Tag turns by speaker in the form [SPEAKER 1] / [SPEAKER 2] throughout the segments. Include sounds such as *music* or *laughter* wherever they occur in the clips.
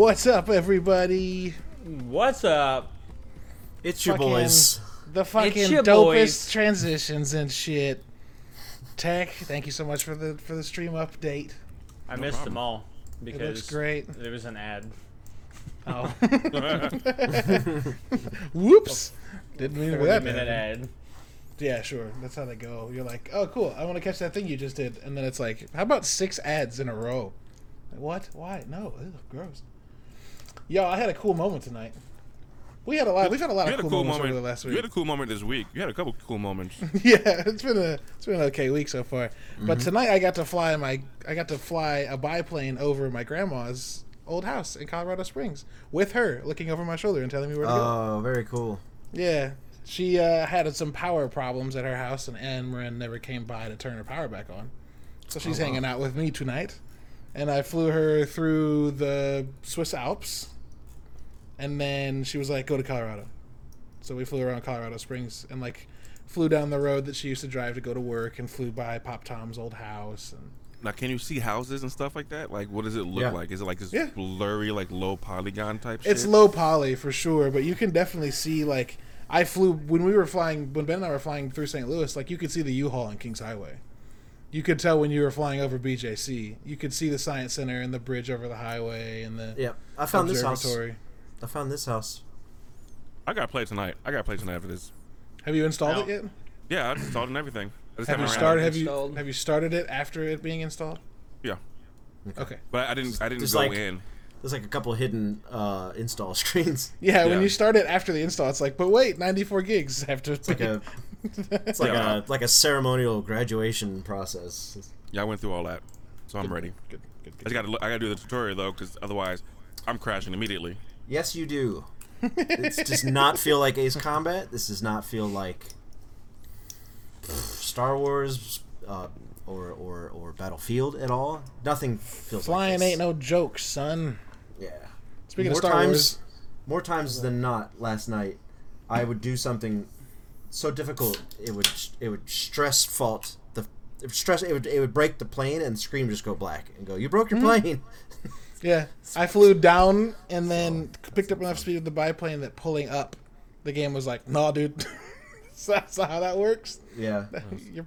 [SPEAKER 1] What's up, everybody?
[SPEAKER 2] What's up?
[SPEAKER 3] It's your
[SPEAKER 1] Fucking-
[SPEAKER 3] boys.
[SPEAKER 1] The fucking dopest
[SPEAKER 2] boys.
[SPEAKER 1] transitions and shit. Tech, thank you so much for the for the stream update.
[SPEAKER 2] I missed them all
[SPEAKER 1] It
[SPEAKER 2] because
[SPEAKER 1] looks great.
[SPEAKER 2] there was an ad.
[SPEAKER 1] Oh. *laughs* *laughs* Whoops. Didn't mean for that.
[SPEAKER 2] minute
[SPEAKER 1] to
[SPEAKER 2] ad.
[SPEAKER 1] Yeah, sure. That's how they go. You're like, oh, cool. I want to catch that thing you just did, and then it's like, how about six ads in a row? Like, what? Why? No. Ew, gross. Yo, I had a cool moment tonight. We had a lot. We've had a lot
[SPEAKER 4] You
[SPEAKER 1] of
[SPEAKER 4] had a
[SPEAKER 1] cool,
[SPEAKER 4] cool
[SPEAKER 1] moments
[SPEAKER 4] moment.
[SPEAKER 1] over the last week.
[SPEAKER 4] You had a cool moment this week. You had a couple cool moments. *laughs*
[SPEAKER 1] yeah, it's been a it's been an okay week so far. But
[SPEAKER 4] Mm-hmm.
[SPEAKER 1] tonight I got to fly my I got to fly a biplane over my grandma's old house in Colorado Springs with her looking over my shoulder and telling me where to go.
[SPEAKER 3] Oh, very cool.
[SPEAKER 1] Yeah, she uh, had some power problems at her house, and Ameren never came by to turn her power back on. So she's
[SPEAKER 3] Oh, wow.
[SPEAKER 1] hanging out with me tonight, and I flew her through the Swiss Alps, and then she was like, "Go to Colorado." So we flew around Colorado Springs and like flew down the road that she used to drive to go to work, and flew by Pop Tom's old house, and
[SPEAKER 4] now, can you see houses and stuff like that? Like, what does it look
[SPEAKER 3] Yeah.
[SPEAKER 4] like? Is it like this
[SPEAKER 1] Yeah.
[SPEAKER 4] blurry, like low polygon type
[SPEAKER 1] It's
[SPEAKER 4] shit?
[SPEAKER 1] low poly for sure, but you can definitely see like I flew when we were flying when Ben and I were flying through St. Louis. Like you could see the U-Haul on Kings Highway. You could tell when you were flying over BJC. You could see the Science Center and the bridge over the highway and the
[SPEAKER 3] Yeah, I found this house. I found this house.
[SPEAKER 4] I got to play tonight. I got to play tonight for this.
[SPEAKER 1] Have you installed
[SPEAKER 2] No.
[SPEAKER 1] it yet?
[SPEAKER 4] Yeah, I just installed and everything.
[SPEAKER 1] Have you started?
[SPEAKER 4] it.
[SPEAKER 1] Have you have you started it after it being installed?
[SPEAKER 4] Yeah,
[SPEAKER 1] Okay.
[SPEAKER 4] but I didn't. I didn't
[SPEAKER 3] Just
[SPEAKER 4] go
[SPEAKER 3] like-
[SPEAKER 4] in.
[SPEAKER 3] There's like a couple hidden uh, install *laughs* screens.
[SPEAKER 1] Yeah, when you start it after the install, it's like, but wait, 94 gigs after.
[SPEAKER 3] It's like a *laughs* it's like
[SPEAKER 4] Yeah.
[SPEAKER 3] a like a ceremonial graduation process.
[SPEAKER 4] Yeah, I went through all that, so I'm ready.
[SPEAKER 1] good, good,
[SPEAKER 4] I
[SPEAKER 1] good.
[SPEAKER 4] just got to. I got to do the tutorial though, because otherwise, I'm crashing immediately.
[SPEAKER 3] Yes, you do. This does not feel like Ace Combat. This does not feel like Star Wars uh, or, or or Battlefield at all. Nothing feels
[SPEAKER 1] Flying
[SPEAKER 3] like this.
[SPEAKER 1] ain't no joke, son.
[SPEAKER 3] Yeah.
[SPEAKER 1] Speaking
[SPEAKER 3] more
[SPEAKER 1] of Star
[SPEAKER 3] times,
[SPEAKER 1] Wars,
[SPEAKER 3] more times than not, last night, I would do something so difficult it would it would stress fault the it stress it would it would break the plane and the screen just go black and go you broke your hmm. plane. *laughs*
[SPEAKER 1] Yeah, I flew down and then picked up enough speed with the biplane that pulling up, the game was like, "Nah, dude." *laughs* so that's not how that works.
[SPEAKER 3] yeah. *laughs* Hmm.
[SPEAKER 1] You're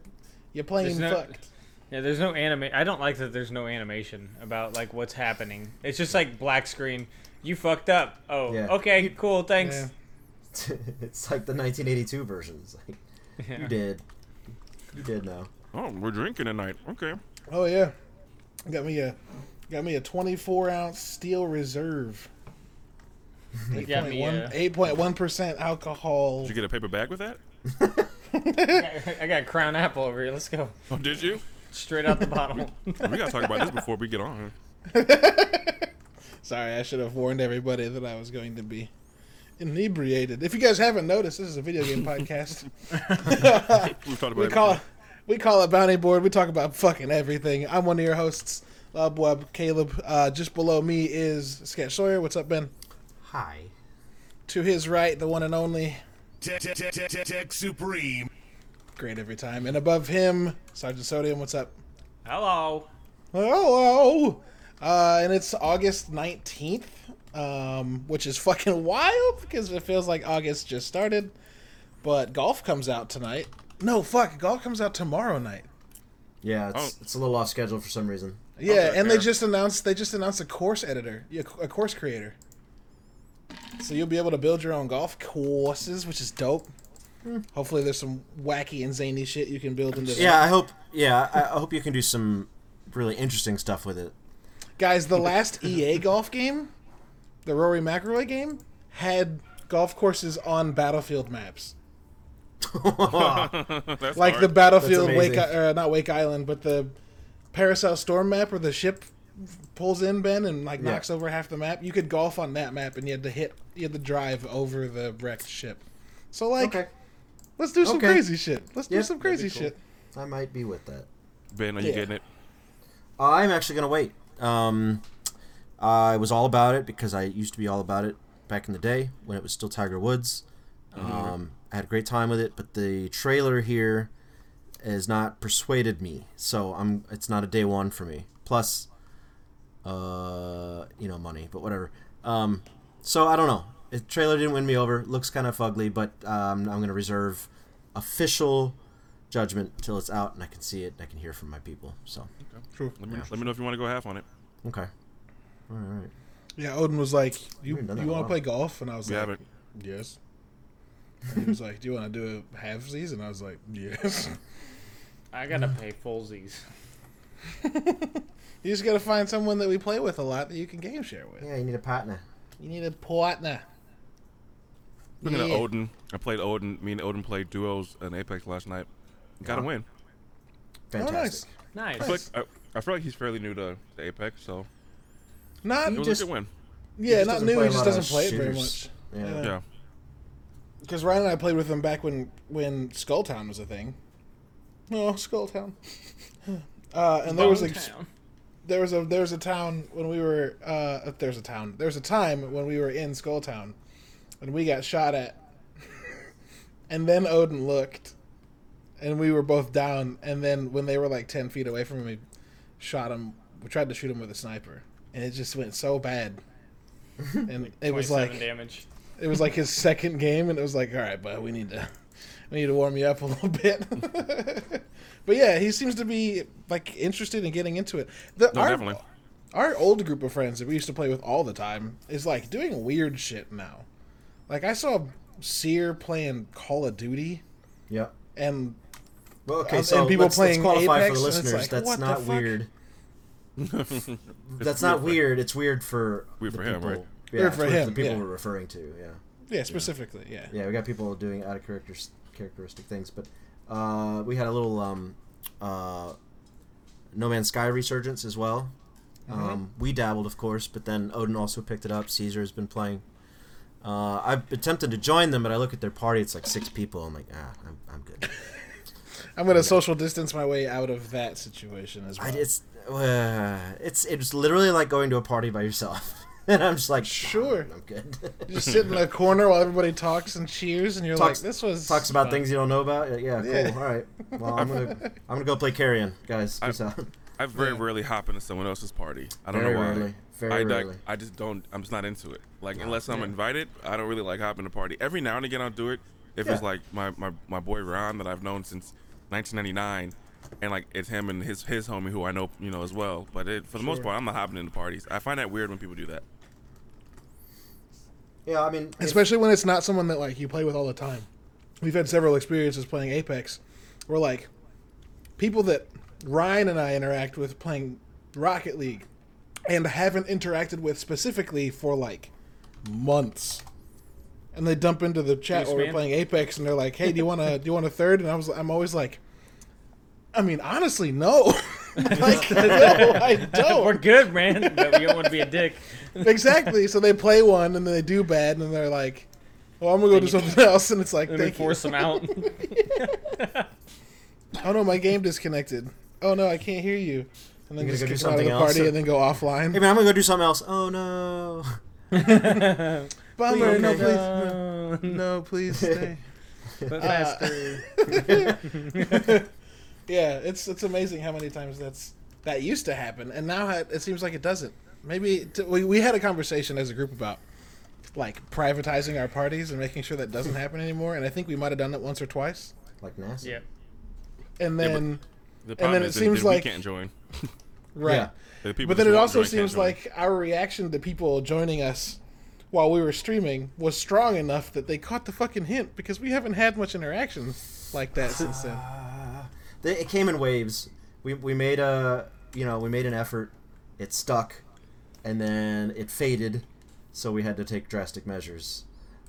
[SPEAKER 1] you're playing
[SPEAKER 2] no-
[SPEAKER 1] fucked.
[SPEAKER 2] Yeah, there's no anime. I don't like that. There's no animation about like what's happening. It's just like black screen. You fucked up. Oh,
[SPEAKER 3] Yeah.
[SPEAKER 2] okay, cool, thanks.
[SPEAKER 1] Yeah. *laughs*
[SPEAKER 3] it's like the 1982 version. It's *laughs* like
[SPEAKER 2] Yeah.
[SPEAKER 3] you did, you did now.
[SPEAKER 4] Oh, we're drinking tonight. Okay.
[SPEAKER 1] Oh yeah, got me a got me a 24 ounce steel reserve. *laughs*
[SPEAKER 2] You got uh,
[SPEAKER 1] 8.1 percent alcohol.
[SPEAKER 4] Did you get a paper bag with that?
[SPEAKER 2] I got Crown Apple over here. Let's go.
[SPEAKER 4] Oh, did you?
[SPEAKER 2] Straight out the bottle.
[SPEAKER 4] we gotta talk about this before we get on.
[SPEAKER 1] Sorry, I should have warned everybody that I was going to be inebriated. If you guys haven't noticed, this is a video game *laughs* podcast. *laughs*
[SPEAKER 4] We've talked about
[SPEAKER 1] we
[SPEAKER 4] it
[SPEAKER 1] call
[SPEAKER 4] before.
[SPEAKER 1] we call it bounty board. We talk about fucking everything. I'm one of your hosts, Lobweb Caleb. Uh, just below me is Sketch Sawyer. What's up, Ben?
[SPEAKER 3] Hi.
[SPEAKER 1] To his right, the one and only.
[SPEAKER 5] Tech, tech Supreme.
[SPEAKER 1] Great every time. And above him, Sergeant Sodium. What's up?
[SPEAKER 2] Hello.
[SPEAKER 1] Hello. Uh, and it's August 19th, um, which is fucking wild because it feels like August just started. But golf comes out tonight. No, fuck. Golf comes out tomorrow night.
[SPEAKER 3] Yeah, it's,
[SPEAKER 4] Oh.
[SPEAKER 3] it's a little off schedule for some reason.
[SPEAKER 1] Yeah,
[SPEAKER 4] Okay,
[SPEAKER 1] and they just announced they just announced a course editor, a course creator. So you'll be able to build your own golf courses, which is dope. Hopefully, there's some wacky and zany shit you can build into.
[SPEAKER 3] Yeah, I hope. Yeah, I, I hope you can do some really interesting stuff with it.
[SPEAKER 1] guys, the last EA golf game, the Rory McIlroy game, had golf courses on battlefield maps, *laughs*
[SPEAKER 4] That's
[SPEAKER 1] like the battlefield
[SPEAKER 3] That's
[SPEAKER 1] Wake, uh, not Wake Island, but the Paracel Storm map where the ship pulls in Ben and like
[SPEAKER 3] Yeah.
[SPEAKER 1] knocks over half the map. You could golf on that map, and you had to hit, you had to drive over the wrecked ship. So like,
[SPEAKER 3] okay,
[SPEAKER 1] let's do some
[SPEAKER 3] Okay.
[SPEAKER 1] crazy shit. Let's do some crazy
[SPEAKER 3] cool.
[SPEAKER 1] shit.
[SPEAKER 3] I might be with that.
[SPEAKER 4] Ben, are you
[SPEAKER 1] Yeah.
[SPEAKER 4] getting it?
[SPEAKER 3] I'm actually gonna wait. Um, I was all about it because I used to be all about it back in the day when it was still Tiger Woods. Um, I had a great time with it, but the trailer here has not persuaded me. So I'm. It's not a day one for me. Plus, uh, you know money, but whatever. Um, so I don't know. The trailer didn't win me over. Looks kind of fugly, but um, I'm gonna reserve official judgment till it's out and I can see it. and I can hear from my people. So
[SPEAKER 1] True.
[SPEAKER 4] Let me, let me know if you want to go half on it.
[SPEAKER 3] okay. All right.
[SPEAKER 1] Yeah, Odin was like, "You you
[SPEAKER 3] that in a
[SPEAKER 1] want to play golf?" And I was
[SPEAKER 4] We
[SPEAKER 1] like,
[SPEAKER 4] haven't.
[SPEAKER 1] "Yes." And he was like, "Do you want to do a half season?" I was like, "Yes."
[SPEAKER 2] I gotta pay fullsies.
[SPEAKER 1] You just gotta find someone that we play with a lot that you can game share with.
[SPEAKER 3] Yeah, you need a partner.
[SPEAKER 1] You need a partner.
[SPEAKER 4] Speaking of
[SPEAKER 1] Yeah.
[SPEAKER 4] Odin, I played Odin. Me and Odin played duos in Apex last night. Got to
[SPEAKER 3] Yeah.
[SPEAKER 4] win.
[SPEAKER 3] Oh, Fantastic.
[SPEAKER 2] Nice.
[SPEAKER 4] I feel, like, I, I feel like he's fairly new to, to Apex, so
[SPEAKER 1] Not
[SPEAKER 4] it
[SPEAKER 3] just-
[SPEAKER 4] a good win.
[SPEAKER 1] yeah,
[SPEAKER 3] just
[SPEAKER 1] not new. He just doesn't play it very much.
[SPEAKER 3] Yeah.
[SPEAKER 4] Yeah.
[SPEAKER 1] Because Ryan and I played with him back when when Skulltown was a thing. Oh, Skulltown. *laughs* Uh, and there was a
[SPEAKER 2] Bonetown.
[SPEAKER 1] there was a there was a town when we were uh there's a town there's a time when we were in Skulltown and we got shot at *laughs* and then Odin looked and we were both down and then when they were like 10 feet away from him we shot him we tried to shoot him with a sniper and it just went so bad *laughs* and it was like
[SPEAKER 2] damage.
[SPEAKER 1] it was like his *laughs* second game and it was like all right but we need to we need to warm you up a *laughs* little bit but yeah he seems to be like interested in getting into it the,
[SPEAKER 4] No,
[SPEAKER 1] our,
[SPEAKER 4] definitely.
[SPEAKER 1] our old group of friends that we used to play with all the time is like doing weird shit now like i saw seer playing call of duty
[SPEAKER 3] Yeah.
[SPEAKER 1] and
[SPEAKER 3] Well, okay,
[SPEAKER 1] And
[SPEAKER 3] so
[SPEAKER 1] people
[SPEAKER 3] let's,
[SPEAKER 1] playing
[SPEAKER 3] let's qualify
[SPEAKER 1] Apex,
[SPEAKER 3] for the listeners.
[SPEAKER 1] like,
[SPEAKER 3] That's
[SPEAKER 1] what the
[SPEAKER 3] not
[SPEAKER 1] fuck?
[SPEAKER 3] weird. That's not weird. It's weird for
[SPEAKER 4] Weird
[SPEAKER 3] the
[SPEAKER 4] for him,
[SPEAKER 3] people.
[SPEAKER 4] right?
[SPEAKER 3] Yeah,
[SPEAKER 1] Weird for him,
[SPEAKER 3] the people
[SPEAKER 1] yeah.
[SPEAKER 3] we're referring to. Yeah.
[SPEAKER 1] yeah specifically yeah,
[SPEAKER 3] Yeah, we got people doing out of character characteristic things, but uh, we had a little um, uh, No Man's Sky resurgence as well. Um, we dabbled, of course, but then Odin also picked it up. Caesar has been playing. Uh, I've attempted to join them, but I look at their party; it's like six people. I'm like, ah, I'm, I'm good. *laughs*
[SPEAKER 1] i'm gonna social distance my way out of that situation as well
[SPEAKER 3] I, it's uh, it's it's literally like going to a party by yourself, *laughs* and I'm just like,
[SPEAKER 1] Sure.
[SPEAKER 3] I'm good. *laughs*
[SPEAKER 1] You just sit in the corner while everybody talks and cheers, and you're
[SPEAKER 3] Talks-
[SPEAKER 1] like, "This was
[SPEAKER 3] Talks about
[SPEAKER 1] fun."
[SPEAKER 3] things you don't know about. Yeah, cool.
[SPEAKER 1] Yeah.
[SPEAKER 3] All right. Well, I'm gonna *laughs* I'm gonna go play Carrion, guys. Peace out.
[SPEAKER 4] I very
[SPEAKER 1] Yeah.
[SPEAKER 4] rarely hop into someone else's party. I don't
[SPEAKER 3] Very
[SPEAKER 4] know why.
[SPEAKER 3] rarely. Very
[SPEAKER 4] I,
[SPEAKER 3] rarely.
[SPEAKER 4] I just don't. I'm just not into it. Like unless I'm
[SPEAKER 1] Yeah.
[SPEAKER 4] invited, I don't really like hopping to party. Every now and again, I'll do it if it's like my, my my boy Ron that I've known since 1999, and like it's him and his his homie who I know you know as well. But it, for the most part, I'm not hopping into parties. I find that weird when people do that.
[SPEAKER 3] Yeah, I mean,
[SPEAKER 1] especially when it's not someone that like you play with all the time. We've had several experiences playing Apex, where like people that Ryan and I interact with playing Rocket League, and haven't interacted with specifically for like months. And they dump into the chat
[SPEAKER 2] Yes,
[SPEAKER 1] while we're playing Apex, and they're like, "Hey, do you want to do you want a third? And I was, I'm always like, I mean, honestly, no. *laughs* like, no, I don't.
[SPEAKER 2] We're good, man. *laughs* But we don't want to be a dick.
[SPEAKER 1] exactly. So they play one and then they do bad, and then they're like, "Well, I'm gonna go do something *laughs* else," and it's like,
[SPEAKER 2] And we
[SPEAKER 1] "Thank you."
[SPEAKER 2] force them out.
[SPEAKER 1] Oh no, my game disconnected. Oh no, I can't hear you. And then
[SPEAKER 3] You're
[SPEAKER 1] just
[SPEAKER 3] gonna
[SPEAKER 1] kick
[SPEAKER 3] go
[SPEAKER 1] them
[SPEAKER 3] do
[SPEAKER 1] out of the
[SPEAKER 3] something else?
[SPEAKER 1] party and then go offline.
[SPEAKER 3] hey man, I'm gonna go do something else. Oh no.
[SPEAKER 1] Bummer, no,
[SPEAKER 3] Okay.
[SPEAKER 1] please,
[SPEAKER 2] Uh,
[SPEAKER 1] no, please stay.
[SPEAKER 2] but
[SPEAKER 1] Uh,
[SPEAKER 2] faster.
[SPEAKER 1] Yeah, it's it's amazing how many times that's that used to happen, and now it, it seems like it doesn't. Maybe t- we we had a conversation as a group about like privatizing our parties and making sure that doesn't happen anymore, and I think we might have done it once or twice,
[SPEAKER 3] Like NASA.
[SPEAKER 2] yeah.
[SPEAKER 1] and
[SPEAKER 4] Yeah,
[SPEAKER 1] then
[SPEAKER 4] The problem
[SPEAKER 1] then
[SPEAKER 4] is
[SPEAKER 1] it
[SPEAKER 4] then-
[SPEAKER 1] seems
[SPEAKER 4] then
[SPEAKER 1] like-
[SPEAKER 4] we can't join. *laughs*
[SPEAKER 1] right.
[SPEAKER 3] Yeah.
[SPEAKER 4] The
[SPEAKER 1] But then it also
[SPEAKER 4] join
[SPEAKER 1] seems like our reaction to people joining us while we were streaming was strong enough that they caught the fucking hint because we haven't had much interaction like that since then.
[SPEAKER 3] Ah. They, it came in waves. We, we made a you know we made an effort. It stuck, and then it faded, so we had to take drastic measures.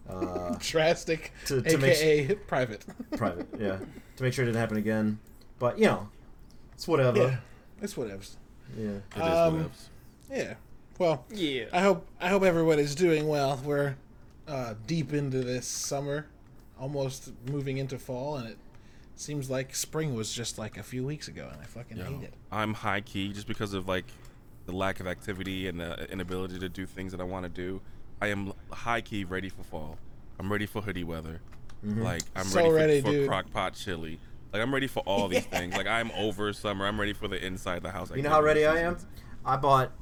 [SPEAKER 3] Uh, *laughs*
[SPEAKER 1] Drastic,
[SPEAKER 3] To- to make
[SPEAKER 1] aka private.
[SPEAKER 3] private, *laughs* yeah, to make sure it didn't happen again. But you know, it's whatever.
[SPEAKER 1] yeah, it's whatever.
[SPEAKER 3] Yeah.
[SPEAKER 4] It is
[SPEAKER 1] um,
[SPEAKER 4] whatevs.
[SPEAKER 1] Yeah. Well,
[SPEAKER 2] Yeah.
[SPEAKER 1] I hope I hope everybody's doing well. We're uh, deep into this summer, almost moving into fall, and it seems like spring was just like a few weeks ago, and I fucking
[SPEAKER 4] Yo,
[SPEAKER 1] hate it.
[SPEAKER 4] I'm high key just because of like the lack of activity and the inability to do things that I want to do. I am high key ready for fall. I'm ready for hoodie weather. Mm-hmm. Like I'm
[SPEAKER 1] So
[SPEAKER 4] ready for,
[SPEAKER 1] ready,
[SPEAKER 4] for crock pot chili. Like I'm ready for *laughs* all these things. Like I'm over summer. I'm ready for the inside the house.
[SPEAKER 3] You know how ready I am? I bought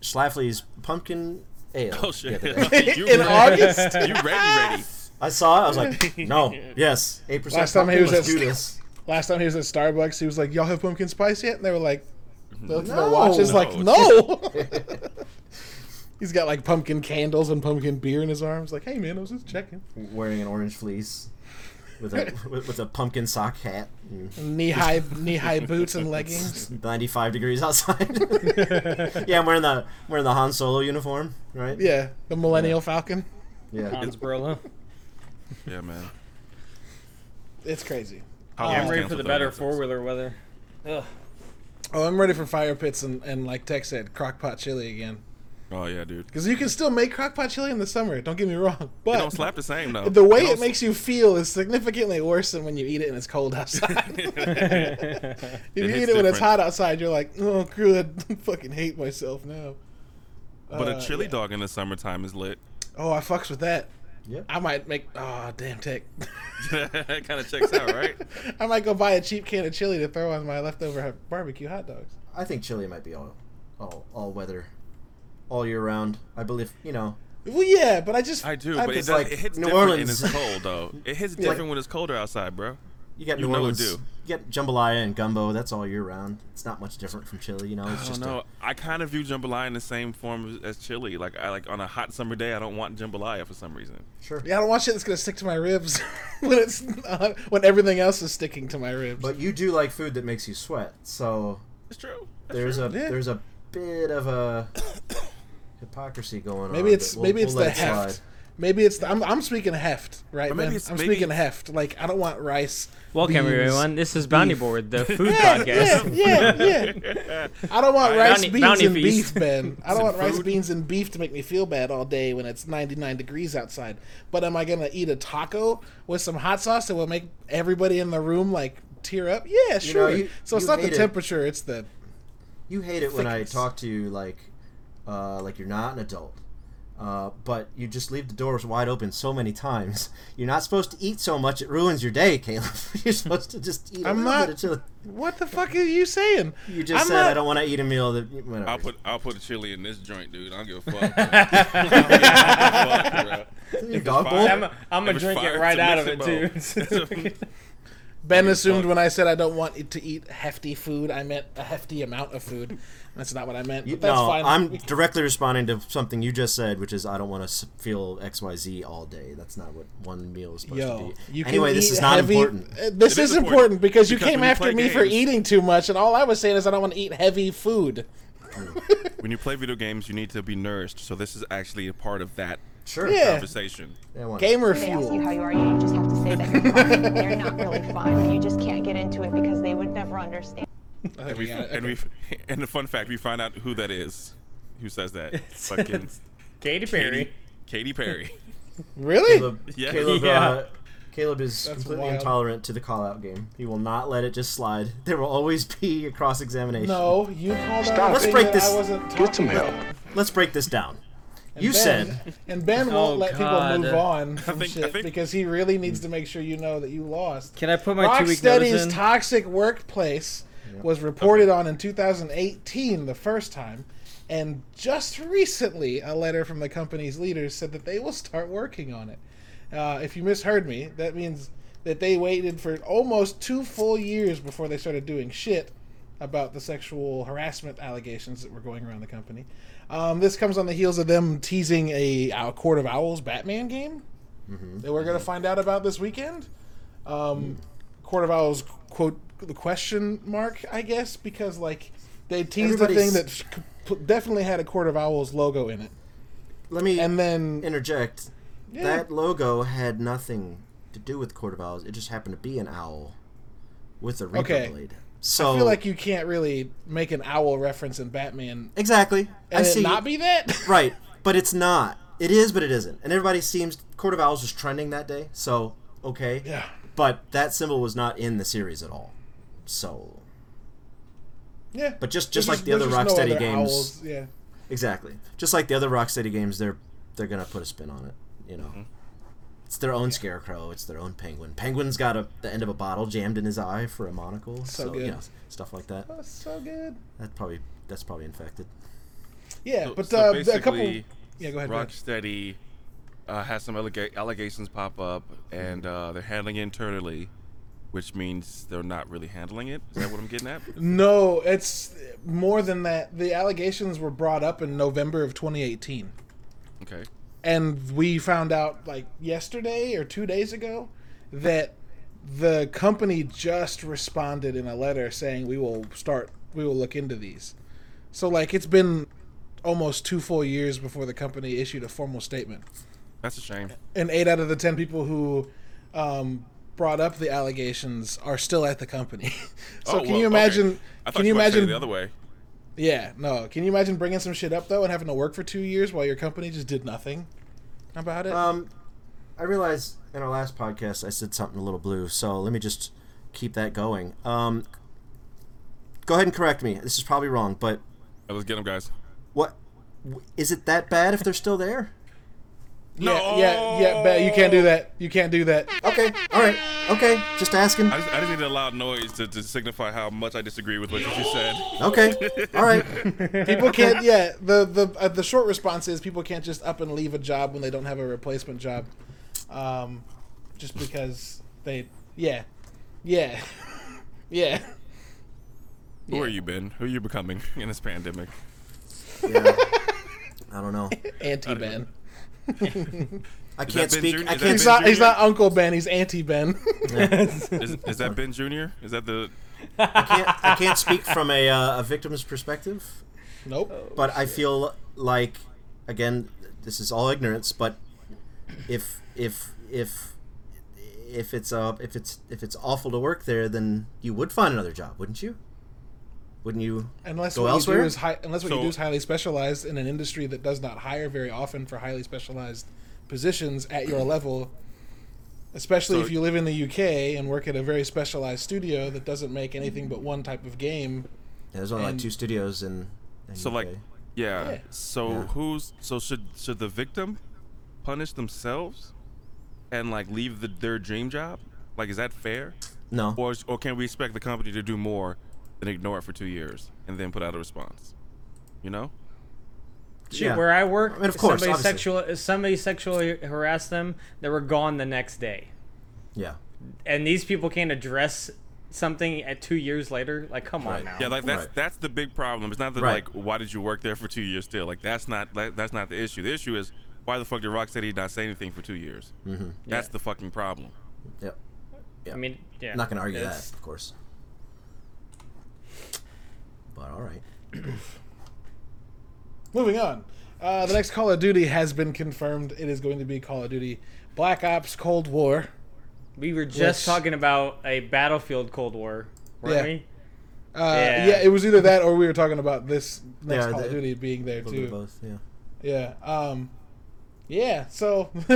[SPEAKER 3] Schlafly's pumpkin ale.
[SPEAKER 4] Oh shit!
[SPEAKER 3] the other *laughs* *laughs*
[SPEAKER 1] In
[SPEAKER 4] ready.
[SPEAKER 1] August?
[SPEAKER 4] You ready? Ready?
[SPEAKER 3] I saw it. I was like, *laughs* no, yes, eight percent.
[SPEAKER 1] Last time he was at-
[SPEAKER 3] do this.
[SPEAKER 1] Last time he was at Starbucks, he was like, "Y'all have pumpkin spice yet?" And they were like, they looked at their
[SPEAKER 3] No.
[SPEAKER 1] watches, like,
[SPEAKER 4] No.
[SPEAKER 1] "No." *laughs* *laughs* He's got like pumpkin candles and pumpkin beer in his arms. Like, hey man, I was just checking.
[SPEAKER 3] Wearing an orange fleece with a with, with a pumpkin sock hat.
[SPEAKER 1] Knee high, knee high boots and leggings.
[SPEAKER 3] 95 degrees outside. yeah, I'm wearing the wearing the Han Solo uniform, right?
[SPEAKER 1] Yeah, the Millennial Falcon.
[SPEAKER 3] Yeah.
[SPEAKER 2] Hans Brolo.
[SPEAKER 4] Yeah, man.
[SPEAKER 1] It's crazy.
[SPEAKER 4] How
[SPEAKER 2] Yeah, I'm ready for the better four wheeler weather. Ugh.
[SPEAKER 1] Oh, I'm ready for fire pits and, and like Tech said, crockpot chili again.
[SPEAKER 4] Oh yeah, dude.
[SPEAKER 1] Because you can still make crockpot chili in the summer. Don't get me wrong,
[SPEAKER 4] It
[SPEAKER 1] but
[SPEAKER 4] don't slap the same though.
[SPEAKER 1] the way
[SPEAKER 4] It
[SPEAKER 1] it
[SPEAKER 4] don't-
[SPEAKER 1] makes you feel is significantly worse than when you eat it and it's cold outside. *laughs* if you eat it when it's
[SPEAKER 4] different.
[SPEAKER 1] hot outside, you're like, oh, good. *laughs* I fucking hate myself now.
[SPEAKER 4] But
[SPEAKER 1] Uh,
[SPEAKER 4] a chili
[SPEAKER 1] yeah.
[SPEAKER 4] dog in the summertime is lit.
[SPEAKER 1] Oh, I fucks with that.
[SPEAKER 3] Yep.
[SPEAKER 1] I might make. Oh, damn tech.
[SPEAKER 4] it kind of checks out, right? *laughs*
[SPEAKER 1] I might go buy a cheap can of chili to throw on my leftover barbecue hot dogs.
[SPEAKER 3] I think chili might be all all all weather, all year round. I believe you know.
[SPEAKER 1] Well, yeah, but I just.
[SPEAKER 4] I do,
[SPEAKER 1] I,
[SPEAKER 4] but it,
[SPEAKER 3] it's
[SPEAKER 4] does,
[SPEAKER 3] like
[SPEAKER 4] it hits
[SPEAKER 3] New
[SPEAKER 4] different
[SPEAKER 3] Orleans.
[SPEAKER 4] when it's cold though. It hits *laughs* different when it's colder outside, bro.
[SPEAKER 3] You got
[SPEAKER 4] You
[SPEAKER 3] New
[SPEAKER 4] know
[SPEAKER 3] Orleans.
[SPEAKER 4] do.
[SPEAKER 3] You get jambalaya and gumbo. That's all year round. It's not much different from chili. You know, it's
[SPEAKER 4] I
[SPEAKER 3] just
[SPEAKER 4] don't know.
[SPEAKER 3] a,
[SPEAKER 4] I kind of view jambalaya in the same form as, as chili. Like I like on a hot summer day, I don't want jambalaya for some reason.
[SPEAKER 3] sure.
[SPEAKER 1] yeah, I don't want shit that's gonna stick to my ribs *laughs* when it's uh, when everything else is sticking to my ribs.
[SPEAKER 3] But you do like food that makes you sweat, so
[SPEAKER 4] It's true. That's
[SPEAKER 3] there's
[SPEAKER 4] true.
[SPEAKER 3] a
[SPEAKER 1] Yeah.
[SPEAKER 3] there's a bit of a *coughs* hypocrisy going on.
[SPEAKER 1] maybe it's
[SPEAKER 3] but we'll-
[SPEAKER 1] maybe it's
[SPEAKER 3] we'll
[SPEAKER 1] the
[SPEAKER 3] it
[SPEAKER 1] heft.
[SPEAKER 3] slide.
[SPEAKER 1] Maybe it's the, I'm I'm speaking heft, right?
[SPEAKER 4] Or maybe
[SPEAKER 1] Ben?
[SPEAKER 4] it's-
[SPEAKER 1] I'm
[SPEAKER 4] maybe-
[SPEAKER 1] speaking heft. Like I don't want rice.
[SPEAKER 2] Welcome
[SPEAKER 1] beans,
[SPEAKER 2] everyone. This is Bounty
[SPEAKER 1] beef.
[SPEAKER 2] Board, the *laughs* food
[SPEAKER 1] Yeah,
[SPEAKER 2] podcast.
[SPEAKER 1] yeah, yeah, yeah. I don't want rice,
[SPEAKER 2] Bounty-
[SPEAKER 1] beans,
[SPEAKER 2] bounty
[SPEAKER 1] and
[SPEAKER 2] feast.
[SPEAKER 1] beef, Ben. *laughs* I don't
[SPEAKER 4] Some
[SPEAKER 1] want rice,
[SPEAKER 4] food.
[SPEAKER 1] beans, and beef to make me feel bad all day when it's 99 degrees outside. But am I gonna eat a taco with some hot sauce that will make everybody in the room like tear up? Yeah, sure.
[SPEAKER 3] you-
[SPEAKER 1] so it's not the
[SPEAKER 3] hate it.
[SPEAKER 1] temperature; it's the
[SPEAKER 3] You hate it when I talk to you like, uh, like you're not an adult. Uh, but you just leave the doors wide open so many times. *laughs* You're not supposed to eat so much; it ruins your day, Caleb. *laughs* you're supposed to just eat a
[SPEAKER 1] I'm
[SPEAKER 3] little
[SPEAKER 1] not-
[SPEAKER 3] bit of chili.
[SPEAKER 1] what the fuck are you saying?
[SPEAKER 3] You just
[SPEAKER 1] I'm
[SPEAKER 3] said
[SPEAKER 1] not-
[SPEAKER 3] I don't want to eat a meal that. Whatever.
[SPEAKER 4] I'll put I'll put a chili in this joint, dude. I don't give a fuck. bro. *laughs* I don't give a fuck, bro.
[SPEAKER 3] Your dog
[SPEAKER 4] fire-
[SPEAKER 3] bowl.
[SPEAKER 2] I'm, I'm gonna drink it right out of it
[SPEAKER 4] mixing
[SPEAKER 2] too.
[SPEAKER 4] Bowl.
[SPEAKER 1] Ben assumed when I said I don't want it to eat hefty food, I meant a hefty amount of food. *laughs* That's not what I meant.
[SPEAKER 3] You-
[SPEAKER 1] But that's
[SPEAKER 3] no,
[SPEAKER 1] fine.
[SPEAKER 3] I'm directly responding to something you just said, which is I don't want to feel X Y Z all day. That's not what one meal is supposed
[SPEAKER 1] Yo,
[SPEAKER 3] to be.
[SPEAKER 1] you
[SPEAKER 3] anyway, this is not
[SPEAKER 1] heavy-
[SPEAKER 3] important.
[SPEAKER 1] uh, This
[SPEAKER 4] It
[SPEAKER 1] is
[SPEAKER 4] is
[SPEAKER 1] important,
[SPEAKER 4] important,
[SPEAKER 1] because you came
[SPEAKER 4] when you
[SPEAKER 1] after
[SPEAKER 4] play
[SPEAKER 1] me for eating too much, and all I was saying is I don't want to eat heavy food.
[SPEAKER 4] when you play video games, you need to be nourished. So this is actually a part of that
[SPEAKER 3] Sure.
[SPEAKER 1] Yeah.
[SPEAKER 4] conversation.
[SPEAKER 3] Yeah, why not?
[SPEAKER 1] Gamer
[SPEAKER 6] They ask you how you are, you just have to say that you're fine. *laughs* They're not really fine. You just can't get into it because they would never understand.
[SPEAKER 4] And we,
[SPEAKER 1] Yeah,
[SPEAKER 4] and
[SPEAKER 1] okay.
[SPEAKER 4] we *laughs* and the fun fact, we find out who that is. Who says that? *laughs* Fucking
[SPEAKER 2] Katy Perry.
[SPEAKER 4] Katy Perry.
[SPEAKER 1] Really?
[SPEAKER 3] Caleb,
[SPEAKER 4] Yeah.
[SPEAKER 3] Caleb,
[SPEAKER 2] Yeah.
[SPEAKER 3] Uh, Caleb is
[SPEAKER 1] That's
[SPEAKER 3] completely
[SPEAKER 1] wild.
[SPEAKER 3] intolerant to the call out game. He will not let it just slide. There will always be a cross examination.
[SPEAKER 1] No, you called out. a
[SPEAKER 3] Let's break this-
[SPEAKER 1] I wasn't
[SPEAKER 5] Get some help.
[SPEAKER 3] Let's break this down.
[SPEAKER 1] And
[SPEAKER 3] You
[SPEAKER 1] Ben-
[SPEAKER 3] said
[SPEAKER 1] and Ben won't
[SPEAKER 2] Oh,
[SPEAKER 1] let
[SPEAKER 2] God.
[SPEAKER 1] people move on from
[SPEAKER 4] think-
[SPEAKER 1] shit
[SPEAKER 4] think-
[SPEAKER 1] because he really needs to make sure you know that you lost.
[SPEAKER 2] Can I put my two week
[SPEAKER 1] Rocksteady's
[SPEAKER 2] notice in?
[SPEAKER 1] toxic workplace was reported on in 2018 the first time, and just recently a letter from the company's leaders said that they will start working on it. Uh, if you misheard me, that means that they waited for almost two full years before they started doing shit about the sexual harassment allegations that were going around the company. Um, this comes on the heels of them teasing a, uh Court of Owls Batman game that we're going to find out about this weekend. Um, Court of Owls quote the question mark, I guess, because like they teased a thing that definitely had a Court of Owls logo in it,
[SPEAKER 3] let me
[SPEAKER 1] and then
[SPEAKER 3] interject.
[SPEAKER 1] Yeah.
[SPEAKER 3] That logo had nothing to do with Court of Owls. It just happened to be an owl with a reaper
[SPEAKER 1] Okay.
[SPEAKER 3] blade. So
[SPEAKER 1] I feel like you can't really make an owl reference in Batman
[SPEAKER 3] exactly. I
[SPEAKER 1] and
[SPEAKER 3] see.
[SPEAKER 1] it not be that. *laughs*
[SPEAKER 3] right, but it's not. It is, but it isn't. And everybody seems Court of Owls was trending that day. So okay.
[SPEAKER 1] yeah.
[SPEAKER 3] But that symbol was not in the series at all. So
[SPEAKER 1] Yeah.
[SPEAKER 3] But just- just
[SPEAKER 1] There's
[SPEAKER 3] like the other
[SPEAKER 1] there's just
[SPEAKER 3] Rocksteady
[SPEAKER 1] other
[SPEAKER 3] games.
[SPEAKER 1] owls, Yeah.
[SPEAKER 3] exactly, just like the other Rocksteady games, they're they're gonna put a spin on it. You know, mm-hmm. It's their own scarecrow. It's their own penguin. Penguin's got a the end of a bottle jammed in his eye for a monocle.
[SPEAKER 1] So
[SPEAKER 3] So,
[SPEAKER 1] good.
[SPEAKER 3] you know, stuff like that.
[SPEAKER 1] That's so good.
[SPEAKER 3] That probably that's probably infected.
[SPEAKER 1] Yeah,
[SPEAKER 4] So-
[SPEAKER 1] but
[SPEAKER 4] so
[SPEAKER 1] uh, a couple.
[SPEAKER 4] basically,
[SPEAKER 1] Yeah, go ahead. go ahead.
[SPEAKER 4] Rocksteady uh, has some allega- allegations pop up, and uh, they're handling it internally, which means they're not really handling it. Is that what I'm getting at? *laughs*
[SPEAKER 1] No, it's more than that. The allegations were brought up in November of 2018.
[SPEAKER 4] Okay.
[SPEAKER 1] And we found out like yesterday or two days ago that the company just responded in a letter saying we will start we will look into these so like it's been almost two full years before the company issued a formal statement
[SPEAKER 4] That's a shame.
[SPEAKER 1] and eight out of the ten people who um, brought up the allegations are still at the company *laughs* so
[SPEAKER 4] Oh,
[SPEAKER 1] can
[SPEAKER 4] well,
[SPEAKER 1] you
[SPEAKER 4] okay.
[SPEAKER 1] imagine
[SPEAKER 4] I thought
[SPEAKER 1] can you
[SPEAKER 4] were about say it
[SPEAKER 1] imagine
[SPEAKER 4] the other way?
[SPEAKER 1] Yeah no can you imagine bringing some shit up though and having to work for two years while your company just did nothing about it
[SPEAKER 3] Um, I realized in our last podcast I said something a little blue, so let me just keep that going. Um, go ahead and correct me. This is probably wrong, but
[SPEAKER 4] let's get them, guys.
[SPEAKER 3] What is it that bad if they're still there?
[SPEAKER 1] Yeah, yeah, yeah. But you can't do that. You can't do that.
[SPEAKER 3] Okay, all right, okay. Just asking.
[SPEAKER 4] I just, I just need a loud noise to, to signify how much I disagree with what you just said.
[SPEAKER 3] Okay, *laughs* all right.
[SPEAKER 1] People can't. Yeah. The the uh, the short response is people can't just up and leave a job when they don't have a replacement job, um, just because they. Yeah, yeah, *laughs* yeah.
[SPEAKER 4] Who are you, Ben? Who are you becoming in this pandemic?
[SPEAKER 3] Yeah. I don't know. *laughs*
[SPEAKER 1] Anti Ben. *laughs*
[SPEAKER 3] I can't speak.
[SPEAKER 4] Jr.?
[SPEAKER 3] I can't.
[SPEAKER 1] He's not. He's not Uncle Ben. He's Auntie Ben. *laughs*
[SPEAKER 4] Is, is that Ben Jr.? Is that the? *laughs*
[SPEAKER 3] I can't. I can't speak from a uh, a victim's perspective.
[SPEAKER 1] nope.
[SPEAKER 3] but I feel like again this is all ignorance but if if if if it's uh if it's if it's awful to work there then you would find another job wouldn't you wouldn't you
[SPEAKER 1] Unless
[SPEAKER 3] Go
[SPEAKER 1] what you
[SPEAKER 3] elsewhere?
[SPEAKER 1] do is high, unless what you do is highly specialized in an industry that does not hire very often for highly specialized positions at your *clears throat* level. Especially
[SPEAKER 4] So-
[SPEAKER 1] if you live in the UK and work at a very specialized studio that doesn't make anything but one type of game.
[SPEAKER 3] yeah, there's only like two studios in, in
[SPEAKER 4] So like, yeah.
[SPEAKER 1] Yeah.
[SPEAKER 4] So
[SPEAKER 3] Yeah.
[SPEAKER 4] who's so should should the victim punish themselves and like leave the, their dream job? Like, is that fair?
[SPEAKER 3] no
[SPEAKER 4] Or or can we expect the company to do more than ignore it for two years and then put out a response? You know?
[SPEAKER 2] Shoot,
[SPEAKER 3] Yeah.
[SPEAKER 2] where I work,
[SPEAKER 3] I mean, of course,
[SPEAKER 2] somebody
[SPEAKER 3] obviously.
[SPEAKER 2] sexual somebody sexually harassed them. They were gone the next day,
[SPEAKER 3] yeah
[SPEAKER 2] and these people can't address something at two years later. Like, come
[SPEAKER 3] Right.
[SPEAKER 2] on now.
[SPEAKER 4] Yeah, like that's
[SPEAKER 3] Right.
[SPEAKER 4] that's the big problem. It's not that
[SPEAKER 3] Right.
[SPEAKER 4] like why did you work there for two years still? Like that's not that, that's not the issue. The issue is why the fuck did Rocksteady not say anything for two years? Mm-hmm. That's
[SPEAKER 2] Yeah.
[SPEAKER 4] the fucking problem.
[SPEAKER 3] yep
[SPEAKER 2] I mean, yeah.
[SPEAKER 3] I'm not gonna argue
[SPEAKER 2] it's-
[SPEAKER 3] that of course but all right *clears throat*
[SPEAKER 1] Moving on. Uh, the next Call of Duty has been confirmed. It is going to be Call of Duty Black Ops Cold War.
[SPEAKER 2] We were just
[SPEAKER 1] Which-
[SPEAKER 2] talking about a Battlefield Cold War, weren't
[SPEAKER 1] Yeah.
[SPEAKER 2] we?
[SPEAKER 1] Uh,
[SPEAKER 2] Yeah.
[SPEAKER 1] yeah. it was either that or we were talking about this next
[SPEAKER 3] Yeah,
[SPEAKER 1] Call of Duty being there
[SPEAKER 3] a little bit of
[SPEAKER 1] too.
[SPEAKER 3] both yeah
[SPEAKER 1] Yeah. Um, yeah. So *laughs*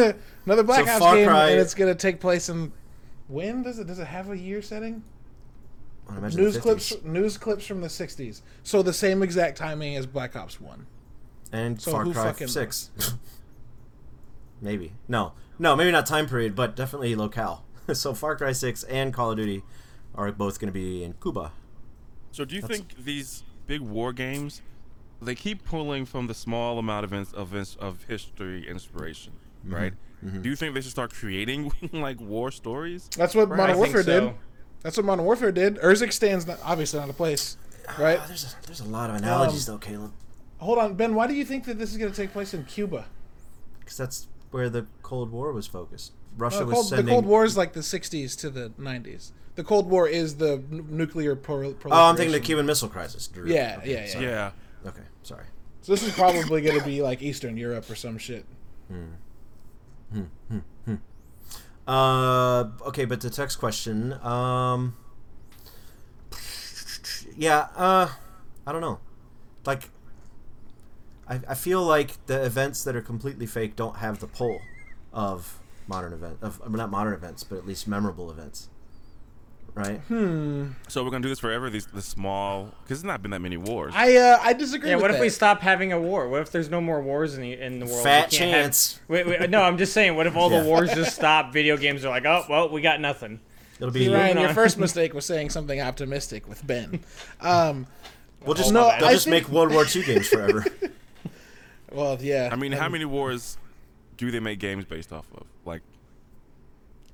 [SPEAKER 1] another Black
[SPEAKER 3] So
[SPEAKER 1] Ops
[SPEAKER 3] Far
[SPEAKER 1] game,
[SPEAKER 3] Cry-
[SPEAKER 1] and it's gonna take place in. When does it? Does it have a year setting?
[SPEAKER 3] I imagine
[SPEAKER 1] News
[SPEAKER 3] the
[SPEAKER 1] clips. News clips from the '60s. So the same exact timing as Black Ops One.
[SPEAKER 3] and
[SPEAKER 1] So
[SPEAKER 3] Far Cry Six. *laughs* *laughs* maybe no, no, maybe not time period, but definitely locale. *laughs* so Far Cry Six and Call of Duty are both going to be in Cuba.
[SPEAKER 4] So do you think these big war games they keep pulling from the small amount of ins- of, ins- of history inspiration,
[SPEAKER 3] Mm-hmm.
[SPEAKER 4] right? Do you think they should start creating like war stories?
[SPEAKER 1] That's what
[SPEAKER 2] I
[SPEAKER 1] Modern
[SPEAKER 2] think
[SPEAKER 1] Warfare
[SPEAKER 2] so.
[SPEAKER 1] did. That's what Modern Warfare did. Urzic not obviously not a place, right?
[SPEAKER 3] Ah, there's a, there's a lot of analogies
[SPEAKER 1] Um,
[SPEAKER 3] though, Caleb,
[SPEAKER 1] Hold on, Ben. Why do you think that this is going to take place in Cuba?
[SPEAKER 3] because that's where the Cold War was focused. Russia
[SPEAKER 1] Uh,
[SPEAKER 3] was
[SPEAKER 1] Cold,
[SPEAKER 3] sending.
[SPEAKER 1] The Cold War is like the '60s to the '90s. The Cold War is the n- nuclear pro- proliferation.
[SPEAKER 3] Oh, I'm thinking the Cuban Missile Crisis. Drew.
[SPEAKER 1] Yeah,
[SPEAKER 3] Okay,
[SPEAKER 1] yeah, yeah.
[SPEAKER 3] sorry.
[SPEAKER 4] Yeah.
[SPEAKER 3] Okay, sorry.
[SPEAKER 1] So this is probably going to be like Eastern Europe or some shit.
[SPEAKER 3] Uh, okay, but the text question. Um, yeah. Uh, I don't know. Like, I, I feel like the events that are completely fake don't have the pull of modern event of not modern events, but at least memorable events. Right.
[SPEAKER 4] So we're gonna do this forever. These the small because there's not been that many wars.
[SPEAKER 1] I uh, I disagree.
[SPEAKER 2] Yeah,
[SPEAKER 1] with
[SPEAKER 2] what if we stop having a war? What if there's no more wars in the in the world?
[SPEAKER 3] Fat
[SPEAKER 2] We can't have-
[SPEAKER 3] chance.
[SPEAKER 2] wait, wait, no, I'm just saying. What if all
[SPEAKER 3] Yeah.
[SPEAKER 2] the wars just stop? Video games are like, oh well, we got nothing.
[SPEAKER 3] It'll be.
[SPEAKER 1] See, Ryan, your first *laughs* mistake was saying something optimistic with Ben. Um,
[SPEAKER 3] We'll just
[SPEAKER 1] No,
[SPEAKER 3] they'll
[SPEAKER 1] I
[SPEAKER 3] just
[SPEAKER 1] think-
[SPEAKER 3] make World War II games forever. *laughs*
[SPEAKER 1] Well, yeah.
[SPEAKER 4] I mean, how many wars do they make games based off of? Like,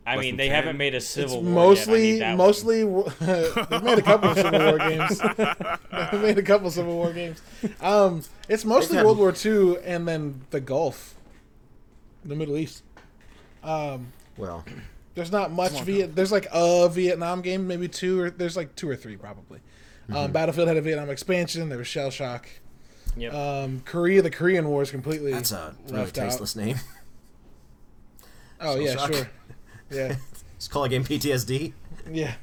[SPEAKER 2] I mean, they
[SPEAKER 4] 10?
[SPEAKER 2] haven't made a
[SPEAKER 1] It's
[SPEAKER 2] civil war
[SPEAKER 1] mostly,
[SPEAKER 2] yet. I need that one.
[SPEAKER 1] mostly. *laughs* they've made a couple of Civil War games. *laughs* *laughs* they've made a couple of Civil War games. Um, it's mostly World War II and then the Gulf, the Middle East. Um,
[SPEAKER 3] Well,
[SPEAKER 1] there's not much Viet. There's like a Vietnam game, maybe two or there's like two or three probably.
[SPEAKER 3] Mm-hmm.
[SPEAKER 1] Um, Battlefield had a Vietnam expansion. There was Shell Shock.
[SPEAKER 2] Yep.
[SPEAKER 1] Um, Korea, the Korean War is completely
[SPEAKER 3] that's a really
[SPEAKER 1] left out.
[SPEAKER 3] tasteless name.
[SPEAKER 1] Oh
[SPEAKER 3] Shell
[SPEAKER 1] yeah,
[SPEAKER 3] Shock.
[SPEAKER 1] sure. Yeah. *laughs*
[SPEAKER 3] Just call a game PTSD.
[SPEAKER 1] Yeah,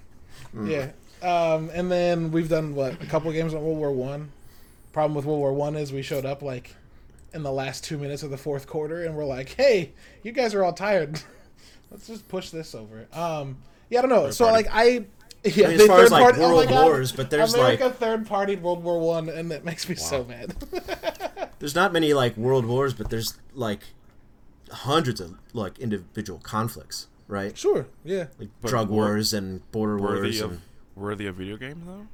[SPEAKER 3] Mm.
[SPEAKER 1] yeah. Um, and then we've done what a couple games on World War One. Problem with World War One is we showed up like in the last two minutes of the fourth quarter, and we're like, "Hey, you guys are all tired. *laughs* Let's just push this over." Um, yeah, I don't know. so
[SPEAKER 4] party.
[SPEAKER 1] like I. *laughs* Yeah,
[SPEAKER 3] I mean, as far as, like,
[SPEAKER 1] party- oh
[SPEAKER 3] world
[SPEAKER 1] God.
[SPEAKER 3] wars, but there's,
[SPEAKER 1] America
[SPEAKER 3] like-
[SPEAKER 1] third partied World War One, and that makes me so mad.
[SPEAKER 3] There's not many like world wars, but there's like hundreds of like individual conflicts, right?
[SPEAKER 1] sure, yeah.
[SPEAKER 3] Like
[SPEAKER 4] But
[SPEAKER 3] drug
[SPEAKER 4] war-
[SPEAKER 3] wars and border
[SPEAKER 4] worthy
[SPEAKER 3] wars.
[SPEAKER 4] of
[SPEAKER 3] And,
[SPEAKER 4] worthy of video games though.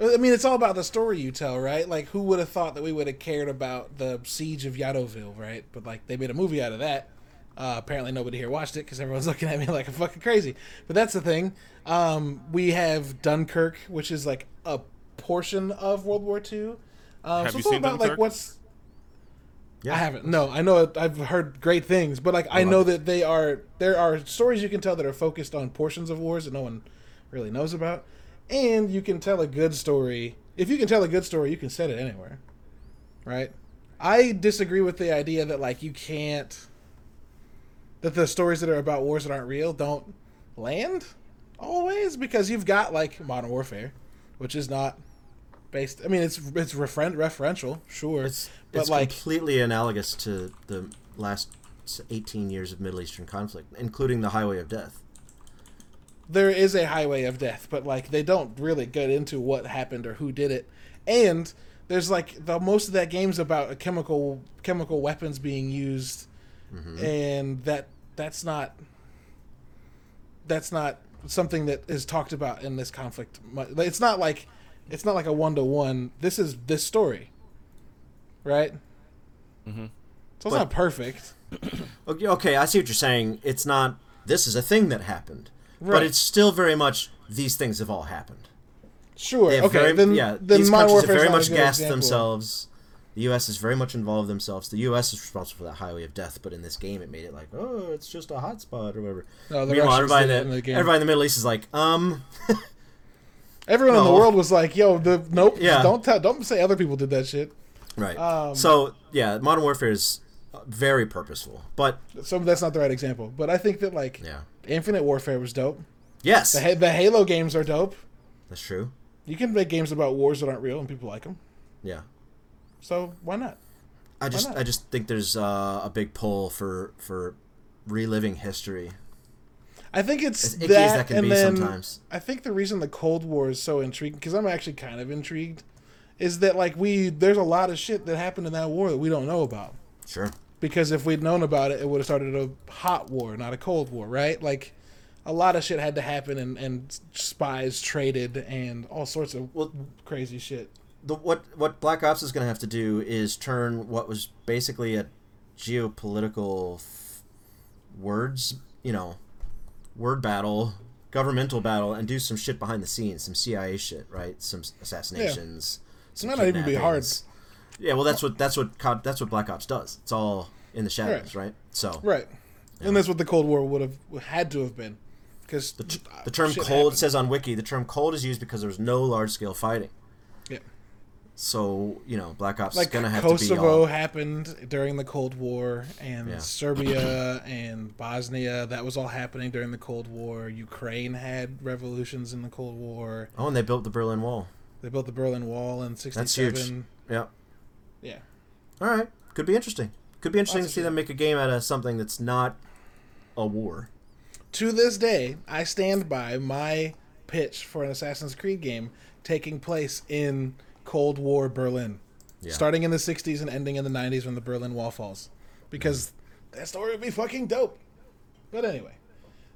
[SPEAKER 1] I mean, it's all about the story you tell, right? Like, who would have thought that we would have cared about the siege of Jadotville, right? But like, they made a movie out of that. Uh, apparently, nobody here watched it because everyone's *laughs* looking at me like I'm fucking crazy. But that's the thing. Um, we have Dunkirk, which is like a portion of World War II. Um,
[SPEAKER 4] Have
[SPEAKER 1] so
[SPEAKER 4] you
[SPEAKER 1] it's all
[SPEAKER 4] seen
[SPEAKER 1] about like
[SPEAKER 4] Dunkirk?
[SPEAKER 1] what's.
[SPEAKER 3] Yeah,
[SPEAKER 1] I haven't. No, I know. I've heard great things, but like I
[SPEAKER 3] love
[SPEAKER 1] know
[SPEAKER 3] it.
[SPEAKER 1] that they are. There are stories you can tell that are focused on portions of wars that no one really knows about, and you can tell a good story. If you can tell a good story, you can set it anywhere, right? I disagree with the idea that like you can't. That the stories that are about wars that aren't real don't land always because you've got like Modern Warfare, which is not based. I mean, it's it's referen- referential, sure,
[SPEAKER 3] it's
[SPEAKER 1] but
[SPEAKER 3] it's
[SPEAKER 1] like
[SPEAKER 3] completely analogous to the last 18 years of Middle Eastern conflict, including the Highway of Death.
[SPEAKER 1] there is a highway of death, but like they don't really get into what happened or who did it. And there's like the most of that game's about a chemical chemical weapons being used, mm-hmm. and that that's not that's not something that is talked about in this conflict. It's not like it's not like a one to one. This is this story, right? Mm-hmm. So it's
[SPEAKER 3] But-
[SPEAKER 1] not perfect. *coughs*
[SPEAKER 3] Okay, okay, I see what you're saying. It's not. This is a thing that happened, but it's still very much. These things have all happened.
[SPEAKER 1] Sure. Okay.
[SPEAKER 3] very,
[SPEAKER 1] then
[SPEAKER 3] yeah,
[SPEAKER 1] then
[SPEAKER 3] these countries have very much gassed
[SPEAKER 1] example.
[SPEAKER 3] themselves. The U.S. is very much involved themselves. The U.S. is responsible for that highway of death, but in this game, it made it like, oh, it's just a hot spot or whatever.
[SPEAKER 1] No, the
[SPEAKER 3] Meanwhile, everybody, in
[SPEAKER 1] in
[SPEAKER 3] the,
[SPEAKER 1] the game.
[SPEAKER 3] everybody in the Middle East is like, um, *laughs*
[SPEAKER 1] Everyone in the world was like, "Yo, the nope,
[SPEAKER 3] Yeah.
[SPEAKER 1] don't tell, don't say other people did that shit."
[SPEAKER 3] right.
[SPEAKER 1] Um,
[SPEAKER 3] so yeah, Modern Warfare is very purposeful, but
[SPEAKER 1] So that's not the right example, but I think that like
[SPEAKER 3] yeah,
[SPEAKER 1] Infinite Warfare was dope.
[SPEAKER 3] yes,
[SPEAKER 1] The the Halo games are dope.
[SPEAKER 3] that's true.
[SPEAKER 1] You can make games about wars that aren't real and people like them.
[SPEAKER 3] Yeah.
[SPEAKER 1] So why not?
[SPEAKER 3] I just? I just think there's uh, a big pull for for reliving history.
[SPEAKER 1] I think it's
[SPEAKER 3] As icky
[SPEAKER 1] that,
[SPEAKER 3] as that can
[SPEAKER 1] and
[SPEAKER 3] be
[SPEAKER 1] then
[SPEAKER 3] sometimes.
[SPEAKER 1] I think the reason the Cold War is so intriguing because I'm actually kind of intrigued is that like we there's a lot of shit that happened in that war that we don't know about.
[SPEAKER 3] Sure.
[SPEAKER 1] because if we'd known about it, it would have started a hot war, not a cold war, right? Like a lot of shit had to happen, and, and spies traded, and all sorts of
[SPEAKER 3] Well-
[SPEAKER 1] crazy shit.
[SPEAKER 3] The what what Black Ops is going to have to do is turn what was basically a geopolitical f- words, you know, word battle, governmental battle, and do some shit behind the scenes, some CIA shit, right? Some assassinations. Some
[SPEAKER 1] might not even be hard.
[SPEAKER 3] Yeah, well, that's what that's what that's what Black Ops does. It's all in the shadows, right? So
[SPEAKER 1] Right, and that's what the Cold War would have had to have been, because the,
[SPEAKER 3] the term cold says on Wiki the term cold is used because there was no large scale fighting. So you know, Black Ops
[SPEAKER 1] like
[SPEAKER 3] is gonna have to be
[SPEAKER 1] Kosovo
[SPEAKER 3] all.
[SPEAKER 1] happened during the Cold War, and
[SPEAKER 3] Yeah.
[SPEAKER 1] Serbia and Bosnia. That was all happening during the Cold War. Ukraine had revolutions in the Cold War.
[SPEAKER 3] Oh, and they built the Berlin Wall.
[SPEAKER 1] They built the Berlin Wall in
[SPEAKER 3] That's
[SPEAKER 1] '67.
[SPEAKER 3] huge. Yeah.
[SPEAKER 1] Yeah.
[SPEAKER 3] All right. Could be interesting. Could be interesting
[SPEAKER 1] Lots
[SPEAKER 3] to see them make a game out of something that's not a war.
[SPEAKER 1] to this day, I stand by my pitch for an Assassin's Creed game taking place in Cold War Berlin,
[SPEAKER 3] Yeah.
[SPEAKER 1] starting in the '60s and ending in the '90s when the Berlin Wall falls, because that story would be fucking dope. But anyway,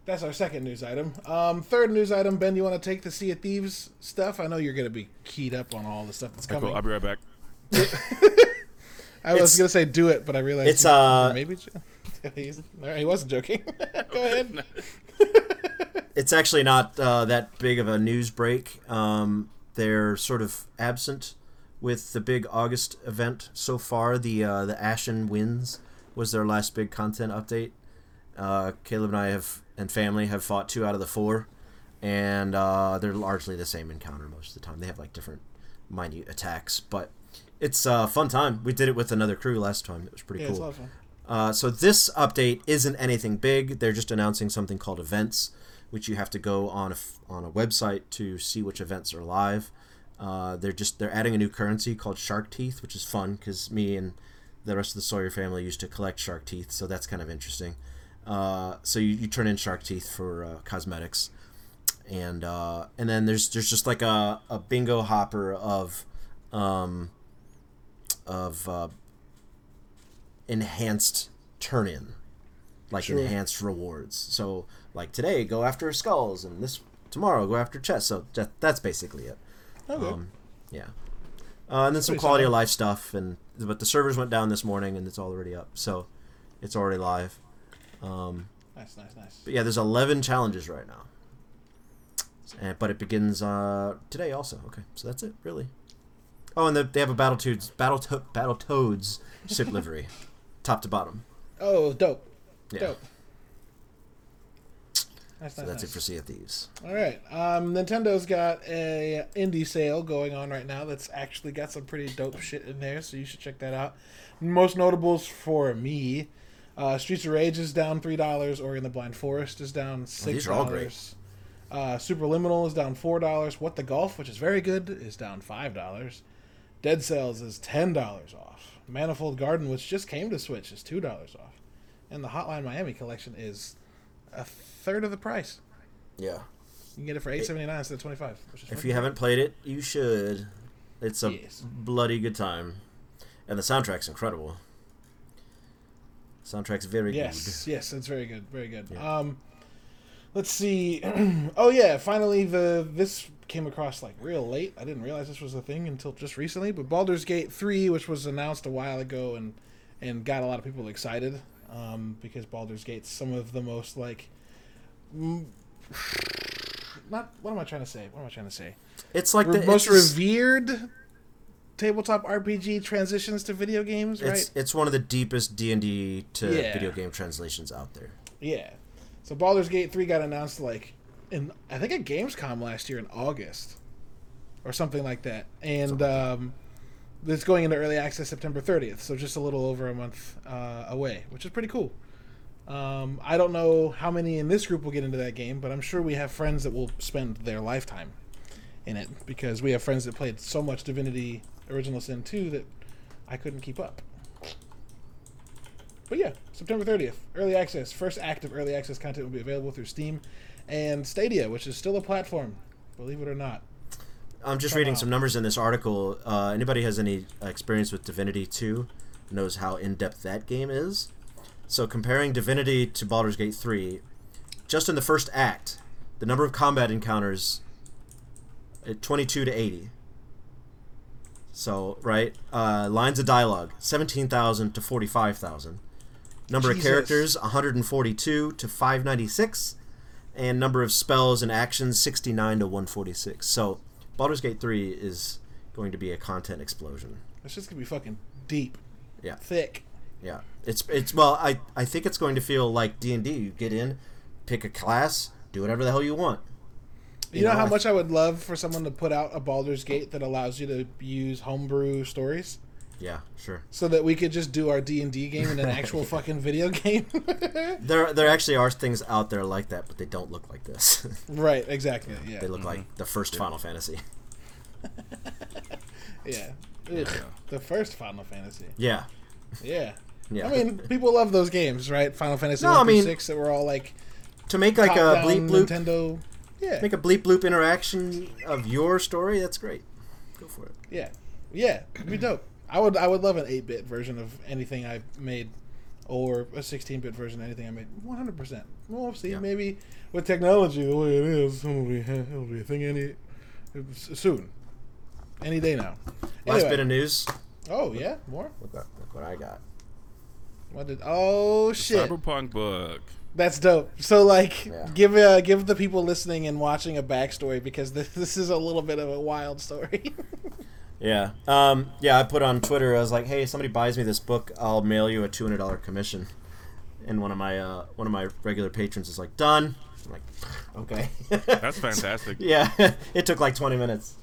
[SPEAKER 1] that's our second news item. Um, third news item, Ben, you want to take the Sea of Thieves stuff? I know you're gonna be keyed up on all the stuff that's
[SPEAKER 4] Cool.
[SPEAKER 1] coming.
[SPEAKER 4] I'll be right back. *laughs*
[SPEAKER 1] I was gonna say do it, but I realized
[SPEAKER 3] It's,
[SPEAKER 1] he-
[SPEAKER 3] uh,
[SPEAKER 1] maybe *laughs* he's, he wasn't joking. *laughs* Go ahead.
[SPEAKER 3] it's actually not uh, that big of a news break. Um, they're sort of absent with the big August event so far. The uh, the Ashen Winds was their last big content update. Uh, Caleb and I have and family have fought two out of the four, and uh, they're largely the same encounter most of the time. They have like different minute attacks, but it's a fun time. We did it with another crew last time. It was pretty
[SPEAKER 1] Yeah,
[SPEAKER 3] cool.
[SPEAKER 1] lot of fun.
[SPEAKER 3] Uh, so this update isn't anything big. They're just announcing something called events, which you have to go on a on a website to see which events are live. Uh, they're just they're adding a new currency called Shark Teeth, which is fun because me and the rest of the Sawyer family used to collect shark teeth, so that's kind of interesting. Uh, so you, you turn in shark teeth for uh, cosmetics, and uh, and then there's there's just like a, a bingo hopper of um, of uh, enhanced turn in like
[SPEAKER 1] Sure.
[SPEAKER 3] enhanced rewards so like today go after skulls and this tomorrow go after chests so that, that's basically it.
[SPEAKER 1] Okay.
[SPEAKER 3] um, yeah. Uh, and then some quality of life stuff and but the servers went down this morning and it's already up. So it's already live. Um,
[SPEAKER 1] nice, nice, nice.
[SPEAKER 3] but yeah there's 11 challenges right now. And, but it begins uh, today also. Okay. So that's it really. Oh and the, they have a battle toads battle to- battle toads ship *laughs* livery top to bottom.
[SPEAKER 1] Oh, dope,
[SPEAKER 3] yeah.
[SPEAKER 1] Dope. Nice,
[SPEAKER 3] so that's
[SPEAKER 1] nice.
[SPEAKER 3] it for Sea of Thieves
[SPEAKER 1] All right. Um, Nintendo's got a indie sale going on right now. That's actually got some pretty dope shit in there, so you should check that out. Most notables for me, uh, Streets of Rage is down three dollars. Ori and the Blind Forest is down six
[SPEAKER 3] these are
[SPEAKER 1] dollars. Uh, Superliminal is down four dollars. What the Golf, which is very good, is down five dollars. Dead Cells is ten dollars off. Manifold Garden, which just came to Switch, is two dollars off, and the Hotline Miami collection is a third of the price.
[SPEAKER 3] yeah
[SPEAKER 1] You can get it for eight seventy nine instead of twenty five.
[SPEAKER 3] If you haven't played it, you should. It's a
[SPEAKER 1] Yes.
[SPEAKER 3] bloody good time, and the soundtrack's incredible. Soundtrack's very good.
[SPEAKER 1] Yes, yes, it's very good, very good.
[SPEAKER 3] Yeah.
[SPEAKER 1] Um, let's see. *clears throat* oh yeah, finally the this came across like real late. I didn't realize this was a thing until just recently. But Baldur's Gate three, which was announced a while ago and and got a lot of people excited um, because Baldur's Gate's some of the most like. Not what am I trying to say? What am I trying to say?
[SPEAKER 3] It's like
[SPEAKER 1] Re-
[SPEAKER 3] the
[SPEAKER 1] most revered tabletop RPG transitions to video games, right?
[SPEAKER 3] it's it's one of the deepest D and D to
[SPEAKER 1] Yeah.
[SPEAKER 3] video game translations out there.
[SPEAKER 1] Yeah. So Baldur's Gate 3 got announced like in I think at Gamescom last year in August or something like that. And um it's going into early access September 30th, so just a little over a month uh, away, which is pretty cool. Um, I don't know how many in this group will get into that game, but I'm sure we have friends that will spend their lifetime in it because we have friends that played so much Divinity Original Sin 2 that I couldn't keep up. But yeah, September 30th, early access. First act of early access content will be available through Steam and Stadia, which is still a platform, believe it or not.
[SPEAKER 3] I'm just reading some numbers in this article. Uh, anybody has any experience with Divinity 2 knows how in depth that game is. So comparing Divinity to Baldur's Gate 3, just in the first act, the number of combat encounters at 22 to 80. So, right? Uh, lines of dialogue 17,000 to 45,000. Number
[SPEAKER 1] Jesus.
[SPEAKER 3] of characters 142 to 596 and number of spells and actions 69 to 146. So, Baldur's Gate 3 is going to be a content explosion.
[SPEAKER 1] It's just gonna be fucking deep,
[SPEAKER 3] Yeah.
[SPEAKER 1] thick.
[SPEAKER 3] Yeah. It's it's well, I I think it's going to feel like D&D. You get in, pick a class, do whatever the hell you want.
[SPEAKER 1] You, know,
[SPEAKER 3] know,
[SPEAKER 1] how
[SPEAKER 3] I-
[SPEAKER 1] much I would love for someone to put out a Baldur's Gate that allows you to use homebrew stories,
[SPEAKER 3] Yeah, sure.
[SPEAKER 1] so that we could just do our D and D game in an actual *laughs* fucking video game. *laughs*
[SPEAKER 3] There there actually are things out there like that, but they don't look like this. *laughs*
[SPEAKER 1] right? Exactly. Yeah.
[SPEAKER 3] they look like mm-hmm. the first Final Fantasy.
[SPEAKER 1] yeah. Ugh, The first Final Fantasy.
[SPEAKER 3] Yeah.
[SPEAKER 1] Yeah.
[SPEAKER 3] Yeah.
[SPEAKER 1] I mean, people love those games, right? Final Fantasy
[SPEAKER 3] No, I mean-
[SPEAKER 1] 6 that were all like
[SPEAKER 3] to make like a bleep bloop
[SPEAKER 1] Nintendo. Yeah.
[SPEAKER 3] make a bleep bloop interaction of your story, that's great. Go for it.
[SPEAKER 1] Yeah, yeah, it'd be dope. I would, I would love an eight-bit version of anything I made, or a sixteen-bit version of anything I made. One hundred percent. We'll see.
[SPEAKER 3] Yeah.
[SPEAKER 1] Maybe with technology the way it is, it'll be, it'll be a thing any soon, any day now.
[SPEAKER 3] Last
[SPEAKER 1] Anyway,
[SPEAKER 3] bit of news.
[SPEAKER 1] Oh yeah, more.
[SPEAKER 3] Look what, look what I got.
[SPEAKER 1] What did? Oh shit,
[SPEAKER 4] Cyberpunk book.
[SPEAKER 1] that's dope. So like,
[SPEAKER 3] Yeah.
[SPEAKER 1] give uh, give the people listening and watching a backstory because this, this is a little bit of a wild story. *laughs*
[SPEAKER 3] Yeah. Um, yeah, I put on Twitter, I was like, hey, somebody buys me this book, I'll mail you a $200 commission. And one of my uh, one of my regular patrons is like, done. I'm like, okay.
[SPEAKER 4] That's fantastic. *laughs*
[SPEAKER 3] yeah, *laughs* it took like 20 minutes.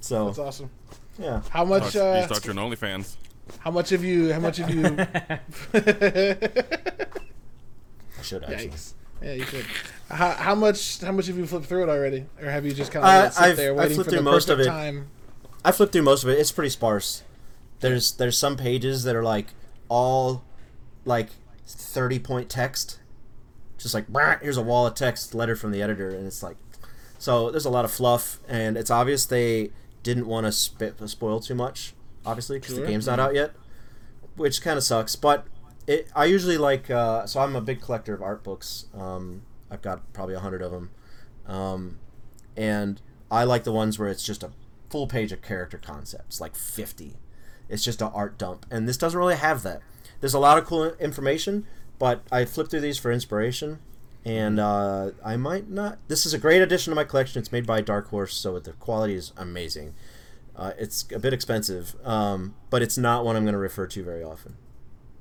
[SPEAKER 3] So,
[SPEAKER 1] that's awesome.
[SPEAKER 3] yeah.
[SPEAKER 1] How much? Uh,
[SPEAKER 4] you start your OnlyFans.
[SPEAKER 1] how much have you? How much have you? *laughs*
[SPEAKER 3] I should actually.
[SPEAKER 1] Yikes. Yeah, you should. How, how much? How much have you flipped through it already, or have you just kind of
[SPEAKER 3] Uh,
[SPEAKER 1] sit
[SPEAKER 3] I've-
[SPEAKER 1] there
[SPEAKER 3] I've
[SPEAKER 1] waiting
[SPEAKER 3] flipped
[SPEAKER 1] for the
[SPEAKER 3] through most of it.
[SPEAKER 1] time?
[SPEAKER 3] I flipped through most of it. It's pretty sparse. There's there's some pages that are like all like 30 point text. Just like here's a wall of text letter from the editor and it's like so there's a lot of fluff and it's obvious they didn't want to sp- spoil too much obviously because
[SPEAKER 1] Sure.
[SPEAKER 3] the game's not out yet which kind of sucks but it I usually like uh, so I'm a big collector of art books um, I've got probably a hundred of them um, and I like the ones where it's just a full page of character concepts, like 50. It's just an art dump. And this doesn't really have that. There's a lot of cool information, but I flipped through these for inspiration. And uh, I might not. This is a great addition to my collection. It's made by Dark Horse, so the quality is amazing. Uh, it's a bit expensive, um, but it's not one I'm going to refer to very often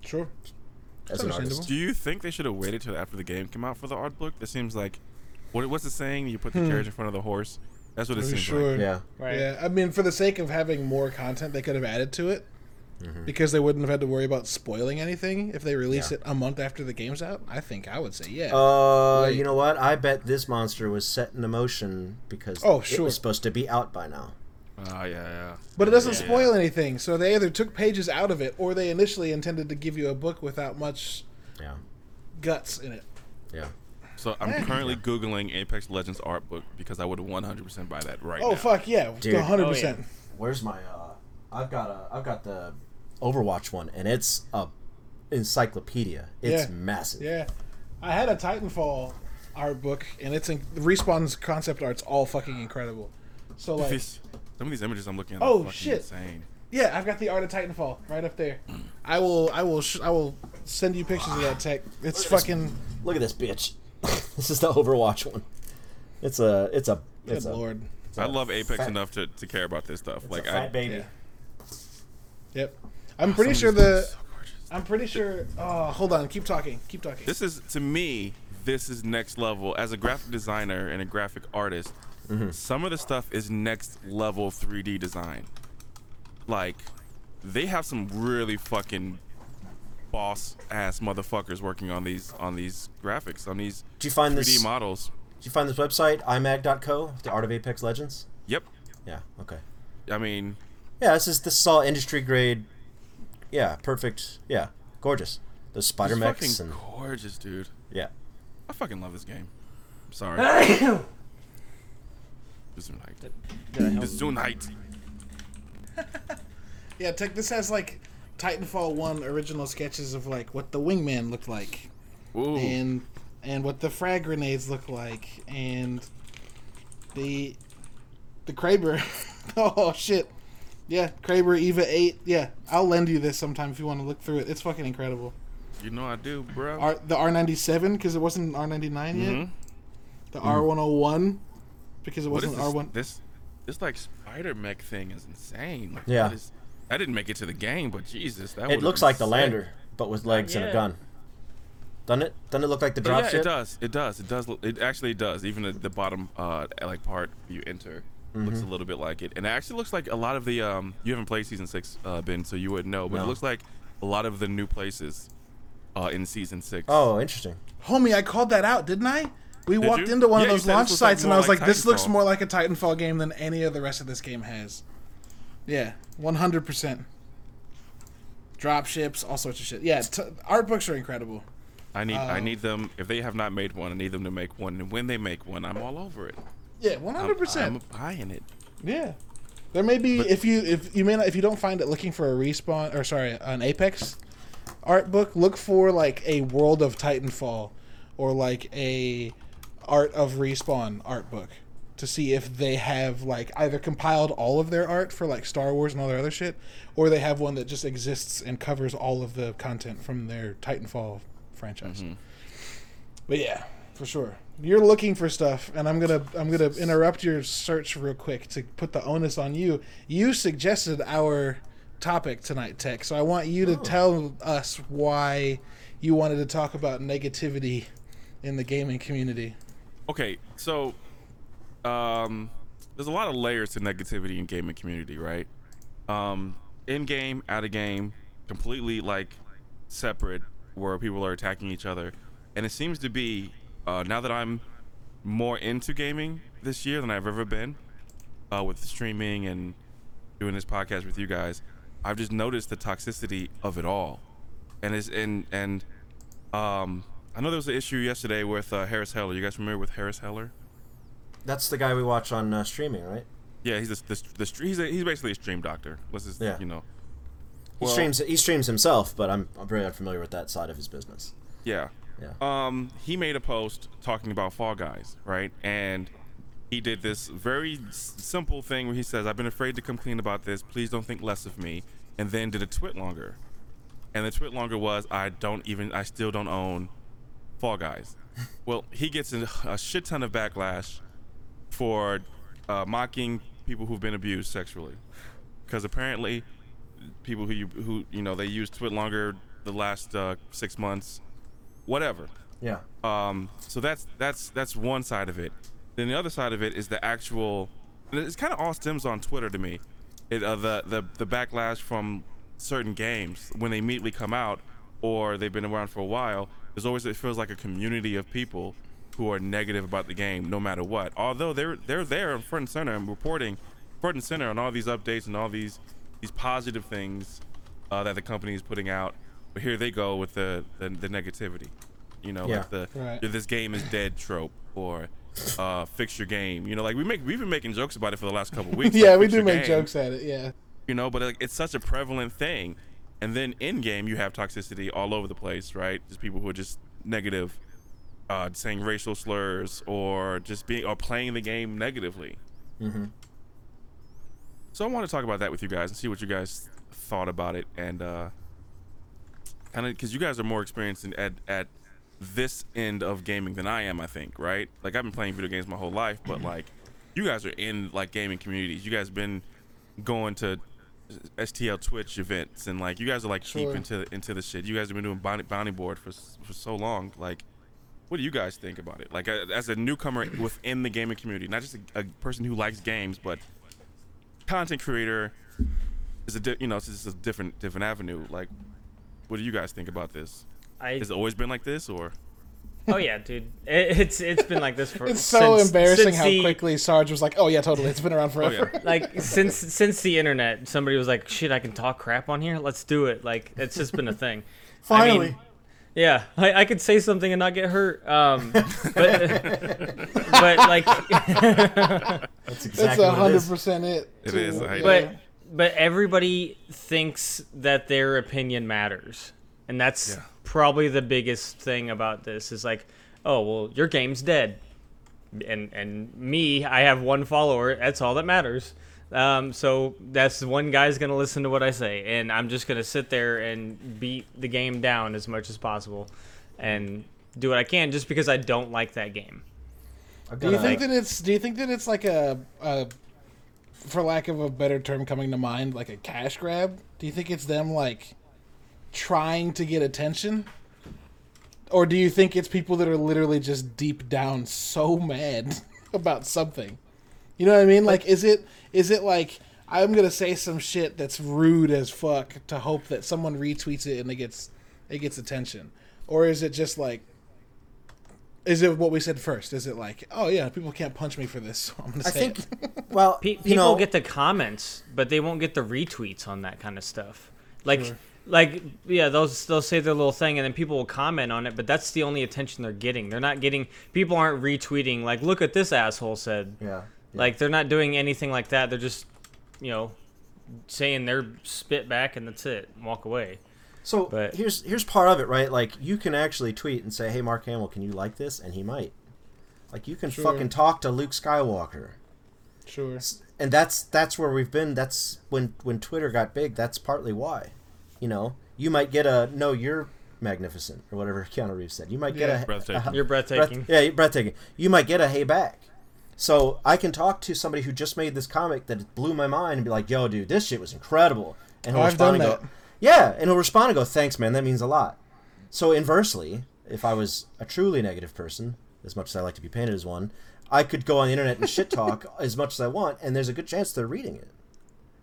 [SPEAKER 1] Sure.
[SPEAKER 3] as an
[SPEAKER 1] understandable.
[SPEAKER 3] artist.
[SPEAKER 4] Do you think they should have waited till after the game came out for the art book? It seems like, what what's the saying? You put the carriage in front of the horse. That's what it seems
[SPEAKER 1] sure.
[SPEAKER 4] like.
[SPEAKER 3] Yeah.
[SPEAKER 2] Right.
[SPEAKER 1] Yeah, I mean, for the sake of having more content, they could have added to it
[SPEAKER 3] Mm-hmm.
[SPEAKER 1] because they wouldn't have had to worry about spoiling anything if they release
[SPEAKER 3] Yeah.
[SPEAKER 1] it a month after the game's out. I think I would say yeah.
[SPEAKER 3] Uh,
[SPEAKER 1] Wait.
[SPEAKER 3] you know what? I bet this monster was set in motion because
[SPEAKER 1] Oh, sure.
[SPEAKER 3] it was supposed to be out by now.
[SPEAKER 4] Ah, yeah, yeah.
[SPEAKER 1] but it doesn't
[SPEAKER 4] yeah.
[SPEAKER 1] spoil anything, so they either took pages out of it or they initially intended to give you a book without much
[SPEAKER 3] Yeah.
[SPEAKER 1] guts in it.
[SPEAKER 3] Yeah.
[SPEAKER 4] So I'm currently googling Apex Legends art book because I would 100% buy that right now.
[SPEAKER 1] Oh fuck yeah,
[SPEAKER 3] Dude.
[SPEAKER 1] hundred
[SPEAKER 2] Oh, yeah.
[SPEAKER 1] percent.
[SPEAKER 3] Where's my uh I've got a I've got the Overwatch one and it's a encyclopedia. It's
[SPEAKER 1] Yeah.
[SPEAKER 3] massive.
[SPEAKER 1] Yeah, I had a Titanfall art book, and it's in, Respawn's concept art's all fucking incredible. So like,
[SPEAKER 4] These- some of these images I'm looking at
[SPEAKER 1] Oh,
[SPEAKER 4] are fucking
[SPEAKER 1] shit.
[SPEAKER 4] insane.
[SPEAKER 1] Yeah, I've got the art of Titanfall right up there. I will, I will, sh- I will send you pictures of that tech. It's fucking.
[SPEAKER 3] Look at this bitch. This is the Overwatch one. It's a it's a
[SPEAKER 1] Good
[SPEAKER 3] it's a,
[SPEAKER 1] lord.
[SPEAKER 3] it's
[SPEAKER 4] I
[SPEAKER 3] a
[SPEAKER 4] love Apex
[SPEAKER 3] fat-
[SPEAKER 4] enough to, to care about this stuff.
[SPEAKER 3] it's
[SPEAKER 4] Like
[SPEAKER 3] a
[SPEAKER 4] I,
[SPEAKER 3] fat baby.
[SPEAKER 1] Yeah. Yep. I'm
[SPEAKER 4] some
[SPEAKER 1] pretty sure the.
[SPEAKER 4] so.
[SPEAKER 1] I'm pretty sure. Oh, hold on. Keep talking. Keep talking.
[SPEAKER 4] This is to me, this is next level. As a graphic designer and a graphic artist,
[SPEAKER 3] Mm-hmm.
[SPEAKER 4] some of the stuff is next level 3D design. Like, they have some really fucking boss ass motherfuckers working on these on these graphics on these
[SPEAKER 3] Did you find
[SPEAKER 4] 3D
[SPEAKER 3] this?
[SPEAKER 4] models.
[SPEAKER 3] Do you find this website imag.co, the Art of Apex Legends?
[SPEAKER 4] Yep.
[SPEAKER 3] Yeah. Okay.
[SPEAKER 4] I mean,
[SPEAKER 3] Yeah. This is this is all industry grade. Yeah. Perfect. Yeah. Gorgeous. Those spider
[SPEAKER 4] it's
[SPEAKER 3] mechs
[SPEAKER 4] fucking
[SPEAKER 3] and
[SPEAKER 4] gorgeous, dude.
[SPEAKER 3] yeah.
[SPEAKER 4] I fucking love this game. I'm sorry. *coughs* Gesundheit.
[SPEAKER 2] Did I help?
[SPEAKER 4] Gesundheit. *laughs*
[SPEAKER 1] Yeah, tech. This has like Titanfall one original sketches of like what the wingman looked like.
[SPEAKER 4] Ooh.
[SPEAKER 1] and and what the frag grenades look like and the the Kraber. *laughs* oh shit. Yeah, Kraber Eva 8. Yeah, I'll lend you this sometime if you want to look through it. It's fucking incredible.
[SPEAKER 4] You know I do, bro.
[SPEAKER 1] R, the R97 because it wasn't R99 yet.
[SPEAKER 4] Mhm.
[SPEAKER 1] The R101 because it
[SPEAKER 4] What is
[SPEAKER 1] wasn't
[SPEAKER 4] this,
[SPEAKER 1] R1.
[SPEAKER 4] this this like spider mech thing is insane. Like,
[SPEAKER 3] Yeah.
[SPEAKER 4] that is- I didn't make it to the game, but Jesus, that
[SPEAKER 3] It looks
[SPEAKER 4] been
[SPEAKER 3] like the lander, but with legs and a gun. Doesn't it? Doesn't it look like the
[SPEAKER 4] But
[SPEAKER 3] drop
[SPEAKER 4] yeah,
[SPEAKER 3] ship?
[SPEAKER 4] it does. It does. It does. look- It actually does. Even the, the bottom uh like part you enter looks
[SPEAKER 3] Mm-hmm.
[SPEAKER 4] a little bit like it, and it actually looks like a lot of the um. You haven't played season six, uh, Ben, so you wouldn't know, but
[SPEAKER 3] No.
[SPEAKER 4] it looks like a lot of the new places, uh, in season six.
[SPEAKER 3] Oh, interesting.
[SPEAKER 1] Homie, I called that out, didn't I? We
[SPEAKER 4] Did
[SPEAKER 1] walked
[SPEAKER 4] you?
[SPEAKER 1] into one
[SPEAKER 4] Yeah,
[SPEAKER 1] of those launch
[SPEAKER 4] looks like
[SPEAKER 1] sites and I was
[SPEAKER 4] like
[SPEAKER 1] like, this looks more like a Titanfall game than any of the rest of this game has. Yeah, 100%. Drop ships, all sorts of shit. Yeah, t- art books are incredible.
[SPEAKER 4] I need. I
[SPEAKER 1] Um,
[SPEAKER 4] need them. If they have not made one, I need them to make one. And when they make one, I'm all over it.
[SPEAKER 1] Yeah, 100%.
[SPEAKER 4] I'm buying it.
[SPEAKER 1] Yeah. There may be if you if you may not if you don't find it looking for a respawn or sorry an Apex art book, look for like a World of Titanfall or like a Art of Respawn art book to see if they have like either compiled all of their art for like Star Wars and all their other shit, or they have one that just exists and covers all of the content from their Titanfall franchise. Mm-hmm. But yeah, for sure. You're looking for stuff, and I'm gonna I'm gonna interrupt your search real quick to put the onus on you. You suggested our topic tonight, Tech. So I want you to oh. tell us why you wanted to talk about negativity in the gaming community.
[SPEAKER 4] Okay, so um, there's a lot of layers to negativity in gaming community, right? Um, in game, out of game, completely like separate, where people are attacking each other, and it seems to be uh, now that I'm more into gaming this year than I've ever been, uh, with streaming and doing this podcast with you guys, I've just noticed the toxicity of it all, and it's and and um, I know there was an issue yesterday with uh, Harris Heller. You guys familiar with Harris Heller?
[SPEAKER 3] That's the guy we watch on uh, streaming, right?
[SPEAKER 4] Yeah, he's the, the, the he's a, he's basically a stream doctor. What's his?
[SPEAKER 3] Yeah.
[SPEAKER 4] you know.
[SPEAKER 3] He
[SPEAKER 4] Well-
[SPEAKER 3] streams he streams himself, but I'm, I'm very unfamiliar with that side of his business.
[SPEAKER 4] Yeah.
[SPEAKER 3] Yeah.
[SPEAKER 4] Um, he made a post talking about Fall Guys, right? And he did this very s- simple thing where he says, "I've been afraid to come clean about this. Please don't think less of me." And then did a TwitLonger, and the TwitLonger was, "I don't even, I still don't own Fall Guys." *laughs* well, he gets a, a shit ton of backlash for uh, mocking people who've been abused sexually, because apparently people who you who you know they used TwitLonger the last uh, six months, whatever.
[SPEAKER 3] Yeah.
[SPEAKER 4] Um, so that's that's that's one side of it. Then the other side of it is the actual. It's kind of all stems on Twitter to me. It uh, the the the backlash from certain games when they immediately come out or they've been around for a while. There's always it feels like a community of people who are negative about the game no matter what. Although they're they're there in front and center and reporting front and center on all these updates and all these these positive things uh, that the company is putting out. But here they go with the the, the negativity. You know,
[SPEAKER 3] Yeah.
[SPEAKER 4] like the
[SPEAKER 1] Right.
[SPEAKER 4] this game is dead trope or uh, fix your game. You know, like we make we've been making jokes about it for the last couple of weeks. *laughs*
[SPEAKER 1] yeah,
[SPEAKER 4] like,
[SPEAKER 1] we do make
[SPEAKER 4] game,
[SPEAKER 1] jokes at it. Yeah.
[SPEAKER 4] You know, but like, it's such a prevalent thing. And then in game, you have toxicity all over the place, right? Just people who are just negative, uh, saying racial slurs or just being or playing the game negatively.
[SPEAKER 3] Mm-hmm.
[SPEAKER 4] So I want to talk about that with you guys and see what you guys thought about it, and uh, kind of because you guys are more experienced in, at at this end of gaming than I am. I think, right? Like I've been playing video games my whole life, but like you guys are in like gaming communities. You guys been going to STL Twitch events, and like you guys are like
[SPEAKER 1] Sure.
[SPEAKER 4] deep into into the shit. You guys have been doing bounty, bounty board for for so long. Like, what do you guys think about it? Like uh, as a newcomer within the gaming community, not just a, a person who likes games, but content creator is a di- you know it's just a different different avenue. Like, what do you guys think about this?
[SPEAKER 2] I
[SPEAKER 4] Has it always been like this, or
[SPEAKER 2] oh yeah, dude. *laughs* It, it's it's been like this for.
[SPEAKER 1] It's so
[SPEAKER 2] since-
[SPEAKER 1] embarrassing
[SPEAKER 2] since
[SPEAKER 1] how
[SPEAKER 2] the-
[SPEAKER 1] quickly Sarge was like, "Oh yeah, totally. It's been around
[SPEAKER 4] oh
[SPEAKER 1] forever."
[SPEAKER 4] yeah, *laughs*
[SPEAKER 2] like since since the internet, somebody was like, "Shit, I can talk crap on here. Let's do it." Like it's just been a thing. I mean,
[SPEAKER 1] Finally.
[SPEAKER 2] Yeah, I, I could say something and not get hurt. Um, *laughs* but but like, *laughs*
[SPEAKER 3] That's
[SPEAKER 1] That's
[SPEAKER 3] exactly
[SPEAKER 1] a
[SPEAKER 3] it
[SPEAKER 1] hundred percent it.
[SPEAKER 4] It
[SPEAKER 1] too.
[SPEAKER 4] is, I-
[SPEAKER 2] but but everybody thinks that their opinion matters, and that's
[SPEAKER 4] Yeah.
[SPEAKER 2] probably the biggest thing about this. Is like, oh well, your game's dead, and and me, I have one follower. That's all that matters. Um, so that's one guy's gonna listen to what I say, and I'm just gonna sit there and beat the game down as much as possible, and do what I can just because I don't like that game.
[SPEAKER 1] Do you
[SPEAKER 3] a-
[SPEAKER 1] think that it's? Do you think that it's like a, a, for lack of a better term coming to mind, like a cash grab? Do you think it's them like trying to get attention, or do you think it's people that are literally just deep down so mad *laughs* about something? You know what I mean? Like, is it is it like I'm gonna say some shit that's rude as fuck to hope that someone retweets it and it gets it gets attention, or is it just like is it what we said first? Is it like, oh yeah, people can't punch me for this? *laughs* So I'm gonna
[SPEAKER 3] I
[SPEAKER 1] say
[SPEAKER 3] think.
[SPEAKER 1] it. *laughs*
[SPEAKER 3] Well,
[SPEAKER 2] Pe-
[SPEAKER 3] you
[SPEAKER 2] people
[SPEAKER 3] know,
[SPEAKER 2] get the comments, but they won't get the retweets on that kind of stuff. Like, like yeah, they'll they'll say their little thing, and then people will comment on it. But that's the only attention they're getting. They're not getting. People aren't retweeting. Like, look at this asshole said.
[SPEAKER 3] Yeah. Yeah.
[SPEAKER 2] Like, they're not doing anything like that. They're just, you know, saying their spit back, and that's it. And walk away.
[SPEAKER 3] So
[SPEAKER 2] But-
[SPEAKER 3] here's here's part of it, right? Like you can actually tweet and say, "Hey, Mark Hamill, can you like this?" And he might. Like you can
[SPEAKER 1] Sure.
[SPEAKER 3] fucking talk to Luke Skywalker.
[SPEAKER 1] Sure.
[SPEAKER 3] and that's that's where we've been that's when when twitter got big that's partly why you know you might get a no you're magnificent or whatever *laughs* keanu reeves said you might get
[SPEAKER 1] Yeah.
[SPEAKER 3] a
[SPEAKER 4] Breathtaking.
[SPEAKER 2] You're
[SPEAKER 3] breath-
[SPEAKER 2] breathtaking.
[SPEAKER 3] yeah you're breathtaking you might get a hey back so i can talk to somebody who just made this comic that blew my mind and be like yo dude this shit was incredible and
[SPEAKER 1] Oh, I've
[SPEAKER 3] respond
[SPEAKER 1] done
[SPEAKER 3] and go
[SPEAKER 1] that.
[SPEAKER 3] yeah and he'll respond and go thanks man that means a lot so inversely, if I was a truly negative person, as much as I like to be painted as one, I could go on the internet and shit talk *laughs* as much as I want, and there's a good chance they're reading it.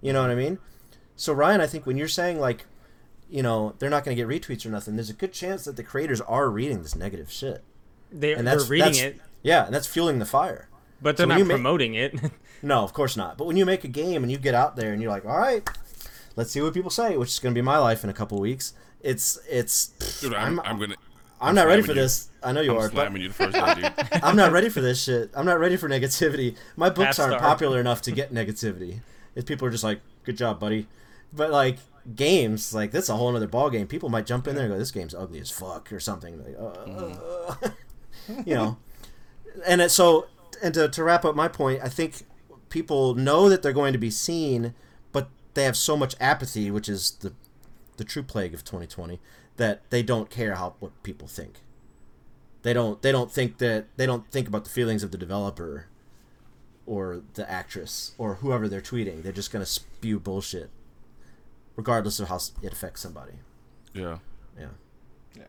[SPEAKER 3] You know what I mean? So Ryan, I think when you're saying like, you know, they're not going to get retweets or nothing, there's a good chance that the creators are reading this negative shit,
[SPEAKER 2] They,
[SPEAKER 3] and
[SPEAKER 2] they're reading
[SPEAKER 3] that's-
[SPEAKER 2] it,
[SPEAKER 3] Yeah, and that's fueling the fire.
[SPEAKER 2] But they're
[SPEAKER 3] So
[SPEAKER 2] not
[SPEAKER 3] you make-
[SPEAKER 2] promoting it. *laughs*
[SPEAKER 3] No, of course not. But when you make a game and you get out there and you're like, all right, let's see what people say, which is going to be my life in a couple weeks. It's it's.
[SPEAKER 4] Dude, I'm,
[SPEAKER 3] I'm,
[SPEAKER 4] I'm gonna.
[SPEAKER 3] I'm not ready for
[SPEAKER 4] you.
[SPEAKER 3] this. I know you
[SPEAKER 4] I'm
[SPEAKER 3] are, but
[SPEAKER 4] slamming you the first day, dude. *laughs*
[SPEAKER 3] I'm not ready for this shit. I'm not ready for negativity. My books aren't
[SPEAKER 2] Half-star.
[SPEAKER 3] popular enough to get negativity. If people are just like, "Good job, buddy," but like games, like this is a whole other ball game. People might jump in there and go, "This game's ugly as fuck" or something. Like, uh, *laughs* you know, and it, so and to, to wrap up my point, I think people know that they're going to be seen, but they have so much apathy, which is the the true plague of 2020, that they don't care how what people think they don't they don't think that they don't think about the feelings of the developer or the actress or whoever they're tweeting they're just going to spew bullshit regardless of how it affects somebody
[SPEAKER 4] Yeah.
[SPEAKER 3] Yeah.
[SPEAKER 2] yeah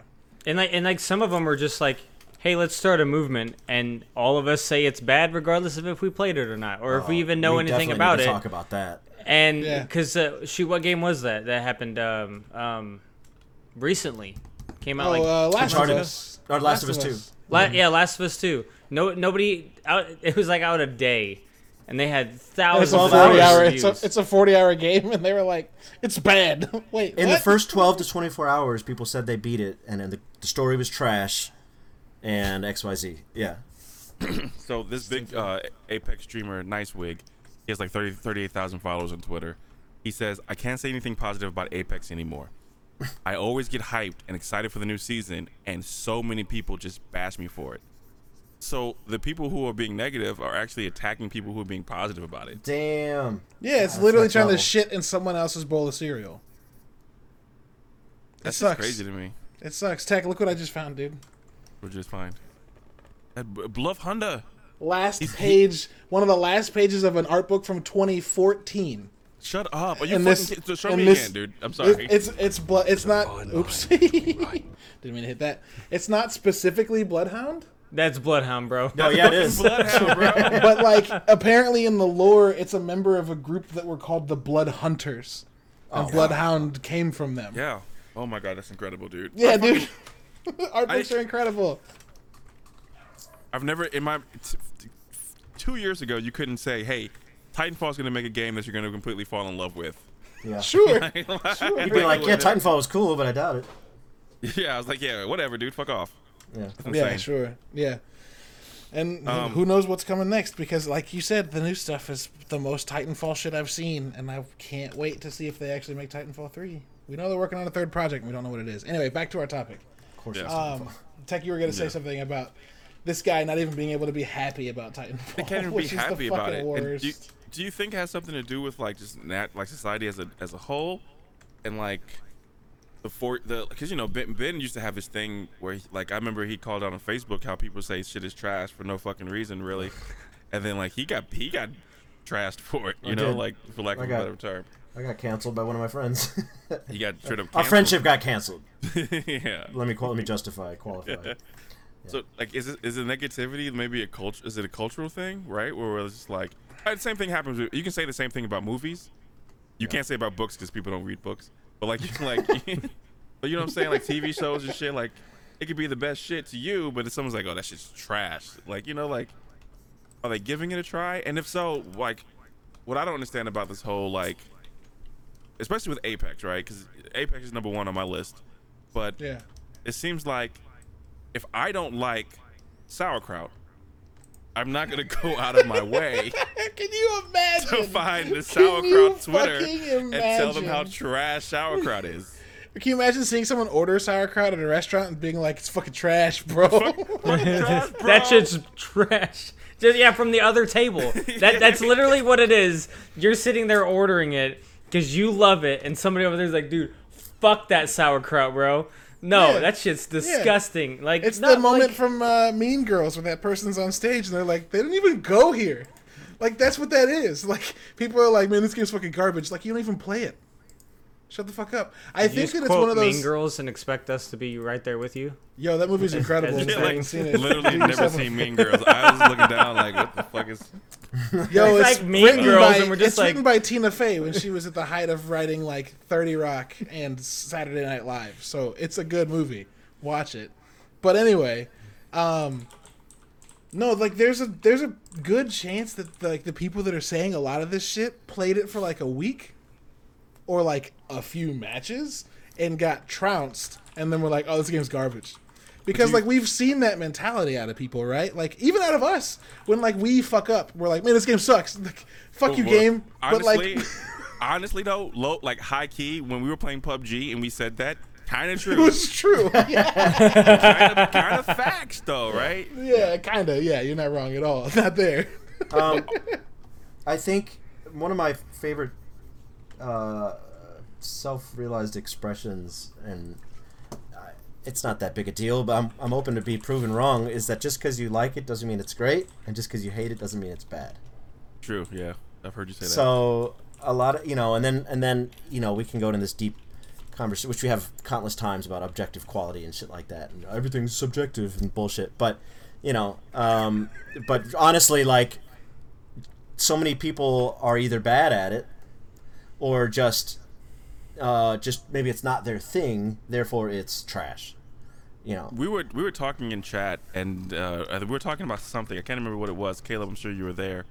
[SPEAKER 2] and like and like some of them are just like, hey, let's start a movement, and all of us say it's bad regardless of if we played it or not, or if we even know
[SPEAKER 3] Oh, We
[SPEAKER 2] anything about
[SPEAKER 3] need
[SPEAKER 2] it.
[SPEAKER 3] to talk about that
[SPEAKER 2] And
[SPEAKER 1] Yeah.
[SPEAKER 2] because uh, shoot, what game was that that happened um, um, recently? Came out
[SPEAKER 1] Oh,
[SPEAKER 2] like
[SPEAKER 1] uh, Last of Us.
[SPEAKER 3] Or Last of Us 2.
[SPEAKER 2] La- yeah, Last of Us Two. No, nobody out. It was like out a day, and they had thousands
[SPEAKER 1] a
[SPEAKER 2] of
[SPEAKER 3] hours
[SPEAKER 1] forty hour. It's a it's a forty hour game, and they were like, "It's bad." *laughs* Wait,
[SPEAKER 3] in the first 12 to 24 hours people said they beat it and then the, the story was trash and xyz yeah *clears throat*
[SPEAKER 4] So this big uh, Apex streamer, NiceWigg, he has like 30, 38,000 followers on Twitter. He says, I can't say anything positive about Apex anymore. *laughs* I always get hyped and excited for the new season, and so many people just bash me for it. So the people who are being negative are actually attacking people who are being positive about it.
[SPEAKER 3] damn
[SPEAKER 1] yeah, it's
[SPEAKER 3] That's
[SPEAKER 1] literally
[SPEAKER 3] next
[SPEAKER 1] trying to shit in someone else's bowl of cereal.
[SPEAKER 4] That's
[SPEAKER 1] it
[SPEAKER 4] just
[SPEAKER 1] sucks.
[SPEAKER 4] crazy to me.
[SPEAKER 1] It sucks. Tech, look what I just found, dude.
[SPEAKER 4] We're just fine. That B- Bloodhound.
[SPEAKER 1] Last
[SPEAKER 4] He's- he-
[SPEAKER 1] page, one of the last pages of an art book from 2014.
[SPEAKER 4] Shut up. Are you
[SPEAKER 1] And
[SPEAKER 4] fucking
[SPEAKER 1] this,
[SPEAKER 4] kid- show
[SPEAKER 1] and
[SPEAKER 4] me
[SPEAKER 1] this-
[SPEAKER 4] again, dude. I'm
[SPEAKER 1] it-
[SPEAKER 4] sorry.
[SPEAKER 1] it's it's blood. It's not. Oops. *laughs* Didn't mean to hit that. It's not specifically Bloodhound,
[SPEAKER 2] That's Bloodhound, bro.
[SPEAKER 3] oh yeah it is *laughs*
[SPEAKER 4] Bloodhound, bro.
[SPEAKER 1] but like apparently in the lore, it's a member of a group that were called the Blood Hunters, and oh, Bloodhound came from them.
[SPEAKER 4] yeah. Oh my god, that's incredible, dude.
[SPEAKER 1] Yeah,
[SPEAKER 4] I fucking-
[SPEAKER 1] dude. *laughs* Art books
[SPEAKER 4] I-
[SPEAKER 1] are incredible.
[SPEAKER 4] I've never in my t- t- two years ago you couldn't say, "Hey, Titanfall's going to make a game that you're going to completely fall in love with."
[SPEAKER 3] yeah *laughs*
[SPEAKER 1] Sure. *laughs*
[SPEAKER 3] you'd be like yeah titanfall was cool but i doubt it
[SPEAKER 4] Yeah, I was like, "Yeah, whatever, dude. Fuck off."
[SPEAKER 3] yeah
[SPEAKER 1] Yeah, sure. Yeah. And
[SPEAKER 4] Um,
[SPEAKER 1] who knows what's coming next? Because, like you said, the new stuff is the most Titanfall shit I've seen, and I can't wait to see if they actually make Titanfall three. We know they're working on a third project, and we don't know what it is. Anyway, back to our topic.
[SPEAKER 3] Of course
[SPEAKER 4] Yeah.
[SPEAKER 1] Um, Tech, you were going to say
[SPEAKER 4] Yeah.
[SPEAKER 1] something about this guy not even being able to be happy about Titanfall.
[SPEAKER 4] They can't even be
[SPEAKER 1] which is the
[SPEAKER 4] happy about
[SPEAKER 1] fucking
[SPEAKER 4] it.
[SPEAKER 1] Worst.
[SPEAKER 4] do, you, do you think it has something to do with like just nat like society as a as a whole, and like the for the because you know Ben, ben used to have this thing where he, like I remember he called out on Facebook how people say shit is trash for no fucking reason really, *laughs* and then like he got he got trashed for it you
[SPEAKER 3] I
[SPEAKER 4] know
[SPEAKER 3] did.
[SPEAKER 4] like for lack of a
[SPEAKER 3] got-
[SPEAKER 4] better term.
[SPEAKER 3] I got canceled by one of my friends
[SPEAKER 4] He got *laughs* straight up.
[SPEAKER 3] our friendship got canceled *laughs*
[SPEAKER 4] yeah.
[SPEAKER 3] let me let me justify qualify *laughs*
[SPEAKER 4] So like, is it is it negativity? Maybe a culture? Is it a cultural thing, right? Where it's just like the same thing happens. With, you can say the same thing about movies. You can't say about books because people don't read books. But like, you can, like, but you know what I'm saying? Like TV shows and shit. Like, it could be the best shit to you, but if someone's like, "Oh, that shit's trash," like, you know, like, are they giving it a try? And if so, like, what I don't understand about this whole like, especially with Apex, right? Because Apex is number one on my list, but
[SPEAKER 1] yeah.
[SPEAKER 4] it seems like if I don't like sauerkraut, I'm not gonna go out of my way *laughs*
[SPEAKER 1] Can you imagine?
[SPEAKER 4] to find the sauerkraut Twitter and tell them how trash sauerkraut is.
[SPEAKER 1] Can you imagine seeing someone order sauerkraut at a restaurant and being like, "It's fucking trash, bro"? *laughs* *laughs*
[SPEAKER 2] that shit's trash. Just, yeah, from the other table. That that's literally what it is. You're sitting there ordering it because you love it, and somebody over there's like, dude, fuck that sauerkraut, bro. No,
[SPEAKER 1] Yeah.
[SPEAKER 2] that shit's disgusting. Like
[SPEAKER 1] It's
[SPEAKER 2] not
[SPEAKER 1] the moment
[SPEAKER 2] like-
[SPEAKER 1] from uh, Mean Girls when that person's on stage and they're like, they didn't even go here. Like that's what that is. *laughs* Like people are like, man, this game's fucking garbage. Like you don't even play it. Shut the fuck up. I
[SPEAKER 2] You
[SPEAKER 1] think
[SPEAKER 2] just
[SPEAKER 1] that it's one of those.
[SPEAKER 2] Mean Girls and expect us to be right there with you.
[SPEAKER 1] Yo, that movie's incredible.
[SPEAKER 2] as
[SPEAKER 1] If you
[SPEAKER 2] like,
[SPEAKER 1] haven't seen it,
[SPEAKER 4] Literally *laughs* never seen Mean Girls. I was looking down like, what the fuck is? *laughs*
[SPEAKER 1] Yo,
[SPEAKER 2] It's
[SPEAKER 1] it's,
[SPEAKER 2] like Mean
[SPEAKER 1] written
[SPEAKER 2] Girls
[SPEAKER 1] by,
[SPEAKER 2] and we're just
[SPEAKER 1] it's
[SPEAKER 2] like-
[SPEAKER 1] written by Tina Fey when she was at the height of writing like Thirty Rock and Saturday Night Live. So it's a good movie. Watch it. But anyway, um, no, like there's a there's a good chance that like the people that are saying a lot of this shit played it for like a week or like a few matches and got trounced and then we're like, oh, this game's garbage. Because
[SPEAKER 4] you-
[SPEAKER 1] like we've seen that mentality out of people, right? Like even out of us, when like we fuck up, we're like, man, this game sucks. *laughs* Like, fuck you,
[SPEAKER 4] Well,
[SPEAKER 1] game.
[SPEAKER 4] Honestly,
[SPEAKER 1] but like, *laughs*
[SPEAKER 4] honestly though, low like high key when we were playing PUBG and we said that, kind of true.
[SPEAKER 1] it
[SPEAKER 4] true.
[SPEAKER 1] was true. *laughs* yeah,
[SPEAKER 4] kind of kind of facts though, right?
[SPEAKER 1] yeah kind of. Yeah, you're not wrong at all. Not there.
[SPEAKER 3] Um, I think one of my favorite uh, self-realized expressions, and I- it's not that big a deal, but I'm, I'm open to be proven wrong, is that just because you like it doesn't mean it's great, and just because you hate it doesn't mean it's bad.
[SPEAKER 4] True. Yeah, I've heard you say that.
[SPEAKER 3] So a lot of you know, and then and then you know we can go into this deep conversation, which we have countless times about objective quality and shit like that, and everything's subjective and bullshit. But you know, um, but honestly, like so many people are either bad at it or just uh, just maybe it's not their thing, therefore it's trash. You know,
[SPEAKER 4] we were we were talking in chat and uh, we were talking about something. I can't remember what it was. Caleb, I'm sure you were there,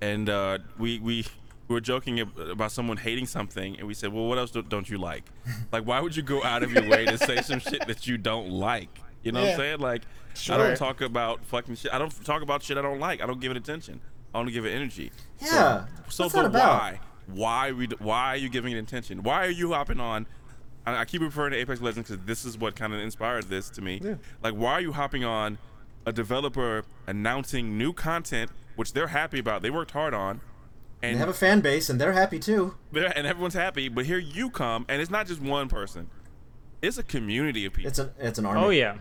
[SPEAKER 4] and uh, we we. We were joking about someone hating something, and we said, "Well, what else do- don't you like? Like, why would you go out of your way to say some shit that you don't like? You know what I'm saying? Like, I don't talk about fucking shit. I don't talk about shit I don't like. I don't give it attention. I only give it energy.
[SPEAKER 3] Yeah,
[SPEAKER 4] So,
[SPEAKER 3] what's
[SPEAKER 4] but
[SPEAKER 3] that about?
[SPEAKER 4] why? Why we? Why are you giving it attention? Why are you hopping on? I, I keep referring to Apex Legends because this is what kind of inspired this to me.
[SPEAKER 1] Yeah.
[SPEAKER 4] Like, why are you hopping on a developer announcing new content, which they're happy about? They worked hard on, And they
[SPEAKER 3] have a fan base and they're happy too.
[SPEAKER 4] they're, and everyone's happy. But here you come, and it's not just one person; it's a community of people.
[SPEAKER 3] It's a it's an army.
[SPEAKER 2] Oh yeah.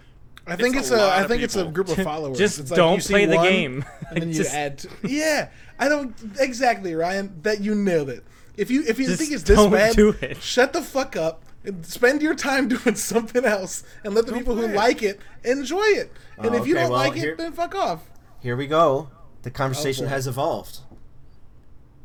[SPEAKER 1] I think
[SPEAKER 4] It's
[SPEAKER 1] it's,
[SPEAKER 4] a
[SPEAKER 1] a.
[SPEAKER 4] lot
[SPEAKER 1] think it's a group of *laughs* followers.
[SPEAKER 2] Just
[SPEAKER 1] It's like
[SPEAKER 2] don't
[SPEAKER 1] you
[SPEAKER 2] play the
[SPEAKER 1] one,
[SPEAKER 2] game.
[SPEAKER 1] and then *laughs* you
[SPEAKER 2] Just-
[SPEAKER 1] add. To, yeah, *laughs* I don't exactly, Ryan. That you nailed it. If you if you
[SPEAKER 2] Just
[SPEAKER 1] think it's this
[SPEAKER 2] don't
[SPEAKER 1] bad,
[SPEAKER 2] do it.
[SPEAKER 1] shut the fuck up and spend your time *laughs* doing something else, and let the people who
[SPEAKER 4] it.
[SPEAKER 1] like it enjoy it. And
[SPEAKER 3] Oh,
[SPEAKER 1] if you
[SPEAKER 3] okay,
[SPEAKER 1] don't
[SPEAKER 3] well,
[SPEAKER 1] like
[SPEAKER 3] here-
[SPEAKER 1] it, then fuck off.
[SPEAKER 3] Here we go. The conversation oh,
[SPEAKER 1] boy.
[SPEAKER 3] has evolved.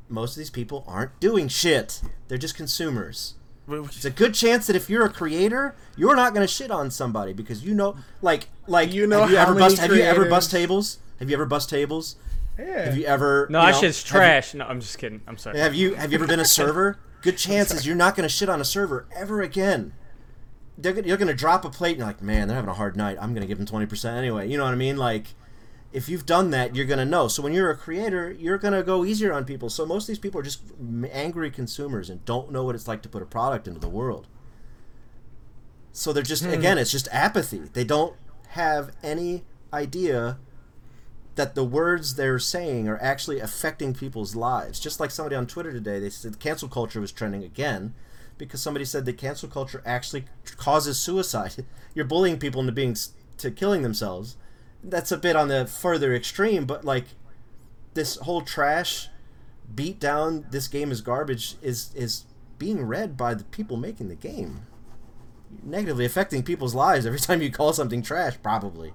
[SPEAKER 3] Most of these people aren't doing shit. They're just consumers. It's a good chance that if you're a creator, you're not going to shit on somebody because you know, like, like
[SPEAKER 1] You know
[SPEAKER 3] have you ever
[SPEAKER 1] many
[SPEAKER 3] bust? Have you ever bust tables? Have you ever bust tables?
[SPEAKER 1] Yeah.
[SPEAKER 3] Have you ever?
[SPEAKER 2] No,
[SPEAKER 3] you
[SPEAKER 2] that
[SPEAKER 3] know,
[SPEAKER 2] shit's
[SPEAKER 3] have you-
[SPEAKER 2] trash. No, I'm just kidding. I'm sorry.
[SPEAKER 3] Have you have you ever been a *laughs* server? Good chances you're not going to shit on a server ever again. They're, gonna- you're going to drop a plate and you're like, man, they're having a hard night. I'm going to give them twenty percent anyway. You know what I mean? Like, if you've done that, you're going to know. So when you're a creator, you're going to go easier on people. So most of these people are just angry consumers and don't know what it's like to put a product into the world. So they're just hmm. again, it's just apathy. They don't have any idea that the words they're saying are actually affecting people's lives. Just like somebody on Twitter today, they said cancel culture was trending again because somebody said that cancel culture actually causes suicide. *laughs* You're bullying people into being to killing themselves. That's a bit on the further extreme, but like this whole trash beat down this game is garbage is is being read by the people making the game. Negatively affecting people's lives every *laughs* time you call something trash, probably.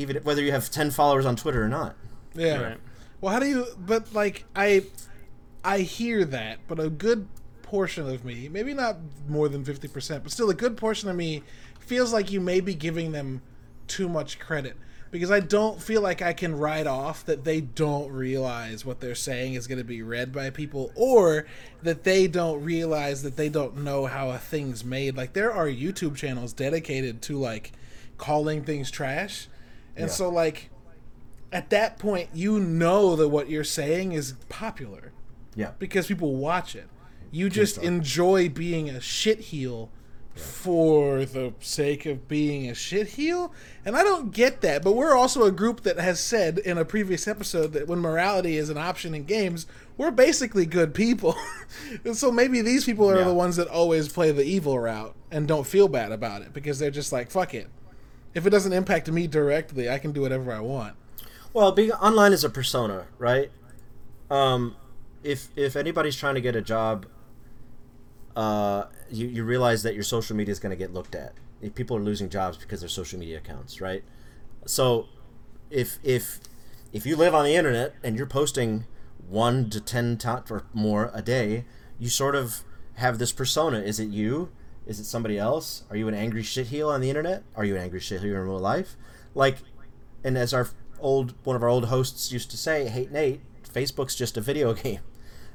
[SPEAKER 3] Even whether you have ten followers on Twitter or not.
[SPEAKER 1] Yeah.
[SPEAKER 2] Right.
[SPEAKER 1] Well, how do you? But like, I, I hear that, but a good portion of me, maybe not more than fifty percent, but still a good portion of me, feels like you may be giving them too much credit because I don't feel like I can write off that they don't realize what they're saying is going to be read by people, or that they don't realize that they don't know how a thing's made. Like there are YouTube channels dedicated to like calling things trash, and
[SPEAKER 3] Yeah.
[SPEAKER 1] so like at that point you know that what you're saying is popular
[SPEAKER 3] Yeah.
[SPEAKER 1] because people watch it You just enjoy being a shit shitheel for the sake of being a shitheel, and I don't get that. But we're also a group that has said in a previous episode that when morality is an option in games, we're basically good people. *laughs* and so maybe these people are
[SPEAKER 3] Yeah.
[SPEAKER 1] the ones that always play the evil route and don't feel bad about it because they're just like, fuck it. If it doesn't impact me directly, I can do whatever I want.
[SPEAKER 3] Well, being online is a persona, right? Um, if if anybody's trying to get a job, uh, you you realize that your social media is going to get looked at. If people are losing jobs because their social media accounts, right? So, if if if you live on the internet and you're posting one to ten times or more a day, you sort of have this persona. Is it you? Is it somebody else? Are you an angry shitheel on the internet? Are you an angry shitheel in real life? Like, and as our old one of our old hosts used to say, "Hate Nate." Facebook's just a video *laughs* game,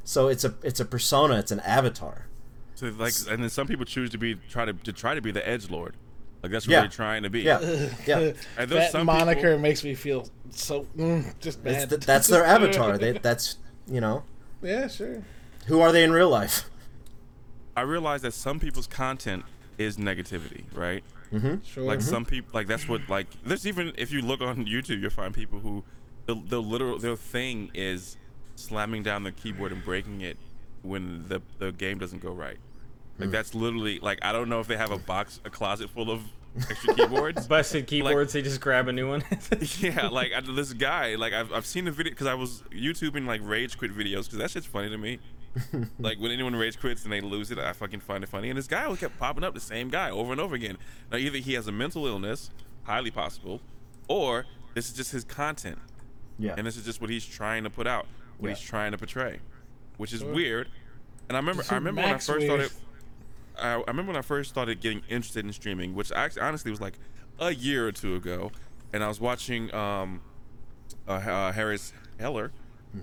[SPEAKER 3] so it's a it's a persona. It's an avatar.
[SPEAKER 4] So like, and then some people choose to be try to to try to be the edge lord. Like that's what
[SPEAKER 3] Yeah.
[SPEAKER 4] they're trying to be.
[SPEAKER 3] Yeah, *laughs* yeah.
[SPEAKER 4] And
[SPEAKER 1] that
[SPEAKER 4] some
[SPEAKER 1] moniker
[SPEAKER 4] people-
[SPEAKER 1] makes me feel so mm, just bad.
[SPEAKER 3] It's th- that's their *laughs* avatar. They, that's you know
[SPEAKER 1] yeah, sure.
[SPEAKER 3] who are they in real life?
[SPEAKER 4] I realize that some people's content is negativity, right? Mm-hmm.
[SPEAKER 1] Sure.
[SPEAKER 4] Like some mm-hmm. people, like that's what like. There's even if you look on YouTube, you'll find people who, the the literal their thing is slamming down the keyboard and breaking it when the the game doesn't go right. Like mm. that's literally like I don't know if they have a box, a closet full of extra keyboards. *laughs*
[SPEAKER 2] Busted keyboards, they just grab a new one. *laughs*
[SPEAKER 4] yeah, like I, this guy, like I've, I've seen the video because I was YouTubing like rage quit videos because that shit's funny to me. *laughs* like when anyone rage quits and they lose it, I fucking find it funny. And this guy always kept popping up, the same guy over and over again. Now either he has a mental illness, highly possible, or this is just his content,
[SPEAKER 3] Yeah,
[SPEAKER 4] and this is just what he's trying to put out, what
[SPEAKER 3] Yeah.
[SPEAKER 4] he's trying to portray, which is weird. And I remember, I remember
[SPEAKER 1] Max
[SPEAKER 4] when I first
[SPEAKER 1] weird.
[SPEAKER 4] started. I, I remember when I first started getting interested in streaming, which actually honestly was like a year or two ago, and I was watching um, uh, uh, Harris Heller,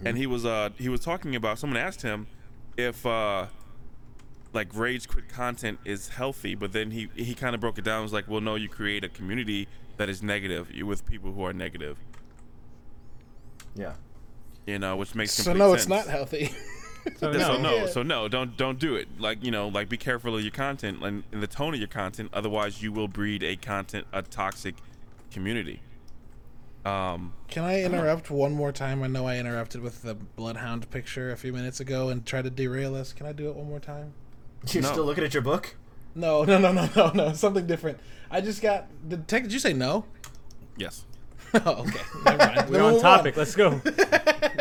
[SPEAKER 4] and he was uh, he was talking about someone asked him if uh, like rage quit content is healthy, but then he he kind of broke it down. Was like, well, no, you create a community that is negative you with people who are negative,
[SPEAKER 3] yeah.
[SPEAKER 4] you know, which makes him
[SPEAKER 1] So
[SPEAKER 4] complete
[SPEAKER 1] no, it's not healthy. *laughs*
[SPEAKER 2] so
[SPEAKER 4] Yeah, So
[SPEAKER 2] no.
[SPEAKER 4] no,
[SPEAKER 1] Yeah.
[SPEAKER 4] so no, don't don't do it. Like you know, like be careful of your content and, and the tone of your content. Otherwise, you will breed a content a toxic community. Um,
[SPEAKER 1] Can I interrupt one more time? I know I interrupted with the bloodhound picture a few minutes ago and tried to derail us. Can I do it one more time?
[SPEAKER 3] You're
[SPEAKER 4] No.
[SPEAKER 3] still looking at your book.
[SPEAKER 1] No, *laughs* no, no, no, no, no. Something different. I just got. Did, tech, did you say no?
[SPEAKER 4] yes. *laughs*
[SPEAKER 1] oh, okay. Never mind. *laughs*
[SPEAKER 2] We're on topic. Let's go.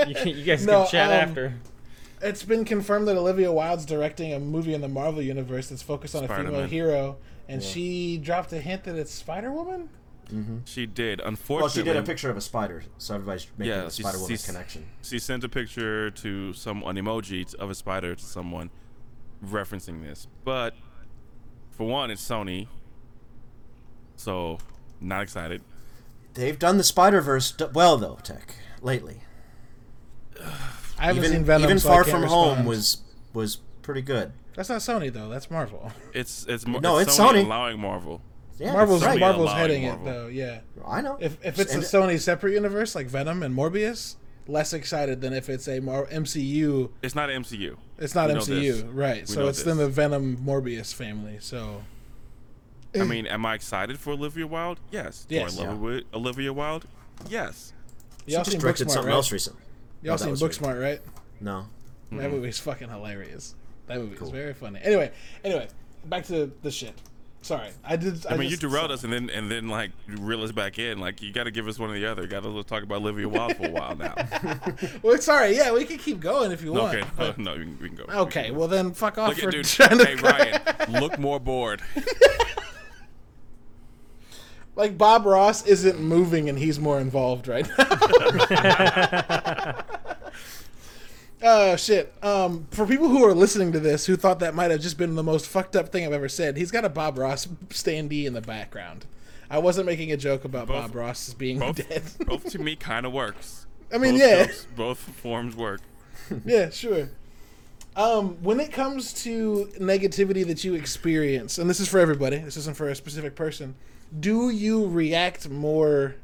[SPEAKER 2] you, you guys
[SPEAKER 1] No,
[SPEAKER 2] can chat
[SPEAKER 1] um,
[SPEAKER 2] after.
[SPEAKER 1] It's been confirmed that Olivia Wilde's directing a movie in the Marvel universe that's focused on a female hero, and she dropped a hint that it's Spider Woman. Mm-hmm.
[SPEAKER 4] She did. Unfortunately, Well,
[SPEAKER 3] she did a picture of a spider, so everybody's making
[SPEAKER 4] Yeah,
[SPEAKER 3] the Spider Woman
[SPEAKER 4] she's-
[SPEAKER 3] connection.
[SPEAKER 4] She sent a picture to some an emoji of a spider to someone, referencing this. But for one, it's Sony, so not excited.
[SPEAKER 3] They've done the Spider Verse d- well though, Tech lately.
[SPEAKER 1] I haven't
[SPEAKER 3] Even
[SPEAKER 1] seen Venom.
[SPEAKER 3] even
[SPEAKER 1] so
[SPEAKER 3] Far
[SPEAKER 1] can't
[SPEAKER 3] From Home was was pretty good.
[SPEAKER 1] That's not Sony though. That's Marvel.
[SPEAKER 4] It's it's Mar-
[SPEAKER 3] No, it's
[SPEAKER 4] Sony,
[SPEAKER 3] Sony.
[SPEAKER 4] allowing Marvel.
[SPEAKER 3] Yeah,
[SPEAKER 1] Marvel's
[SPEAKER 3] right.
[SPEAKER 1] Marvel's heading
[SPEAKER 4] Marvel.
[SPEAKER 1] it though. Yeah.
[SPEAKER 3] I know.
[SPEAKER 1] If if it's
[SPEAKER 3] And-
[SPEAKER 1] a Sony separate universe like Venom and Morbius, less excited than if it's a Mar- MCU.
[SPEAKER 4] It's not MCU.
[SPEAKER 1] It's not
[SPEAKER 4] We
[SPEAKER 1] MCU, right?
[SPEAKER 4] We
[SPEAKER 1] so
[SPEAKER 4] know
[SPEAKER 1] it's in the Venom Morbius family. So
[SPEAKER 4] I mean, am I excited for Olivia Wilde? Yes. Do
[SPEAKER 1] Yes.
[SPEAKER 4] I love
[SPEAKER 3] Yeah.
[SPEAKER 4] Olivia Wilde? Yes.
[SPEAKER 3] she
[SPEAKER 1] y'all
[SPEAKER 3] just
[SPEAKER 1] seen
[SPEAKER 3] directed
[SPEAKER 1] Booksmart,
[SPEAKER 3] something
[SPEAKER 1] right?
[SPEAKER 3] else recent.
[SPEAKER 1] Y'all
[SPEAKER 3] Oh,
[SPEAKER 1] seen
[SPEAKER 3] was weird.
[SPEAKER 1] Booksmart, right?
[SPEAKER 3] No.
[SPEAKER 1] That movie's fucking hilarious. That movie is very funny. Anyway, anyway, back to the shit. Sorry, I did. I,
[SPEAKER 4] I mean,
[SPEAKER 1] just,
[SPEAKER 4] you derailed us and then and then like reel us back in. Like you got to give us one or the other. Got to talk about Olivia Wilde for a while now. *laughs*
[SPEAKER 1] Well, sorry. Yeah, we can keep going if you want.
[SPEAKER 4] okay,
[SPEAKER 1] but- *laughs*
[SPEAKER 4] no, we can, we can go.
[SPEAKER 1] okay. Well, then fuck off
[SPEAKER 4] Look
[SPEAKER 1] for
[SPEAKER 4] at dude.
[SPEAKER 1] trying to.
[SPEAKER 4] Hey Ryan, *laughs* look more bored.
[SPEAKER 1] like Bob Ross isn't moving and he's more involved right now. Oh shit. Um for people who are listening to this who thought that might have just been the most fucked up thing I've ever said, he's got a Bob Ross standee in the background. I wasn't making a joke about
[SPEAKER 4] Both-
[SPEAKER 1] Bob Ross being
[SPEAKER 4] Both,
[SPEAKER 1] dead. *laughs*
[SPEAKER 4] both to me kind of works.
[SPEAKER 1] I mean,
[SPEAKER 4] both
[SPEAKER 1] yeah.
[SPEAKER 4] jokes- both forms work. *laughs*
[SPEAKER 1] yeah, sure. Um, when it comes to negativity that you experience, and this is for everybody, this isn't for a specific person, do you react more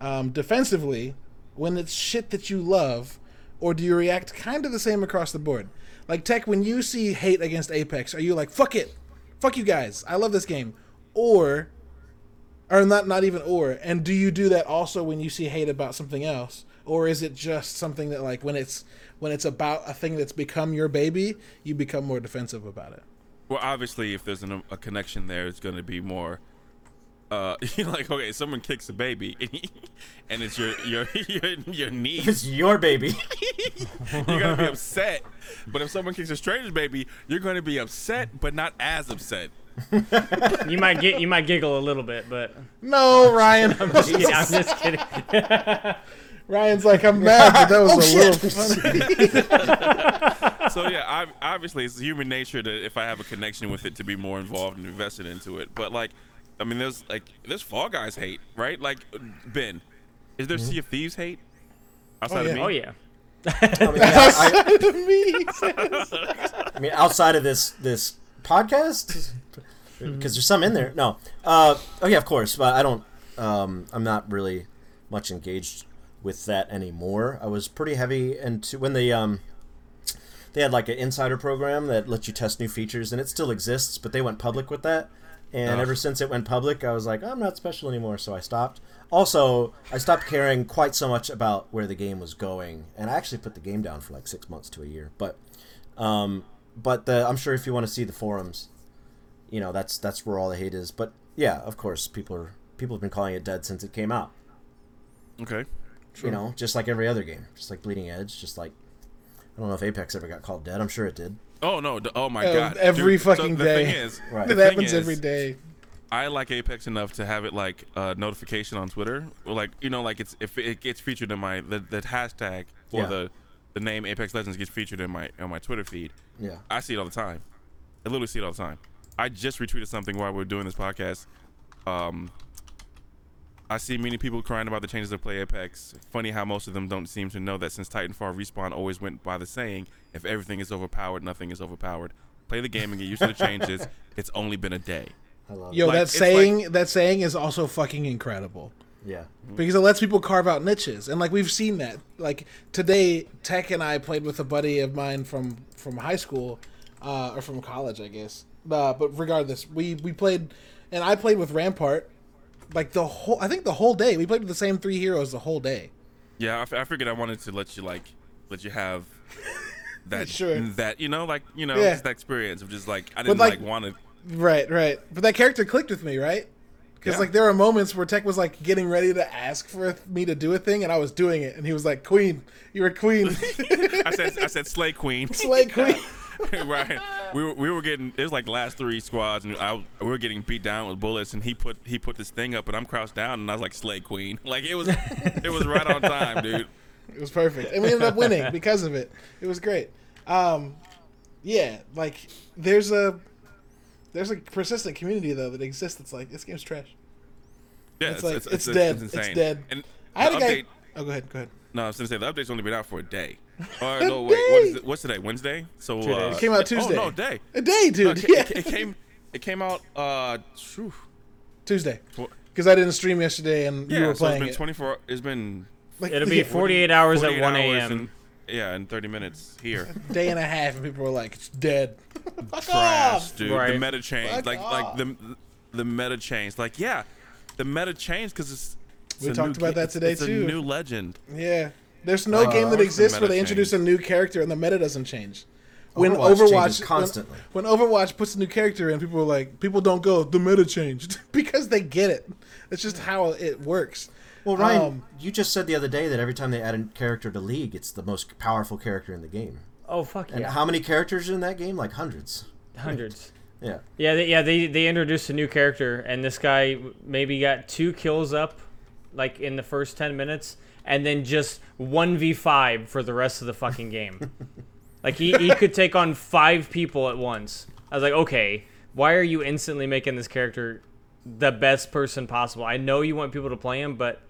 [SPEAKER 1] um, defensively when it's shit that you love, or do you react kind of the same across the board? Like Tech, when you see hate against Apex, are you like fuck it, fuck you guys, I love this game, or, or not not even or, and do you do that also when you see hate about something else, or is it just something that like when it's when it's about a thing that's become your baby, you become more defensive about it?
[SPEAKER 4] Well, obviously, if there's an, a connection there, it's going to be more. Uh, *laughs* you're like, okay, someone kicks a baby, *laughs* and it's your your *laughs* your, your niece.
[SPEAKER 3] It's your baby.
[SPEAKER 4] you're gonna be upset. But if someone kicks a stranger's baby, you're gonna be upset, but not as upset.
[SPEAKER 2] You might get you might giggle a little bit, but
[SPEAKER 1] No, Ryan.
[SPEAKER 2] yeah, I'm just kidding.
[SPEAKER 1] Ryan's like, I'm mad, but that was
[SPEAKER 3] Oh,
[SPEAKER 1] a
[SPEAKER 3] shit.
[SPEAKER 1] little funny.
[SPEAKER 4] So yeah, I, obviously it's human nature that if I have a connection with it, to be more involved and invested into it. But like, I mean, there's like there's Fall Guys hate, right? Like, Ben, is there Sea of Thieves hate outside
[SPEAKER 1] yeah.
[SPEAKER 4] of me?
[SPEAKER 2] Oh yeah.
[SPEAKER 3] I mean, yeah, *laughs* I,
[SPEAKER 1] to me.
[SPEAKER 3] I mean, outside of this this podcast, because there's some in there. No. Uh, oh yeah, of course. But I don't. Um, I'm not really much engaged with that anymore. I was pretty heavy into when they um they had like an insider program that lets you test new features, and it still exists, but they went public with that. And
[SPEAKER 4] Ugh.
[SPEAKER 3] ever since it went public, I was like, I'm not special anymore, so I stopped. Also, I stopped caring quite so much about where the game was going, and I actually put the game down for like six months to a year. But, um, but the, I'm sure if you want to see the forums, you know, that's that's where all the hate is. But yeah, of course, people are people have been calling it dead since it came out.
[SPEAKER 4] Okay.
[SPEAKER 3] You know, just like every other game, just like Bleeding Edge, just like I don't know if Apex ever got called dead. I'm sure it did.
[SPEAKER 4] Oh no! Oh my
[SPEAKER 1] Uh,
[SPEAKER 4] god!
[SPEAKER 1] every
[SPEAKER 4] Dude, so
[SPEAKER 1] fucking
[SPEAKER 4] the
[SPEAKER 1] day.
[SPEAKER 4] Thing is,
[SPEAKER 3] Right.
[SPEAKER 4] thing
[SPEAKER 1] happens
[SPEAKER 4] is,
[SPEAKER 1] every day.
[SPEAKER 4] I like Apex enough to have it like a notification on Twitter, or like you know, like it's if it gets featured in my the, the hashtag or
[SPEAKER 3] Yeah.
[SPEAKER 4] the the name Apex Legends gets featured in my on my Twitter feed.
[SPEAKER 3] Yeah.
[SPEAKER 4] I see it all the time. I literally see it all the time. I just retweeted something while we are doing this podcast. Um, I see many people crying about the changes to play Apex. Funny how most of them don't seem to know that since Titanfall respawn always went by the saying, "If everything is overpowered, nothing is overpowered." Play the game and get used to the changes. *laughs* It's only been a day.
[SPEAKER 3] I love
[SPEAKER 1] Yo,
[SPEAKER 4] Like,
[SPEAKER 1] that
[SPEAKER 4] it's
[SPEAKER 1] saying that saying is also fucking incredible.
[SPEAKER 3] Yeah.
[SPEAKER 1] because it lets people carve out niches and like we've seen that like today tech and i played with a buddy of mine from from high school uh, or from college i guess uh, but regardless we we played and i played with rampart like the whole i think the whole day we played with the same three heroes the whole day
[SPEAKER 4] Yeah, I, f- I figured I wanted to let you like let you have *laughs* that
[SPEAKER 1] Sure.
[SPEAKER 4] that you know like you know
[SPEAKER 1] Yeah.
[SPEAKER 4] just that experience of just like I didn't
[SPEAKER 1] like-
[SPEAKER 4] like, want to.
[SPEAKER 1] right right but that character clicked with me right because
[SPEAKER 4] Yeah.
[SPEAKER 1] like there were moments where tech was like getting ready to ask for me to do a thing and i was doing it and he was like queen you're a queen *laughs*
[SPEAKER 4] I said I said Slay Queen. *laughs*
[SPEAKER 1] slay queen *laughs*
[SPEAKER 4] right. We were, we were getting it was like last three squads and I, we were getting beat down with bullets and he put he put this thing up and I'm crouched down and I was like Slay Queen. *laughs* Like it was it was right on time, dude.
[SPEAKER 1] It was perfect, and we ended up winning because of it. It was great. Um, yeah, like there's a there's a persistent community though that exists. That's like this game's trash.
[SPEAKER 4] Yeah,
[SPEAKER 1] It's like, it's dead. It's
[SPEAKER 4] insane.
[SPEAKER 1] dead.
[SPEAKER 4] And
[SPEAKER 1] I had a guy.
[SPEAKER 4] update,
[SPEAKER 1] Oh, go ahead. Go ahead.
[SPEAKER 4] No, I was gonna say the update's only been out for a day. Or no, wait, what is it? what's today? Wednesday. So uh.
[SPEAKER 1] It came out Tuesday.
[SPEAKER 4] Oh
[SPEAKER 1] Tuesday.
[SPEAKER 4] no, day.
[SPEAKER 1] A day,
[SPEAKER 4] No,
[SPEAKER 1] dude.
[SPEAKER 4] it,
[SPEAKER 1] yeah,
[SPEAKER 4] it, it came. It came out. Uh, phew.
[SPEAKER 1] Tuesday. Because I didn't stream yesterday, and you were
[SPEAKER 4] so it's
[SPEAKER 1] playing
[SPEAKER 4] been
[SPEAKER 1] it.
[SPEAKER 4] 24. It's been
[SPEAKER 1] Like,
[SPEAKER 2] It'll be
[SPEAKER 1] yeah,
[SPEAKER 2] 48 hours at 1 a.m.
[SPEAKER 4] yeah, in 30 minutes here. *laughs*
[SPEAKER 1] day and a half, and people were like, "It's dead." *laughs*
[SPEAKER 4] Trash,
[SPEAKER 1] off.
[SPEAKER 4] dude.
[SPEAKER 2] Right.
[SPEAKER 4] The meta changed.
[SPEAKER 1] Fuck
[SPEAKER 4] Like,
[SPEAKER 1] off.
[SPEAKER 4] like the the meta changed. Like, yeah, the meta changed because it's. it's
[SPEAKER 1] We
[SPEAKER 4] a
[SPEAKER 1] talked about
[SPEAKER 4] ga-
[SPEAKER 1] that today,
[SPEAKER 4] it's a
[SPEAKER 1] too.
[SPEAKER 4] new legend.
[SPEAKER 1] Yeah. There's no game that
[SPEAKER 4] the
[SPEAKER 1] exists where
[SPEAKER 4] meta
[SPEAKER 1] they introduce a new character and the meta doesn't change. When
[SPEAKER 3] Overwatch
[SPEAKER 1] Overwatch,
[SPEAKER 3] changes
[SPEAKER 1] when-
[SPEAKER 3] constantly.
[SPEAKER 1] When, Overwatch puts a new character in, people are like, people don't go, the meta changed *laughs* because they get it. It's just how it works.
[SPEAKER 3] Well, Ryan,
[SPEAKER 1] Um,
[SPEAKER 3] you just said the other day that every time they add a character to League, it's the most powerful character in the game.
[SPEAKER 2] Oh fuck
[SPEAKER 3] And
[SPEAKER 2] yeah,
[SPEAKER 3] how many characters are in that game? Like hundreds.
[SPEAKER 2] hundreds.
[SPEAKER 3] Yeah.
[SPEAKER 2] Yeah, they, yeah, they they introduced a new character, and this guy maybe got two kills up, like in the first ten minutes, and then just one v five for the rest of the fucking game. *laughs* like he he could take on five people at once. I was like, okay, why are you instantly making this character the best person possible? I know you want people to play him, but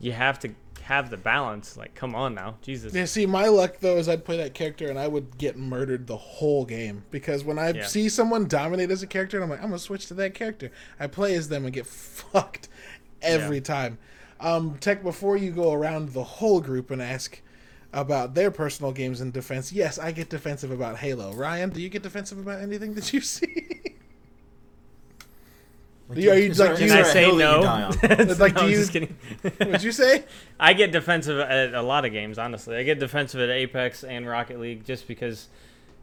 [SPEAKER 2] you have to have the balance. Like, come on now, Jesus.
[SPEAKER 1] Yeah, see, my luck though is I'd play that character and I would get murdered the whole game because when I
[SPEAKER 2] Yeah.
[SPEAKER 1] see someone dominate as a character, and I'm like, I'm gonna switch to that character. I play as them and get *laughs* fucked every
[SPEAKER 2] Yeah.
[SPEAKER 1] time. Um, Tech, before you go around the whole group and ask, about their personal games in defense. Yes, I get defensive about Halo. Ryan, do you get defensive about anything that you *laughs* see?
[SPEAKER 3] Like,
[SPEAKER 1] Are you-
[SPEAKER 3] is there-
[SPEAKER 1] like,
[SPEAKER 3] is
[SPEAKER 1] do you-
[SPEAKER 3] there
[SPEAKER 2] Can I
[SPEAKER 3] a
[SPEAKER 2] say
[SPEAKER 3] hill that you
[SPEAKER 2] no? *laughs* *laughs*
[SPEAKER 1] Like,
[SPEAKER 2] No,
[SPEAKER 1] do
[SPEAKER 2] I'm
[SPEAKER 1] you-
[SPEAKER 2] just kidding.
[SPEAKER 1] What'd you say?
[SPEAKER 2] I get defensive at a lot of games, honestly. I get defensive at Apex and Rocket League just because.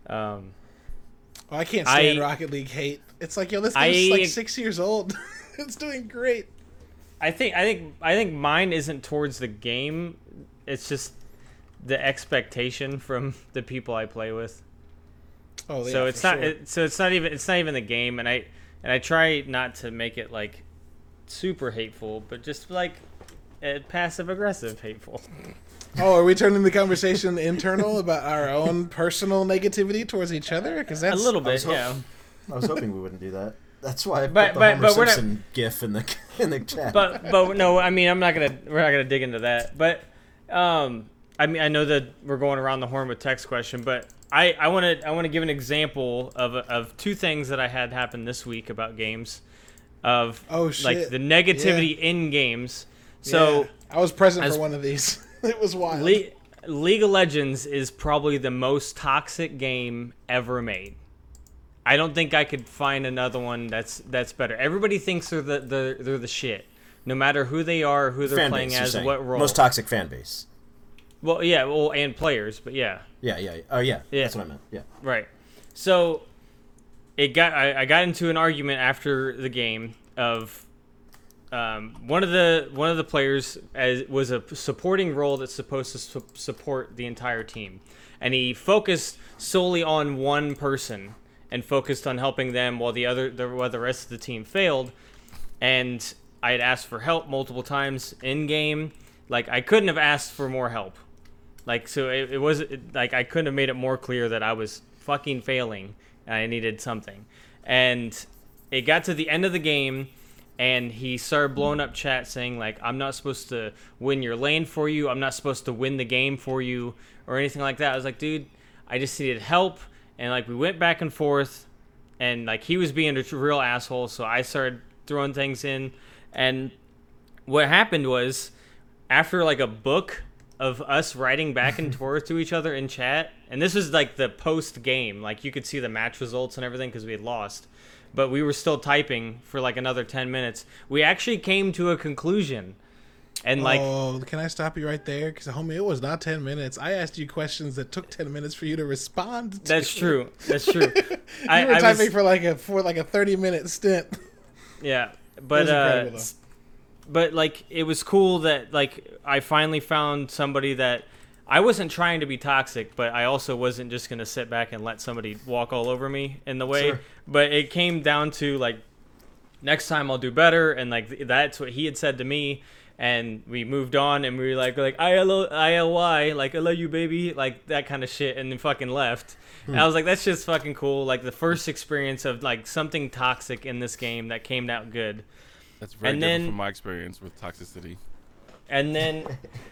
[SPEAKER 2] Um,
[SPEAKER 1] Oh, I can't stand
[SPEAKER 2] I-
[SPEAKER 1] Rocket League hate. It's like, yo, this
[SPEAKER 2] I-
[SPEAKER 1] game's like six years old. it's doing great.
[SPEAKER 2] I think I think I think mine isn't towards the game. It's just the expectation from *laughs* the people I play with.
[SPEAKER 1] Oh, yeah,
[SPEAKER 2] so it's
[SPEAKER 1] for
[SPEAKER 2] not.
[SPEAKER 1] sure.
[SPEAKER 2] It, so it's not even. It's not even the game, and I and I try not to make it like super hateful, but just like uh, passive aggressive hateful. *laughs*
[SPEAKER 1] Oh, are we turning the conversation internal about our own personal negativity towards each other? Because that's A
[SPEAKER 2] little bit,
[SPEAKER 3] was hope-
[SPEAKER 2] yeah.
[SPEAKER 3] I was hoping we wouldn't do that. That's why I put
[SPEAKER 2] But-
[SPEAKER 3] the
[SPEAKER 2] but-
[SPEAKER 3] Homer
[SPEAKER 2] but we're not-
[SPEAKER 3] gif in the *laughs* in the chat.
[SPEAKER 2] but but no, I mean I'm not gonna we're not gonna dig into that. But um, I mean I know that we're going around the horn with text question, but I I want to I want to give an example of of two things that I had happen this week about games, of
[SPEAKER 1] Oh,
[SPEAKER 2] like the negativity in games. So
[SPEAKER 1] Yeah. I was present
[SPEAKER 2] as-
[SPEAKER 1] for one of these. *laughs* it was wild.
[SPEAKER 2] Le- League of Legends is probably the most toxic game ever made. I don't think I could find another one that's that's better. Everybody thinks they're the, the they're the shit, no matter who they are, who they're
[SPEAKER 3] fan
[SPEAKER 2] playing
[SPEAKER 3] base,
[SPEAKER 2] as, what role.
[SPEAKER 3] Most toxic fan base.
[SPEAKER 2] well, yeah, well, and players, but yeah,
[SPEAKER 3] Yeah, yeah. Oh, yeah.
[SPEAKER 2] Yeah.
[SPEAKER 3] That's what I meant. Yeah.
[SPEAKER 2] right. So it got I, I got into an argument after the game of um, one of the one of the players as was a supporting role that's supposed to su- support the entire team, and he focused solely on one person and focused on helping them while the other the, while the rest of the team failed. And I had asked for help multiple times in game. Like I couldn't have asked for more help. Like so, it, it was it, like I couldn't have made it more clear that I was fucking failing and I needed something. And it got to the end of the game, and he started blowing up chat saying like, "I'm not supposed to win your lane for you. I'm not supposed to win the game for you, or anything like that." I was like, "Dude, I just needed help." And like we went back and forth, and like he was being a real asshole, so I started throwing things in, and what happened was after like a book of us writing back and *laughs* forth to each other in chat and this was like the post game like you could see the match results and everything because we had lost but we were still typing for like another 10 minutes we actually came to a conclusion and like
[SPEAKER 1] oh, can I stop you right there? Because homie, it was not ten minutes. I asked you questions that took ten minutes for you to respond. To.
[SPEAKER 2] that's true that's true *laughs*
[SPEAKER 1] you
[SPEAKER 2] I,
[SPEAKER 1] were
[SPEAKER 2] I
[SPEAKER 1] typing
[SPEAKER 2] was,
[SPEAKER 1] for like a for like a thirty minute stint.
[SPEAKER 2] yeah but uh but like it was cool that like I finally found somebody that I wasn't trying to be toxic, but I also wasn't just gonna sit back and let somebody walk all over me in the way.
[SPEAKER 3] Sure.
[SPEAKER 2] But it came down to like next time I'll do better, and like that's what he had said to me. And we moved on, and we were like, like ILO, ILY, like I love you, baby, like that kind of shit, and then fucking left. And I was like, that's just fucking cool. Like the first experience of like something toxic in this game that came out good.
[SPEAKER 4] That's very
[SPEAKER 2] And
[SPEAKER 4] different
[SPEAKER 2] then-
[SPEAKER 4] from my experience with toxicity.
[SPEAKER 2] And then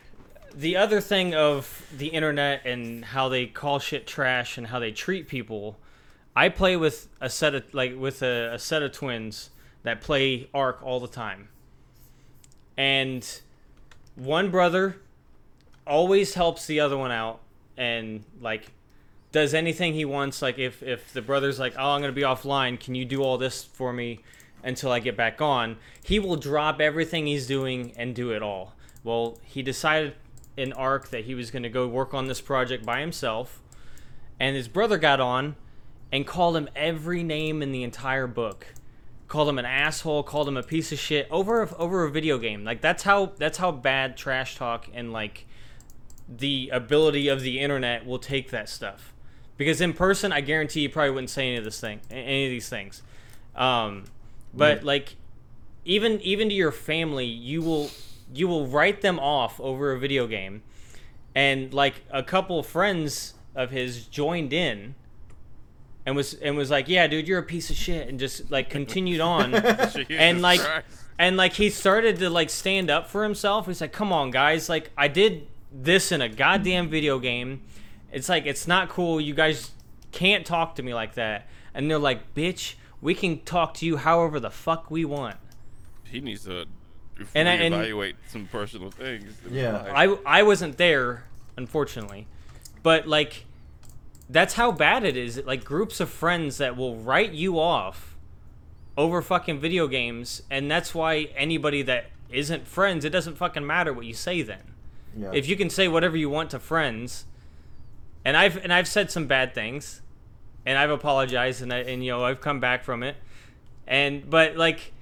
[SPEAKER 2] *laughs* the other thing of the internet and how they call shit trash and how they treat people, I play with a set of like with a, a set of twins that play Ark all the time. And one brother always helps the other one out and like does anything he wants. Like if if the brother's like oh i'm gonna be offline. Can you do all this for me until i get back on? He will drop everything he's doing and do it all. Well he decided in Ark that he was gonna go work on this project by himself and his brother got on and called him every name in the entire book called him an asshole called him a piece of shit over a, over a video game. Like that's how that's how bad trash talk and like the ability of the internet will take that stuff. Because in person i guarantee you probably wouldn't say any of this thing any of these things. Um, but like even even to your family you will you will write them off over a video game. And like a couple friends of his joined in and was and was like yeah dude you're a piece of shit and just like continued on. *laughs* And like and like he started to like stand up for himself. He's like come on guys like i did this in a goddamn video game. It's like it's not cool. You guys can't talk to me like that. And they're like bitch we can talk to you however the fuck we want.
[SPEAKER 4] He needs to
[SPEAKER 2] And I- and-
[SPEAKER 4] evaluate some personal things.
[SPEAKER 3] Yeah.
[SPEAKER 2] i i wasn't there unfortunately. But like that's how bad it is. Like groups of friends that will write you off over fucking video games, and that's why anybody that isn't friends, it doesn't fucking matter what you say then.
[SPEAKER 3] Yeah.
[SPEAKER 2] If you can say whatever you want to friends, and I've and I've said some bad things, and I've apologized, and I, and you know I've come back from it, and but like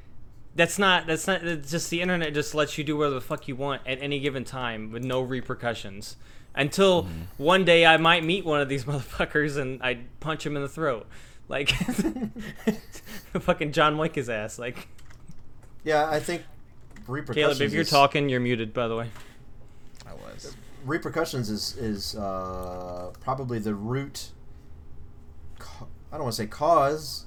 [SPEAKER 2] that's not that's not it's just the internet just lets you do whatever the fuck you want at any given time with no repercussions until one day I might meet one of these *laughs* motherfuckers and I punch him in the throat like *laughs* fucking John Wick his ass like
[SPEAKER 3] yeah, I think repercussions.
[SPEAKER 2] Caleb if you're
[SPEAKER 3] is-
[SPEAKER 2] talking you're muted by the way
[SPEAKER 1] I was.
[SPEAKER 3] repercussions is is uh, probably the root. ca- I don't want to say cause,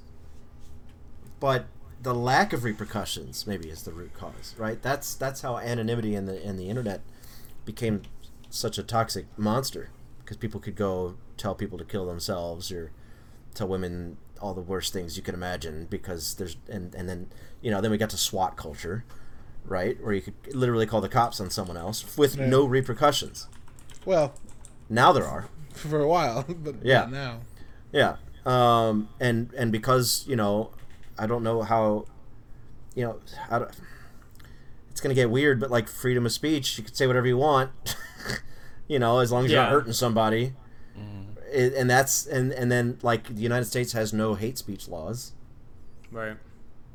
[SPEAKER 3] but the lack of repercussions maybe is the root cause, right? That's that's how anonymity in the in the internet became such a toxic monster because people could go tell people to kill themselves or tell women all the worst things you can imagine because there's and and then you know then we got to SWAT culture, right? Where you could literally call the cops on someone else with
[SPEAKER 1] Yeah.
[SPEAKER 3] no repercussions.
[SPEAKER 1] Well,
[SPEAKER 3] Now there are. *laughs*
[SPEAKER 1] for a while, *laughs* but
[SPEAKER 3] Yeah.
[SPEAKER 1] now.
[SPEAKER 3] Yeah. Um, and and because you know, I don't know how, you know, how to, it's gonna get weird. But like freedom of speech, you can say whatever you want. *laughs* you know, as long as you're not hurting somebody. Mm-hmm. It, and that's and and then like the United States has no hate speech laws.
[SPEAKER 2] right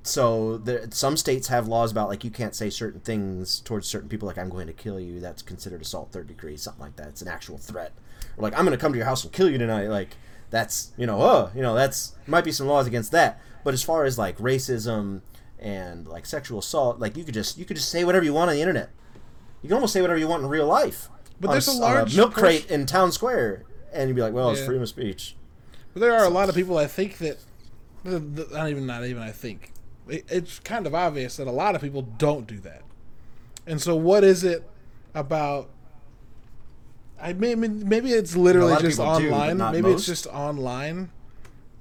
[SPEAKER 3] So there, some states have laws about like you can't say certain things towards certain people, like I'm going to kill you. That's considered assault third degree, something like that. It's an actual threat. Or like I'm going to come to your house and kill you tonight. Like that's you know, oh, you know, that's might be some laws against that. But as far as like racism and like sexual assault, like you could just you could just say whatever you want on the internet. You can almost say whatever you want in real life.
[SPEAKER 1] But there's a,
[SPEAKER 3] on
[SPEAKER 1] large
[SPEAKER 3] milk crate
[SPEAKER 1] portion-
[SPEAKER 3] in town square, and you'd be like, well, it's freedom of speech.
[SPEAKER 1] But there are a lot of people I think that, th- th- not even not even I think, it, it's kind of obvious that a lot of people don't do that. And so, what is it about? I mean, maybe it's literally just
[SPEAKER 3] people do,
[SPEAKER 1] online. maybe
[SPEAKER 3] most.
[SPEAKER 1] it's just online.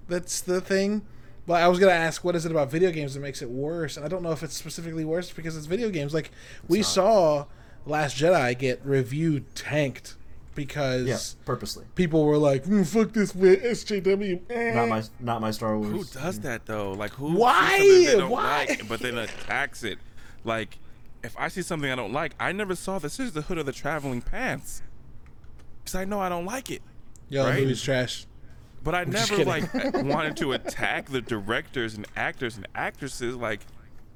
[SPEAKER 1] That's the thing. But I was gonna ask, what is it about video games that makes it worse? And I don't know if it's specifically worse because it's video games. Like we
[SPEAKER 3] not.
[SPEAKER 1] saw Last Jedi get review tanked because
[SPEAKER 3] Yeah, purposely.
[SPEAKER 1] people were like, mm, "Fuck this with SJW." eh."
[SPEAKER 3] Not my not my Star Wars.
[SPEAKER 4] Who does that though? Like who?
[SPEAKER 1] Why?
[SPEAKER 4] sees something they don't
[SPEAKER 1] Why?
[SPEAKER 4] like, but then attacks it. Like, if I see something I don't like, I never saw the Sisterhood of the traveling pants, because I know I don't like it.
[SPEAKER 1] Yeah,
[SPEAKER 4] Right?
[SPEAKER 1] the movie's trash.
[SPEAKER 4] But I
[SPEAKER 1] just
[SPEAKER 4] never like *laughs* wanted to attack the directors and actors and actresses. Like,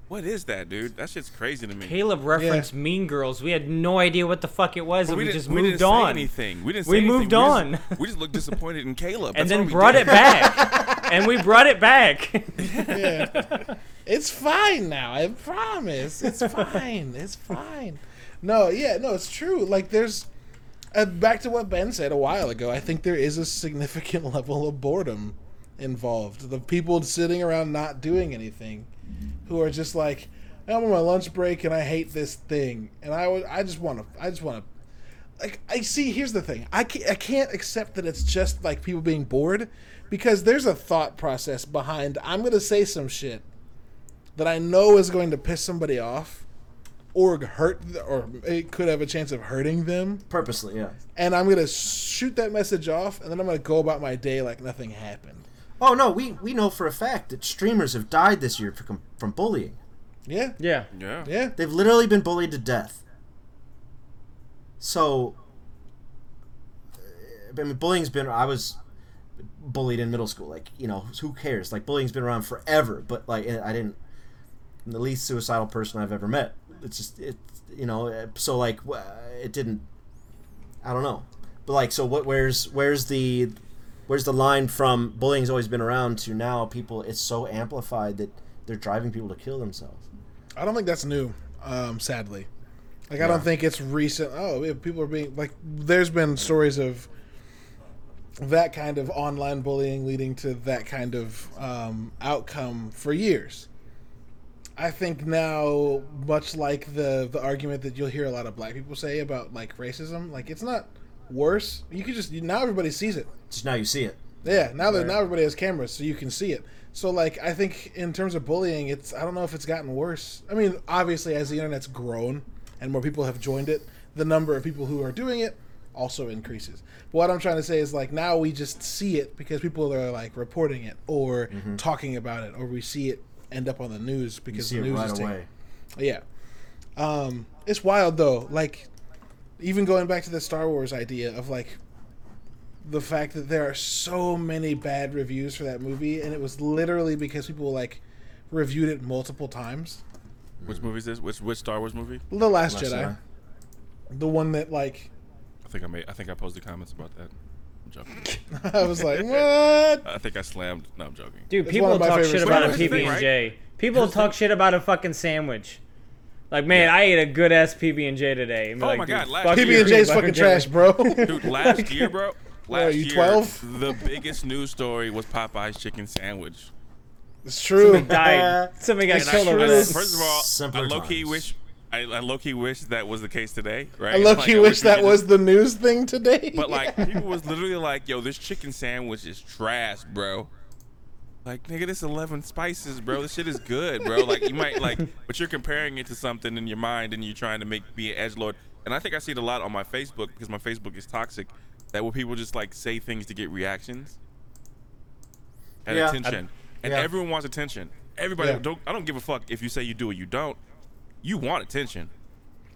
[SPEAKER 4] what is that, dude? That shit's crazy to me.
[SPEAKER 2] Caleb referenced Mean Girls we had no idea what the fuck it was
[SPEAKER 4] But
[SPEAKER 2] and we,
[SPEAKER 4] didn't-
[SPEAKER 2] just
[SPEAKER 4] we
[SPEAKER 2] moved
[SPEAKER 4] didn't say
[SPEAKER 2] on
[SPEAKER 4] anything. We didn't. Say
[SPEAKER 2] We
[SPEAKER 4] anything.
[SPEAKER 2] moved
[SPEAKER 4] just-
[SPEAKER 2] on.
[SPEAKER 4] We just, looked disappointed in Caleb,
[SPEAKER 2] and
[SPEAKER 4] That's all
[SPEAKER 2] then brought
[SPEAKER 4] did.
[SPEAKER 2] it back *laughs* and we brought it back *laughs*
[SPEAKER 1] Yeah, it's fine now. I promise. It's fine. It's fine. No, yeah, no, it's true. Like, there's uh, back to what Ben said a while ago. I think there is a significant *laughs* level of boredom involved. The people sitting around not doing anything, who are just like, I'm on my lunch break and I hate this thing, and I would, I just want to, I just want to. Like I see, here's the thing. I can't, I can't accept that it's just like people being bored, because there's a thought process behind. I'm gonna say some shit that I know is going to piss somebody off, or hurt, or it could have a chance of hurting them,
[SPEAKER 3] Purposely, yeah.
[SPEAKER 1] and I'm gonna shoot that message off, and then I'm gonna go about my day like nothing happened.
[SPEAKER 3] Oh no, we we know for a fact that streamers have died this year from from bullying.
[SPEAKER 1] Yeah,
[SPEAKER 2] yeah
[SPEAKER 4] Yeah.
[SPEAKER 1] yeah.
[SPEAKER 3] They've literally been bullied to death. So, I mean, bullying's been. I was bullied in middle school. Like, you know, who cares? Like, bullying's been around forever. But like, I didn't. I'm the least suicidal person I've ever met. It's just it. You know, eh, so like, it didn't. I don't know, but like, so what? Where's where's the where's the line from bullying's always been around to now people? It's so amplified that they're driving people to kill themselves.
[SPEAKER 1] I don't think that's new. Um, sadly, like I don't think it's recent. Oh, yeah, people are being like. There's been stories of that kind of online bullying leading to that kind of um, outcome for years. I think now, much like the the argument that you'll hear a lot of black people say about like racism, like it's not worse. You can just now everybody sees it.
[SPEAKER 3] Just now you see it.
[SPEAKER 1] Yeah, now that now everybody has cameras, so you can see it. So like, I think in terms of bullying, it's I don't know if it's gotten worse. I mean, obviously, as the internet's grown and more people have joined it, the number of people who are doing it also increases. But what I'm trying to say is like now we just see it because people are like reporting it or talking about it, or we see it end up on the news
[SPEAKER 3] You
[SPEAKER 1] because
[SPEAKER 3] see
[SPEAKER 1] the
[SPEAKER 3] it
[SPEAKER 1] news
[SPEAKER 3] right
[SPEAKER 1] is taking
[SPEAKER 3] away.
[SPEAKER 1] yeah. Um, it's wild though. Like, even going back to the Star Wars idea of like the fact that there are so many bad reviews for that movie, and it was literally because people like reviewed it multiple times.
[SPEAKER 4] Which movie is this? Which which Star Wars movie?
[SPEAKER 1] The Last,
[SPEAKER 3] Last
[SPEAKER 1] Jedi,
[SPEAKER 3] Jedi.
[SPEAKER 1] the one that like
[SPEAKER 4] I think I made. I think I posted comments about that. I'm joking. *laughs* *laughs*
[SPEAKER 1] I was like, what?
[SPEAKER 4] I think I slammed. No, I'm joking.
[SPEAKER 2] Dude,
[SPEAKER 1] It's
[SPEAKER 2] people
[SPEAKER 1] one of my
[SPEAKER 2] talk shit about a PB and J. People talk shit about a fucking sandwich. Like, man, I ate a good ass PB and J today. And
[SPEAKER 4] Oh
[SPEAKER 2] like,
[SPEAKER 4] my
[SPEAKER 2] dude,
[SPEAKER 4] God, last
[SPEAKER 2] fuck
[SPEAKER 1] PB and J
[SPEAKER 2] you,
[SPEAKER 1] fucking trash, bro. *laughs* *laughs*
[SPEAKER 4] Dude, last year, bro. Last
[SPEAKER 1] are you,
[SPEAKER 4] year,
[SPEAKER 1] 12?
[SPEAKER 4] the biggest news story was Popeye's chicken sandwich.
[SPEAKER 1] it's true.
[SPEAKER 2] Somebody Died. *laughs* Somebody got
[SPEAKER 1] It's
[SPEAKER 2] killed over
[SPEAKER 1] true.
[SPEAKER 2] that.
[SPEAKER 4] First of all,
[SPEAKER 3] Simpler
[SPEAKER 4] I low key
[SPEAKER 3] times.
[SPEAKER 4] wish. I, I low key wish that was the case today, right?
[SPEAKER 1] I low key
[SPEAKER 4] Like,
[SPEAKER 1] wish that was the news thing today.
[SPEAKER 4] But like, people was literally like, "Yo, this chicken sandwich is trash, bro." Like, nigga, this eleven spices, bro. This shit is good, bro. Like, you might like, *laughs* but you're comparing it to something in your mind, and you're trying to make be an edge lord. And I think I see it a lot on my Facebook because my Facebook is toxic. That where people just like say things to get reactions and
[SPEAKER 3] Yeah.
[SPEAKER 4] attention, and
[SPEAKER 3] yeah.
[SPEAKER 4] everyone wants attention. Everybody
[SPEAKER 1] Yeah.
[SPEAKER 4] don't. I don't give a fuck if you say you do or you don't. You want attention.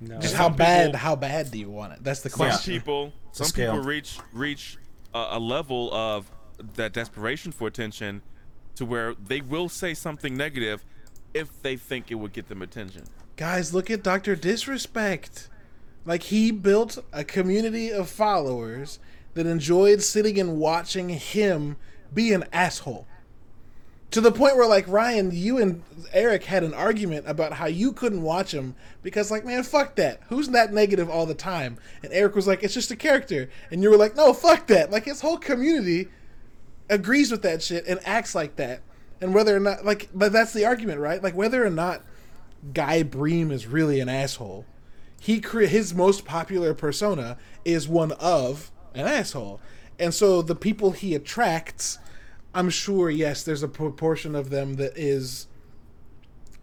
[SPEAKER 1] Just
[SPEAKER 4] Some
[SPEAKER 1] how bad?
[SPEAKER 4] people-
[SPEAKER 1] how bad do you want it? That's the question.
[SPEAKER 4] some
[SPEAKER 1] question.
[SPEAKER 4] people some people reach reach a, a level of that desperation for attention to where they will say something negative if they think it would get them attention
[SPEAKER 1] Guys, look at Doctor Disrespect. Like he built a community of followers that enjoyed sitting and watching him be an asshole. To the point where like Ryan, you and Eric had an argument about how you couldn't watch him because like, man, fuck that. Who's that negative all the time? And Eric was like, it's just a character. And you were like, no, fuck that. Like his whole community agrees with that shit and acts like that. And whether or not like but that's the argument, right? Like whether or not Guy Beahm is really an asshole. He cre- his most popular persona is one of an asshole, and so the people he attracts, I'm sure, yes, there's a proportion of them that is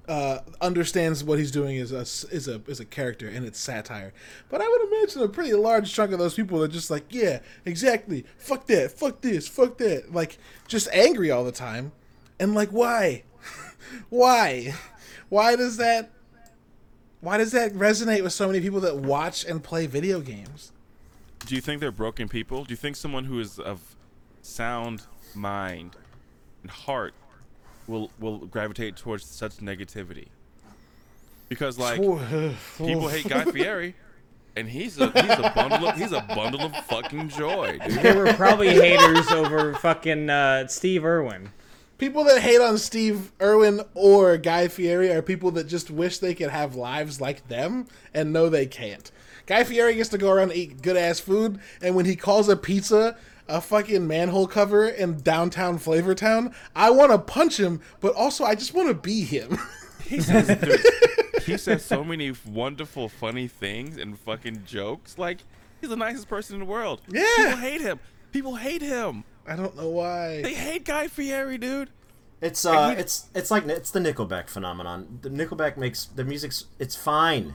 [SPEAKER 1] uh, understands what he's doing is a is a is a character and it's satire. But I would imagine a pretty large chunk of those people are just like, yeah, exactly, fuck that, fuck this, fuck that, like just angry all the time, and like why, *laughs* why, why does that, why does that resonate with so many people that watch and play video games?
[SPEAKER 4] do you think they're broken people? Do you think someone who is of sound mind and heart will will gravitate towards such negativity because like people hate guy *laughs* fieri and he's a he's a bundle of he's a bundle of fucking joy dude
[SPEAKER 2] There were probably haters over fucking uh, Steve Irwin.
[SPEAKER 1] People that hate on Steve Irwin or Guy Fieri are people that just wish they could have lives like them and know they can't. Guy Fieri gets to go around and eat good ass food, and when he calls a pizza a fucking manhole cover in downtown Flavortown, I want to punch him, but also I just want to be him. *laughs*
[SPEAKER 4] He says, dude, he says so many wonderful, funny things and fucking jokes. Like he's the nicest person in the world.
[SPEAKER 1] Yeah.
[SPEAKER 4] people hate him. People hate him.
[SPEAKER 1] I don't know why.
[SPEAKER 4] They hate Guy Fieri, dude.
[SPEAKER 3] It's uh, it's it's like it's the Nickelback phenomenon. The Nickelback makes the music's it's fine.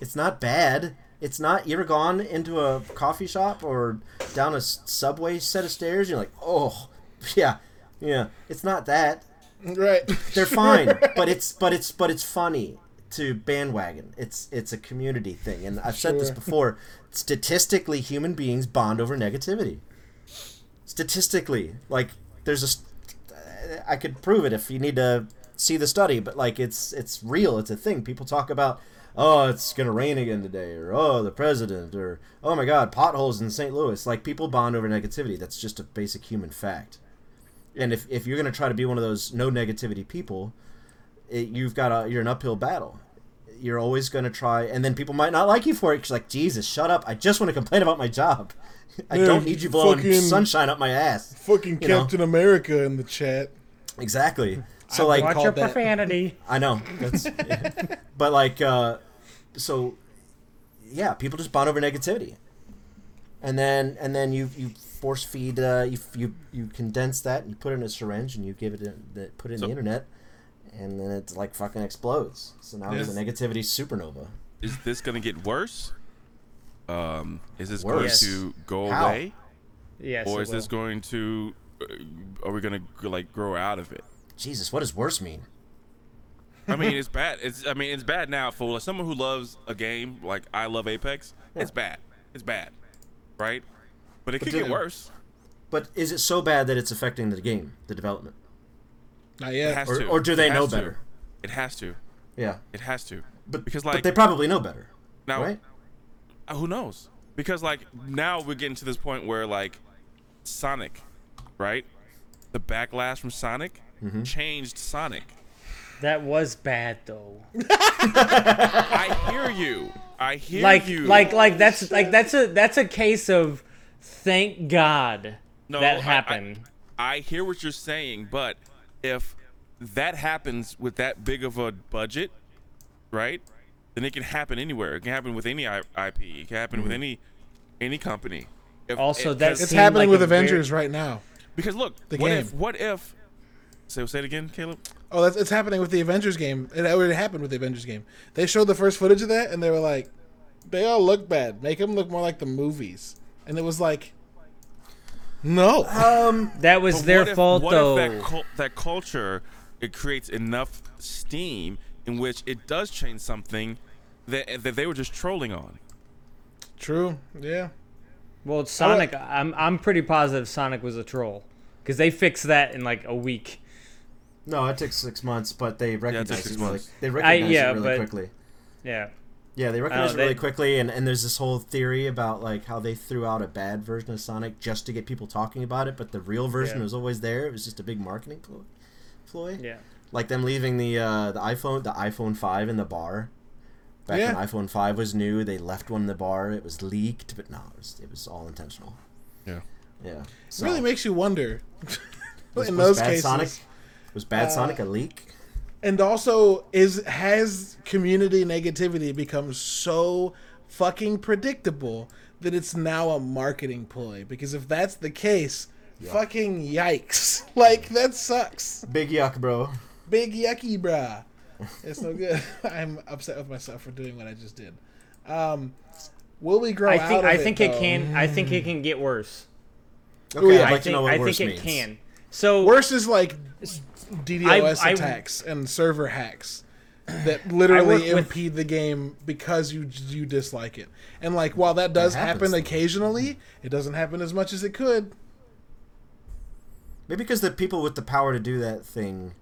[SPEAKER 3] It's not bad. It's not. You ever gone into a coffee shop or down a subway set of stairs? You're like, oh, *laughs* yeah, yeah. It's not that.
[SPEAKER 1] Right.
[SPEAKER 3] They're fine, *laughs* but it's but it's but it's funny to bandwagon. It's it's a community thing, and I've said this before. Statistically, human beings bond over negativity. Statistically, like there's a, I could prove it if you need to see the study, but like it's it's real. It's a thing. People talk about, oh, it's gonna rain again today, or oh, the president, or oh my God, potholes in St. Louis. Like people bond over negativity. That's just a basic human fact. And if, if you're gonna try to be one of those no negativity people, it, you've got a you're an uphill battle. You're always gonna try, and then people might not like you for it. Cause like Jesus, shut up! I just want to complain about my job. *laughs* I
[SPEAKER 1] Yeah,
[SPEAKER 3] don't need you blowing
[SPEAKER 1] fucking-
[SPEAKER 3] sunshine up my ass.
[SPEAKER 1] Fucking
[SPEAKER 3] You know.
[SPEAKER 1] Captain America in the chat.
[SPEAKER 3] Exactly. So
[SPEAKER 1] I
[SPEAKER 3] like,
[SPEAKER 2] Watch your
[SPEAKER 1] that-
[SPEAKER 2] profanity.
[SPEAKER 3] I know. That's, *laughs* but like, uh, so yeah, people just bond over negativity, and then and then you you force feed uh, you you you condense that and you put it in a syringe and you give it in, the, put it in
[SPEAKER 4] So-
[SPEAKER 3] the internet, and then it's like fucking explodes. So now there's a negativity supernova.
[SPEAKER 4] Is this gonna get worse? Um, is this
[SPEAKER 3] Worse.
[SPEAKER 4] going to go
[SPEAKER 3] How?
[SPEAKER 4] away,
[SPEAKER 2] Yes.
[SPEAKER 4] or is this
[SPEAKER 2] will.
[SPEAKER 4] going to? Uh, are we gonna like grow out of it?
[SPEAKER 3] Jesus, what does worse mean?
[SPEAKER 4] I mean, it's bad. It's I mean, it's bad now for someone who loves a game like I love Apex. It's bad. It's bad, right? But it could
[SPEAKER 3] do-
[SPEAKER 4] get worse.
[SPEAKER 3] But is it so bad that it's affecting the game, the development?
[SPEAKER 1] Not
[SPEAKER 4] It
[SPEAKER 1] yet.
[SPEAKER 4] has
[SPEAKER 3] Or-
[SPEAKER 4] to.
[SPEAKER 3] or do they
[SPEAKER 4] It has
[SPEAKER 3] know
[SPEAKER 4] to.
[SPEAKER 3] better?
[SPEAKER 4] It has to.
[SPEAKER 3] Yeah.
[SPEAKER 4] It has to.
[SPEAKER 3] But
[SPEAKER 4] because
[SPEAKER 3] but
[SPEAKER 4] like
[SPEAKER 3] they probably know better,
[SPEAKER 4] now,
[SPEAKER 3] right?
[SPEAKER 4] uh, who knows? Because like now we're getting to this point where like Sonic, right? The backlash from Sonic
[SPEAKER 3] Mm-hmm.
[SPEAKER 4] changed Sonic.
[SPEAKER 2] That was bad though. *laughs*
[SPEAKER 4] I hear you. I hear
[SPEAKER 2] like
[SPEAKER 4] you.
[SPEAKER 2] like like that's like that's a that's a case of thank God
[SPEAKER 4] No, I-
[SPEAKER 2] that
[SPEAKER 4] I-
[SPEAKER 2] happened.
[SPEAKER 4] I hear what you're saying, but if that happens with that big of a budget, right? Then it can happen anywhere. It can happen with any IP. It can happen with any any company. If,
[SPEAKER 2] Also,
[SPEAKER 4] it-
[SPEAKER 2] that
[SPEAKER 4] 'cause-
[SPEAKER 1] It's happening
[SPEAKER 2] like
[SPEAKER 1] with
[SPEAKER 2] a very-
[SPEAKER 1] Avengers right now.
[SPEAKER 4] because look,
[SPEAKER 1] the
[SPEAKER 4] what
[SPEAKER 1] game.
[SPEAKER 4] if what if say say it again, Caleb?
[SPEAKER 1] Oh, that's it's happening with the Avengers game. It already happened with the Avengers game. They showed the first footage of that, and they were like, "They all look bad. Make them look more like the movies." And it was like, no.
[SPEAKER 3] Um,
[SPEAKER 2] That was their
[SPEAKER 4] what if,
[SPEAKER 2] fault
[SPEAKER 4] what
[SPEAKER 2] though.
[SPEAKER 4] if that cul- that culture it creates enough steam in which it does change something that that they were just trolling on.
[SPEAKER 1] True. Yeah.
[SPEAKER 2] well, Sonic, I'm I'm pretty positive Sonic was a troll because they fixed that in like a week.
[SPEAKER 3] No, it took six months, but they recognized
[SPEAKER 4] six
[SPEAKER 3] it. Really,
[SPEAKER 4] months.
[SPEAKER 3] they recognized
[SPEAKER 2] yeah,
[SPEAKER 3] it really
[SPEAKER 2] but-
[SPEAKER 3] quickly.
[SPEAKER 2] Yeah.
[SPEAKER 3] Yeah, they recognized
[SPEAKER 2] Oh,
[SPEAKER 3] it really
[SPEAKER 2] they-
[SPEAKER 3] quickly, and, and there's this whole theory about like how they threw out a bad version of Sonic just to get people talking about it, but the real version
[SPEAKER 2] Yeah.
[SPEAKER 3] was always there. It was just a big marketing ploy. ploy.
[SPEAKER 2] Yeah.
[SPEAKER 3] Like them leaving the uh, the iPhone the iPhone five in the bar. Back
[SPEAKER 1] Yeah.
[SPEAKER 3] when iPhone five was new, they left one in the bar. It was leaked, but no, it was, it was all intentional.
[SPEAKER 4] Yeah.
[SPEAKER 3] Yeah,
[SPEAKER 1] It really makes you wonder.
[SPEAKER 3] was, *laughs* *laughs*
[SPEAKER 1] in
[SPEAKER 3] was
[SPEAKER 1] those
[SPEAKER 3] Bad
[SPEAKER 1] cases,
[SPEAKER 3] Sonic was Bad
[SPEAKER 1] uh,
[SPEAKER 3] Sonic a leak?
[SPEAKER 1] and also is has community negativity become so fucking predictable that it's now a marketing ploy? Because if that's the case, fucking yikes! *laughs* Like that sucks.
[SPEAKER 3] Big yuck, bro.
[SPEAKER 1] Big yucky, brah. *laughs* It's no good. *laughs* I'm upset with myself for doing what I just did. Um, will we grow
[SPEAKER 2] I
[SPEAKER 1] out
[SPEAKER 2] think
[SPEAKER 1] of
[SPEAKER 2] I
[SPEAKER 1] it,
[SPEAKER 2] think it
[SPEAKER 1] though?
[SPEAKER 2] can I think it can get worse.
[SPEAKER 3] Okay,
[SPEAKER 1] yeah.
[SPEAKER 3] I'd
[SPEAKER 2] I
[SPEAKER 3] to
[SPEAKER 2] think
[SPEAKER 3] know what
[SPEAKER 2] I
[SPEAKER 3] worse
[SPEAKER 2] think it can. So
[SPEAKER 1] Worse is like DDoS
[SPEAKER 2] I- I-
[SPEAKER 1] attacks and server hacks that *clears throat* literally
[SPEAKER 2] work with-
[SPEAKER 1] impede the game because you you dislike it. And like while that does
[SPEAKER 3] happens,
[SPEAKER 1] happen occasionally, it doesn't happen as much as it could.
[SPEAKER 3] Maybe because the people with the power to do that thing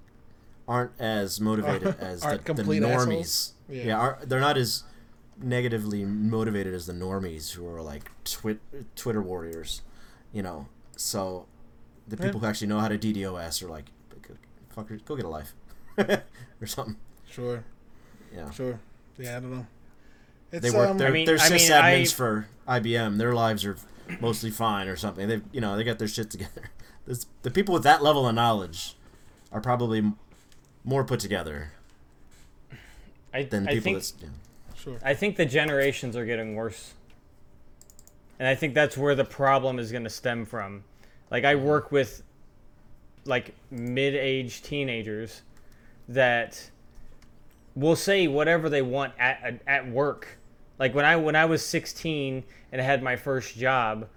[SPEAKER 3] aren't as motivated *laughs* as the,
[SPEAKER 1] Aren't
[SPEAKER 3] the
[SPEAKER 1] complete
[SPEAKER 3] normies.
[SPEAKER 1] assholes?
[SPEAKER 3] Yeah,
[SPEAKER 1] Yeah.
[SPEAKER 3] aren't, they're not as negatively motivated as the normies who are like twit, Twitter warriors, you know. So the people who actually know how to DDoS are like, "Go- fucker, go get a life *laughs* or something.
[SPEAKER 1] Sure,
[SPEAKER 3] Yeah.
[SPEAKER 1] sure. Yeah, I don't know. It's,
[SPEAKER 3] They work.
[SPEAKER 1] um,
[SPEAKER 3] they're
[SPEAKER 2] I mean-
[SPEAKER 3] they're
[SPEAKER 2] I mean,
[SPEAKER 3] sysadmins
[SPEAKER 2] I-
[SPEAKER 3] for IBM. Their lives are mostly fine or something. They've you know they got their shit together. *laughs* This, the people with that level of knowledge are probably m- more put together
[SPEAKER 2] I,
[SPEAKER 3] than
[SPEAKER 2] I
[SPEAKER 3] people
[SPEAKER 2] think
[SPEAKER 3] that's. Yeah.
[SPEAKER 1] sure.
[SPEAKER 2] I think the generations are getting worse. And I think that's where the problem is going to stem from. Like I work with like mid-aged teenagers that will say whatever they want at at- at work. Like when I when I was 16 and I had my first job,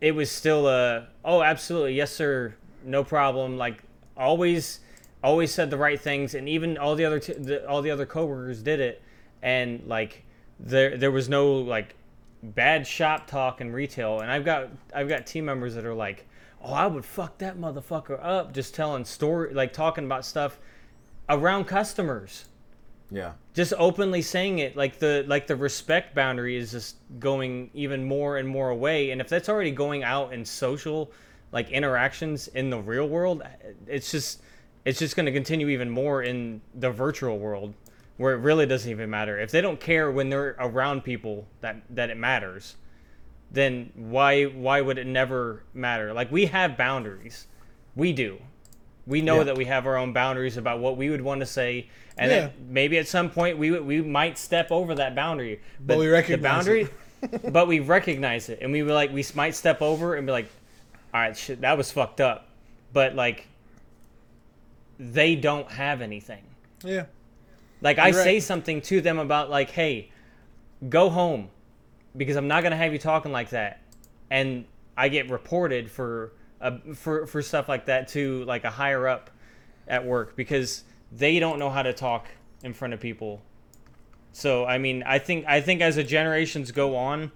[SPEAKER 2] it was still a oh absolutely yes sir no problem like always always said the right things and even all the other t- the, all the other coworkers did it and like there there was no like bad shop talk in retail and I've got I've got team members that are like oh I would fuck that motherfucker up just telling story like talking about stuff around customers.
[SPEAKER 3] Yeah.
[SPEAKER 2] just openly saying it like the like the respect boundary is just going even more and more away. And if that's already going out in social like interactions in the real world it's just it's just going to continue even more in the virtual world where it really doesn't even matter. If they don't care when they're around people that that it matters then why why would it never matter like we have boundaries we do we know
[SPEAKER 3] Yeah.
[SPEAKER 2] that we have our own boundaries about what we would want to say and
[SPEAKER 1] Yeah.
[SPEAKER 2] that maybe at some point we we might step over that boundary but,
[SPEAKER 1] we recognize
[SPEAKER 2] the boundary *laughs* but we recognize it and we were like we might step over and be like all right shit that was fucked up but like they don't have anything
[SPEAKER 1] Yeah.
[SPEAKER 2] like I
[SPEAKER 1] You're
[SPEAKER 2] say
[SPEAKER 1] right.
[SPEAKER 2] something to them about like, hey, go home, because I'm not gonna have you talking like that, and I get reported for uh, for for stuff like that to like a higher up at work because they don't know how to talk in front of people. So I mean, I think I think as the generations go on,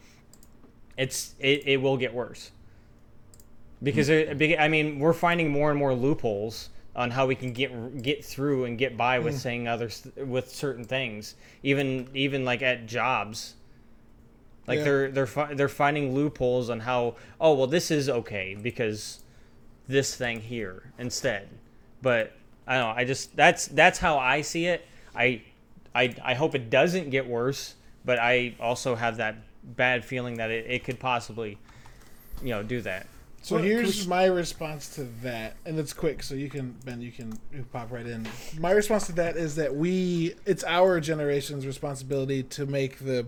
[SPEAKER 2] it's it, it will get worse. Because it, beca- I mean we're finding more and more loopholes on how we can get get through and get by with saying other with certain things. Even even like at jobs like
[SPEAKER 1] Yeah.
[SPEAKER 2] they're they're fi- they're finding loopholes on how oh well this is okay because this thing here instead but I don't know I just that's that's how I see it I I I hope it doesn't get worse but I also have that bad feeling that it, it could possibly you know do that
[SPEAKER 1] So
[SPEAKER 3] Well,
[SPEAKER 1] here's
[SPEAKER 3] Chris-
[SPEAKER 1] my response to that, and it's quick, so you can Ben, you can pop right in. My response to that is that we, it's our generation's responsibility to make the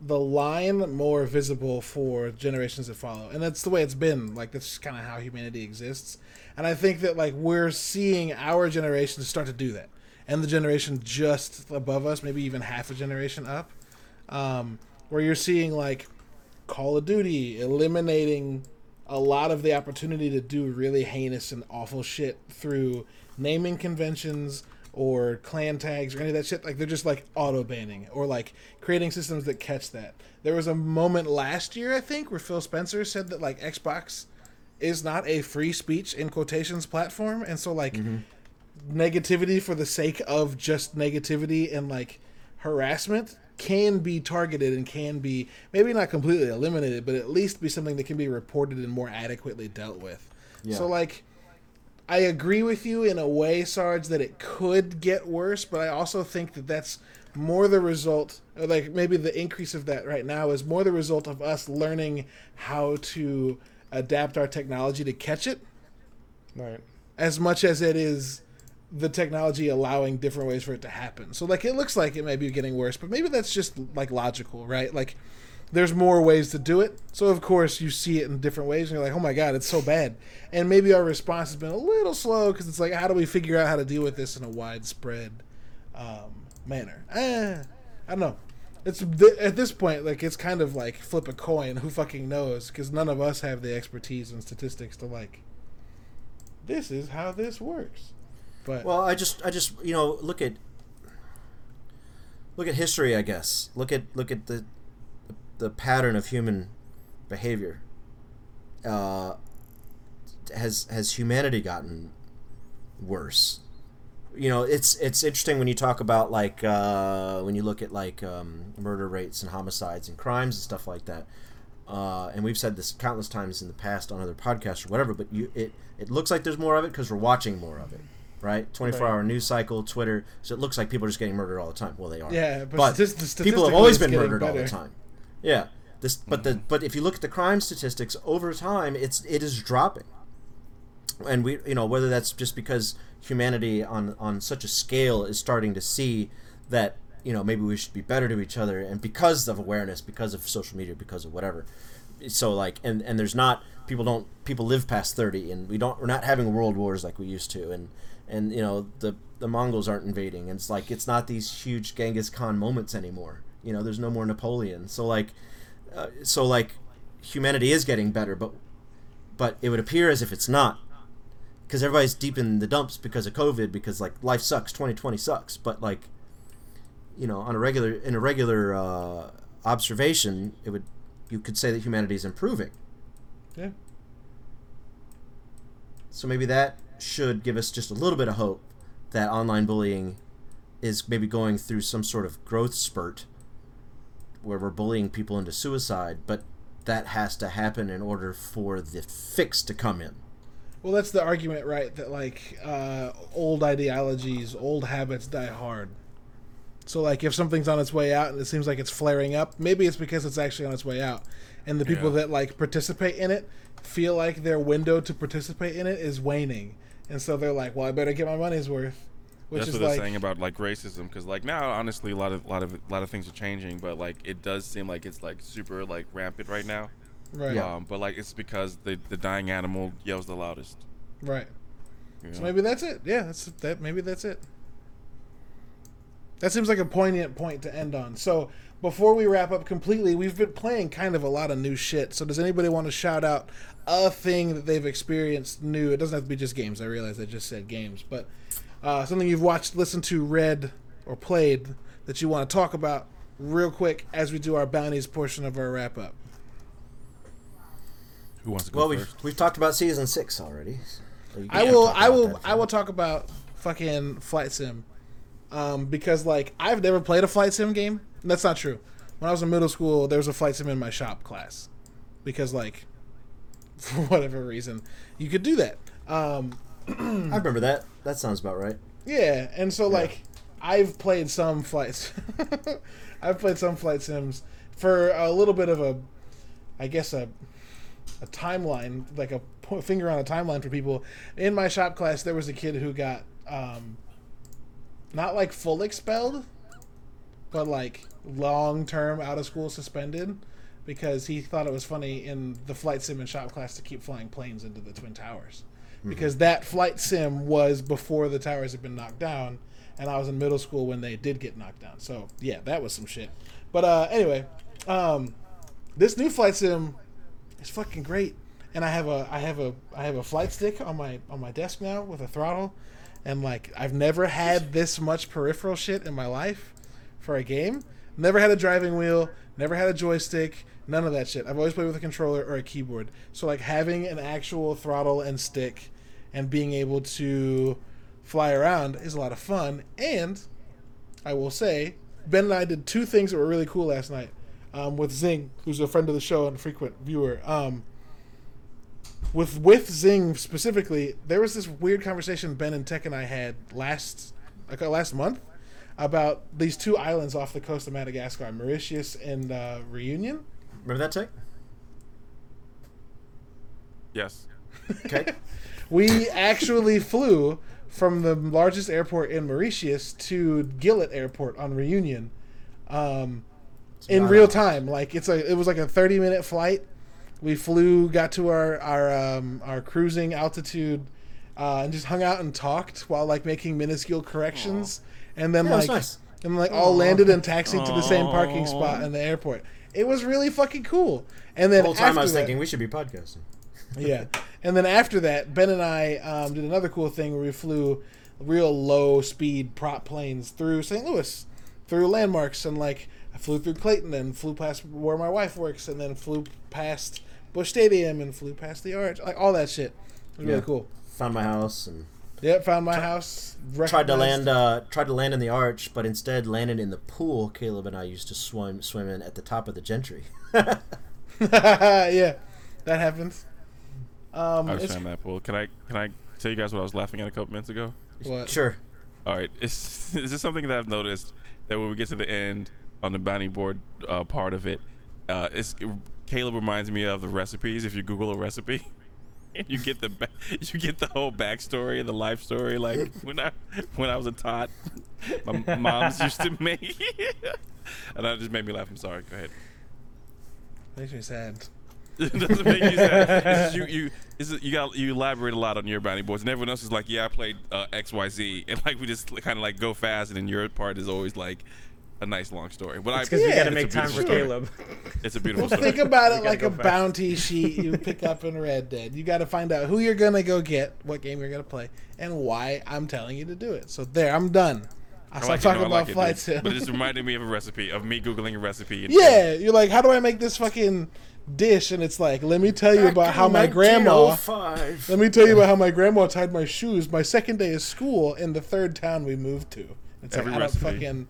[SPEAKER 1] the line more visible for generations that follow, and that's the way it's been. Like that's kind of how humanity exists, and I think that like we're seeing our generation start to do that, and the generation just above us, maybe even half a generation up, um, where you're seeing like Call of Duty eliminating a lot of the opportunity to do really heinous and awful shit through naming conventions or clan tags or any of that shit. Like they're just like auto banning or like creating systems that catch that. There was a moment last year, I think, where Phil Spencer said that like Xbox is not a free speech in quotations platform, and so like mm-hmm. negativity for the sake of just negativity and like harassment can be targeted and can be maybe not completely eliminated, but at least be something that can be reported and more adequately dealt with.
[SPEAKER 3] Yeah.
[SPEAKER 1] So like I agree with you in a way, Sarge, that it could get worse, but I also think that that's more the result, or like maybe the increase of that right now is more the result of us learning how to adapt our technology to catch it
[SPEAKER 2] right
[SPEAKER 1] as much as it is the technology allowing different ways for it to happen. So like it looks like it may be getting worse, but maybe that's just like logical, right? Like there's more ways to do it. So of course you see it in different ways and you're like, "Oh my god, it's so bad." And maybe our response has been a little slow cuz it's like how do we figure out how to deal with this in a widespread um, manner? Eh, I don't know. It's th- at this point like it's kind of like flip a coin, who fucking knows cuz none of us have the expertise and statistics to like this is how this works. But
[SPEAKER 3] Well, I just, I just, you know, look at, look at history. I guess look at look at the, the pattern of human behavior. Uh, has has humanity gotten worse? You know, it's it's interesting when you talk about like uh, when you look at like um, murder rates and homicides and crimes and stuff like that. Uh, and we've said this countless times in the past on other podcasts or whatever. But you, it it looks like there's more of it because we're watching more of it, right? 24 hour news cycle, Twitter. So it looks like people are just getting murdered all the time. Well, they are.
[SPEAKER 1] Yeah, but statist-
[SPEAKER 3] people have always been murdered
[SPEAKER 1] getting
[SPEAKER 3] all the time. Yeah. This, but the but if you look at the crime statistics over time, it's it is dropping. And we, you know, whether that's just because humanity on on such a scale is starting to see that you know maybe we should be better to each other, and because of awareness, because of social media, because of whatever. So like, and and there's not people don't people live past thirty, and we don't we're not having world wars like we used to, and and you know the the Mongols aren't invading, and it's like it's not these huge Genghis Khan moments anymore. You know, there's no more Napoleon. So like, uh, so like, humanity is getting better, but but it would appear as if it's not because everybody's deep in the dumps because of COVID because like life sucks 2020 sucks but like you know on a regular in a regular uh, observation it would you could say that humanity is improving
[SPEAKER 1] yeah.
[SPEAKER 3] so maybe that should give us just a little bit of hope that online bullying is maybe going through some sort of growth spurt where we're bullying people into suicide but that has to happen in order for the fix to come in
[SPEAKER 1] Well, that's the argument, right? That like uh, old ideologies, old habits die hard. So like if something's on its way out and it seems like it's flaring up, maybe it's because it's actually on its way out. And the people
[SPEAKER 4] Yeah.
[SPEAKER 1] that like participate in it feel like their window to participate in it is waning. And so they're like, "Well, I better get my money's worth." Which
[SPEAKER 4] That's what they're
[SPEAKER 1] like
[SPEAKER 4] saying about like racism, because like now, honestly, a lot of lot of a lot of things are changing, but like it does seem like it's like super like rampant right now.
[SPEAKER 1] right.
[SPEAKER 4] Um, but like it's because the the dying animal yells the loudest.
[SPEAKER 1] Right.
[SPEAKER 4] you
[SPEAKER 1] So maybe that's it. Yeah, that's that maybe that's it. That seems like a poignant point to end on. So before we wrap up completely, we've been playing kind of a lot of new shit. So does anybody want to shout out a thing that they've experienced new? It doesn't have to be just games. I realize I just said games, but uh, something you've watched, listened to, read, or played that you want to talk about real quick as we do our bounties portion of our wrap up.
[SPEAKER 4] Who wants to go
[SPEAKER 3] Well, we've we've talked about season six already. So
[SPEAKER 1] I will. I will. I will talk about fucking flight sim, um, because like I've never played a flight sim game. That's not true. When I was in middle school, there was a flight sim in my shop class, because like, *laughs* for whatever reason, you could do that. Um,
[SPEAKER 3] I remember that. That sounds about right.
[SPEAKER 1] yeah, and so like, I've played some flights. *laughs* I've played some flight sims for a little bit of a, I guess a, a timeline, like a finger on a timeline for people. In my shop class, there was a kid who got, um, not like full expelled, but like long term out of school suspended because he thought it was funny in the flight sim and shop class to keep flying planes into the twin towers because that flight sim was before the towers had been knocked down and i was in middle school when they did get knocked down. So yeah that was some shit. But uh anyway um this new flight sim is fucking great. And i have a i have a i have a flight stick on my on my desk now with a throttle. And like i've never had this much peripheral shit in my life for a game. Never had a driving wheel. Never had a joystick none of that shit i've always played with a controller or a keyboard so like having an actual throttle and stick and being able to fly around is a lot of fun and I will say, Ben and I did two things that were really cool last night um, with Zing, who's a friend of the show and frequent viewer. Um, with with Zing specifically, there was this weird conversation Ben and Tech and I had last like, uh, last month about these two islands off the coast of Madagascar, Mauritius and uh, Reunion.
[SPEAKER 3] Remember that, Tech?
[SPEAKER 4] Yes.
[SPEAKER 3] Okay. *laughs*
[SPEAKER 1] We actually flew from the largest airport in Mauritius to Gillett Airport on Reunion, um, in real time. Like it's a, it was like a thirty minute flight. We flew, got to our our um, our cruising altitude, uh, and just hung out and talked while like making minuscule corrections, and then
[SPEAKER 3] Yeah,
[SPEAKER 1] like
[SPEAKER 3] nice.
[SPEAKER 1] and like all landed and taxied to the same parking spot in the airport. It was really fucking cool. And then
[SPEAKER 3] The whole time I was
[SPEAKER 1] that-
[SPEAKER 3] thinking we should be podcasting. *laughs*
[SPEAKER 1] yeah. And then after that, Ben and I um, did another cool thing where we flew real low speed prop planes through St. Louis, through landmarks, and like I flew through Clayton and flew past where my wife works, and then flew past Busch Stadium and flew past the Arch, like all that shit. It was really cool.
[SPEAKER 3] Found my house and
[SPEAKER 1] Yep, found my house.
[SPEAKER 3] tried to land. Uh, tried to land in the arch, but instead landed in the pool. Caleb and I used to swim swim in at the top of the Gentry. *laughs*
[SPEAKER 1] yeah, that happens. Um,
[SPEAKER 4] I was
[SPEAKER 1] it's-
[SPEAKER 4] trying that pool. Can I can I tell you guys what I was laughing at a couple minutes ago?
[SPEAKER 1] what?
[SPEAKER 3] sure.
[SPEAKER 4] All right, it's *laughs* is this something that I've noticed that when we get to the end on the bounty board uh, part of it, uh, it's Caleb reminds me of the recipes. If you Google a recipe, and *laughs* you get the you get the whole backstory the life story. Like when I when I was a tot, my mom's used to make, *laughs* and that just made me laugh. I'm sorry. Go ahead.
[SPEAKER 1] Makes me sad. *laughs*
[SPEAKER 4] it doesn't make you sad. It's just you you it's just- you got you elaborate a lot on your bounty boards, and everyone else is like, yeah, I played uh, X Y Z, and like we just kind of like go fast, and then your part is always like a nice long story. But I
[SPEAKER 2] It's because we
[SPEAKER 1] Yeah,
[SPEAKER 2] got to make time for
[SPEAKER 4] story.
[SPEAKER 2] Caleb.
[SPEAKER 4] It's a beautiful
[SPEAKER 1] Well,
[SPEAKER 4] story.
[SPEAKER 1] think about it like a
[SPEAKER 2] fast.
[SPEAKER 1] bounty sheet you pick up in Red Dead. You got to find out who you're gonna go get, what game you're gonna play, and why I'm telling you to do it. So there, I'm done. I
[SPEAKER 4] I like
[SPEAKER 1] talking
[SPEAKER 4] no, I
[SPEAKER 1] about
[SPEAKER 4] like it,
[SPEAKER 1] flight sim.
[SPEAKER 4] But it just reminded me of a recipe of me googling a recipe. And,
[SPEAKER 1] yeah, you're like, how do I make this fucking dish? And it's like, let me tell you about how my grandma. Let me tell you about how my grandma tied my shoes my second day of school in the third town we moved to. It's
[SPEAKER 4] Every
[SPEAKER 1] like, I don't
[SPEAKER 4] recipe.
[SPEAKER 1] fucking,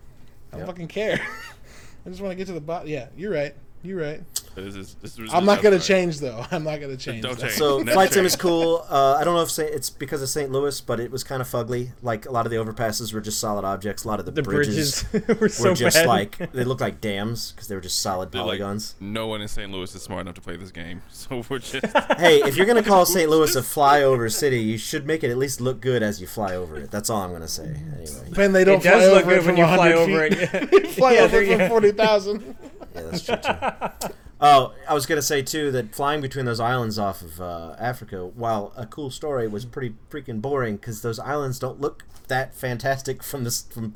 [SPEAKER 1] I don't fucking care. *laughs* I just want to get to the bottom. Yeah, you're right. You're right.
[SPEAKER 4] This is, this is,
[SPEAKER 1] I'm not gonna change though. *laughs* I'm not gonna change.
[SPEAKER 4] Don't
[SPEAKER 1] That's-
[SPEAKER 4] change.
[SPEAKER 3] So
[SPEAKER 4] Never
[SPEAKER 3] flight sim is cool. Uh, I don't know if Saint, it's because of St. Louis, but it was kind of fugly. Like a lot of the overpasses were just solid objects. A lot of the,
[SPEAKER 2] The
[SPEAKER 3] bridges,
[SPEAKER 2] bridges, *laughs* were so
[SPEAKER 3] were just
[SPEAKER 2] bad.
[SPEAKER 3] like they looked like dams because they were just solid
[SPEAKER 4] They're like,
[SPEAKER 3] polygons.
[SPEAKER 4] no one in St. Louis is smart enough to play this game, *laughs* so we're just.
[SPEAKER 3] hey, if you're gonna call St. Louis a flyover city, you should make it at least look good as you fly over it. That's all I'm gonna say. Anyway,
[SPEAKER 1] Ben, they don't
[SPEAKER 2] It does
[SPEAKER 1] fly
[SPEAKER 2] look
[SPEAKER 1] over
[SPEAKER 2] good
[SPEAKER 1] it
[SPEAKER 2] when you fly
[SPEAKER 1] 100
[SPEAKER 2] over
[SPEAKER 1] feet.
[SPEAKER 2] it.
[SPEAKER 1] They fly
[SPEAKER 2] Yeah,
[SPEAKER 1] over
[SPEAKER 2] there
[SPEAKER 1] it
[SPEAKER 2] you
[SPEAKER 1] from
[SPEAKER 2] go.
[SPEAKER 1] forty thousand.
[SPEAKER 3] Yeah, that's true too. Oh, I was gonna say too that flying between those islands off of uh, Africa, while a cool story, was pretty freaking boring because those islands don't look that fantastic from this from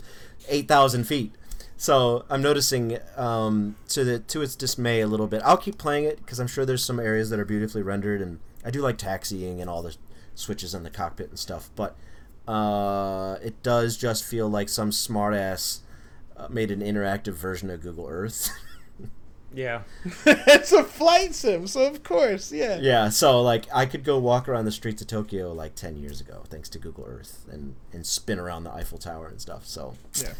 [SPEAKER 3] eight thousand feet. So I'm noticing, um, to the to its dismay, a little bit. I'll keep playing it because I'm sure there's some areas that are beautifully rendered, and I do like taxiing and all the switches in the cockpit and stuff. But uh, it does just feel like some smartass uh, made an interactive version of Google Earth. *laughs*
[SPEAKER 2] Yeah. *laughs*
[SPEAKER 1] it's a flight sim, so of course, yeah.
[SPEAKER 3] yeah, so like I could go walk around the streets of Tokyo like ten years ago, thanks to Google Earth, and and spin around the Eiffel Tower and stuff. So
[SPEAKER 1] Yeah.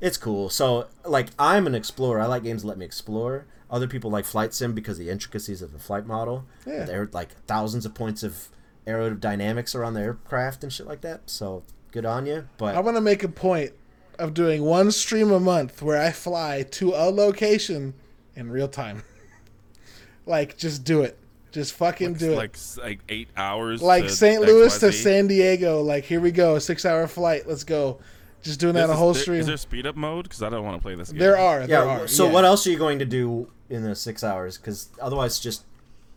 [SPEAKER 3] it's cool. So like I'm an explorer. I like games that let me explore. Other people like flight sim because of the intricacies of the flight model.
[SPEAKER 1] Yeah.
[SPEAKER 3] There are like thousands of points of aerodynamics around the aircraft and shit like that. So good on you. But
[SPEAKER 1] I want to make a point of doing one stream a month where I fly to a location in real time. *laughs* like, just do it. Just fucking do it.
[SPEAKER 4] like like eight hours.
[SPEAKER 1] like St. Louis to San Diego. Like, here we go, six hour flight. Let's go. Just doing that
[SPEAKER 4] Is
[SPEAKER 1] a whole
[SPEAKER 4] there-
[SPEAKER 1] stream.
[SPEAKER 4] Is there speed up mode? Because I don't want to play this game.
[SPEAKER 1] there are.
[SPEAKER 3] yeah.
[SPEAKER 1] There are.
[SPEAKER 3] So
[SPEAKER 1] yeah.
[SPEAKER 3] what else are you going to do in the six hours? Because otherwise, just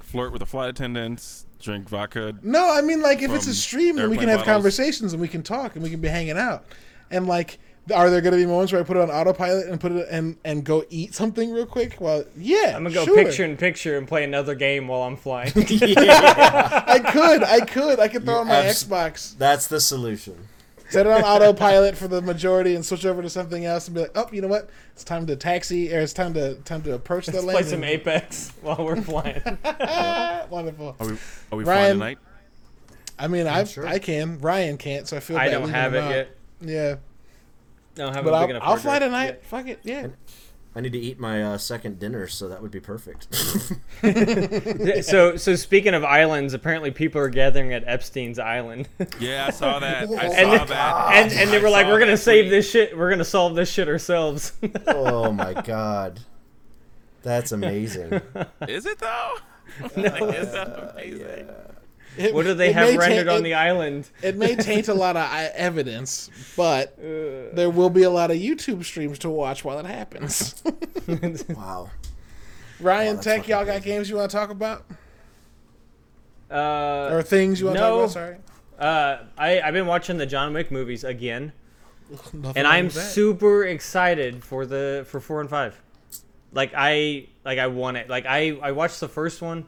[SPEAKER 4] Flirt with the flight attendants, drink vodka.
[SPEAKER 1] No, I mean like if it's a stream and we can have
[SPEAKER 4] bottles.
[SPEAKER 1] conversations and we can talk and we can be hanging out, and like, are there going to be moments where I put it on autopilot and put it and and go eat something real quick? Well, yeah,
[SPEAKER 2] I'm gonna go
[SPEAKER 1] sure.
[SPEAKER 2] picture in picture and play another game while I'm flying. *laughs* *laughs*
[SPEAKER 1] I could, I could, I could throw
[SPEAKER 3] You
[SPEAKER 1] on my
[SPEAKER 3] abs-
[SPEAKER 1] Xbox,
[SPEAKER 3] that's the solution.
[SPEAKER 1] set it on *laughs* autopilot for the majority, and switch over to something else and be like, oh, you know what? It's time to taxi, or it's time to time to approach the
[SPEAKER 2] Let's
[SPEAKER 1] landing.
[SPEAKER 2] play some Apex while we're flying.
[SPEAKER 1] Wonderful.
[SPEAKER 4] Are we, are we
[SPEAKER 1] Ryan,
[SPEAKER 4] flying tonight?
[SPEAKER 1] I mean, I
[SPEAKER 3] sure.
[SPEAKER 1] I can. Ryan can't, so I feel.
[SPEAKER 2] I
[SPEAKER 1] bad
[SPEAKER 2] don't have it
[SPEAKER 1] out.
[SPEAKER 2] yet.
[SPEAKER 1] Yeah,
[SPEAKER 2] I don't have
[SPEAKER 1] but
[SPEAKER 2] a big
[SPEAKER 1] I'll, I'll
[SPEAKER 2] hard
[SPEAKER 1] fly tonight.
[SPEAKER 2] yet.
[SPEAKER 1] Fuck it, yeah.
[SPEAKER 3] I need to eat my uh, second dinner, so that would be perfect. *laughs*
[SPEAKER 2] so so speaking of islands, apparently people are gathering at Epstein's island. *laughs*
[SPEAKER 4] Yeah, I saw that. I
[SPEAKER 3] And-
[SPEAKER 4] saw that.
[SPEAKER 2] and and they
[SPEAKER 4] I
[SPEAKER 2] were like, "We're gonna save
[SPEAKER 4] tweet.
[SPEAKER 2] this shit. We're gonna solve this shit ourselves." *laughs*
[SPEAKER 3] oh my god, that's amazing.
[SPEAKER 4] Is it though? Like, is that amazing?
[SPEAKER 1] It-
[SPEAKER 2] what do they have
[SPEAKER 1] may
[SPEAKER 2] rendered
[SPEAKER 1] ta-
[SPEAKER 2] on
[SPEAKER 1] it-
[SPEAKER 2] the island?
[SPEAKER 1] It may taint a lot of evidence, but
[SPEAKER 2] Uh, *laughs*
[SPEAKER 1] there will be a lot of YouTube streams to watch while it happens. *laughs*
[SPEAKER 3] Wow.
[SPEAKER 1] Ryan
[SPEAKER 3] that's
[SPEAKER 1] Tech, y'all got
[SPEAKER 3] crazy.
[SPEAKER 1] games you want to talk about,
[SPEAKER 2] uh,
[SPEAKER 1] or things you want to
[SPEAKER 2] no.
[SPEAKER 1] talk about? Sorry,
[SPEAKER 2] uh, I I've been watching the John Wick movies again,
[SPEAKER 1] Nothing
[SPEAKER 2] and I'm super excited for the for four and five. Like I like I want it. Like I I watched the first one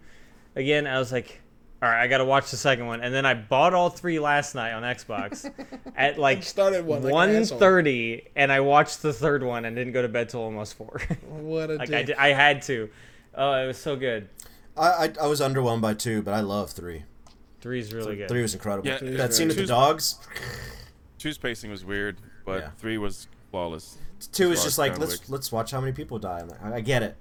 [SPEAKER 2] again. And I was like, all right, I got to watch the second one, and then I bought all three last night on Xbox *laughs* at like
[SPEAKER 1] started one like an
[SPEAKER 2] one
[SPEAKER 1] asshole.
[SPEAKER 2] thirty, and I watched the third one and didn't go to bed till almost four.
[SPEAKER 1] What a *laughs*
[SPEAKER 2] like
[SPEAKER 1] dick.
[SPEAKER 2] I, did, I had to. Oh, it was so good.
[SPEAKER 3] I, I I was underwhelmed by two, but I love three.
[SPEAKER 2] Three's really good.
[SPEAKER 3] Three was incredible.
[SPEAKER 4] Yeah,
[SPEAKER 3] that scene with the dogs.
[SPEAKER 4] Two's pacing was weird, but
[SPEAKER 3] Yeah.
[SPEAKER 4] three was flawless.
[SPEAKER 3] Two
[SPEAKER 4] as
[SPEAKER 3] is just like let's
[SPEAKER 4] Wick.
[SPEAKER 3] let's watch how many people die. I'm like, I, I get it,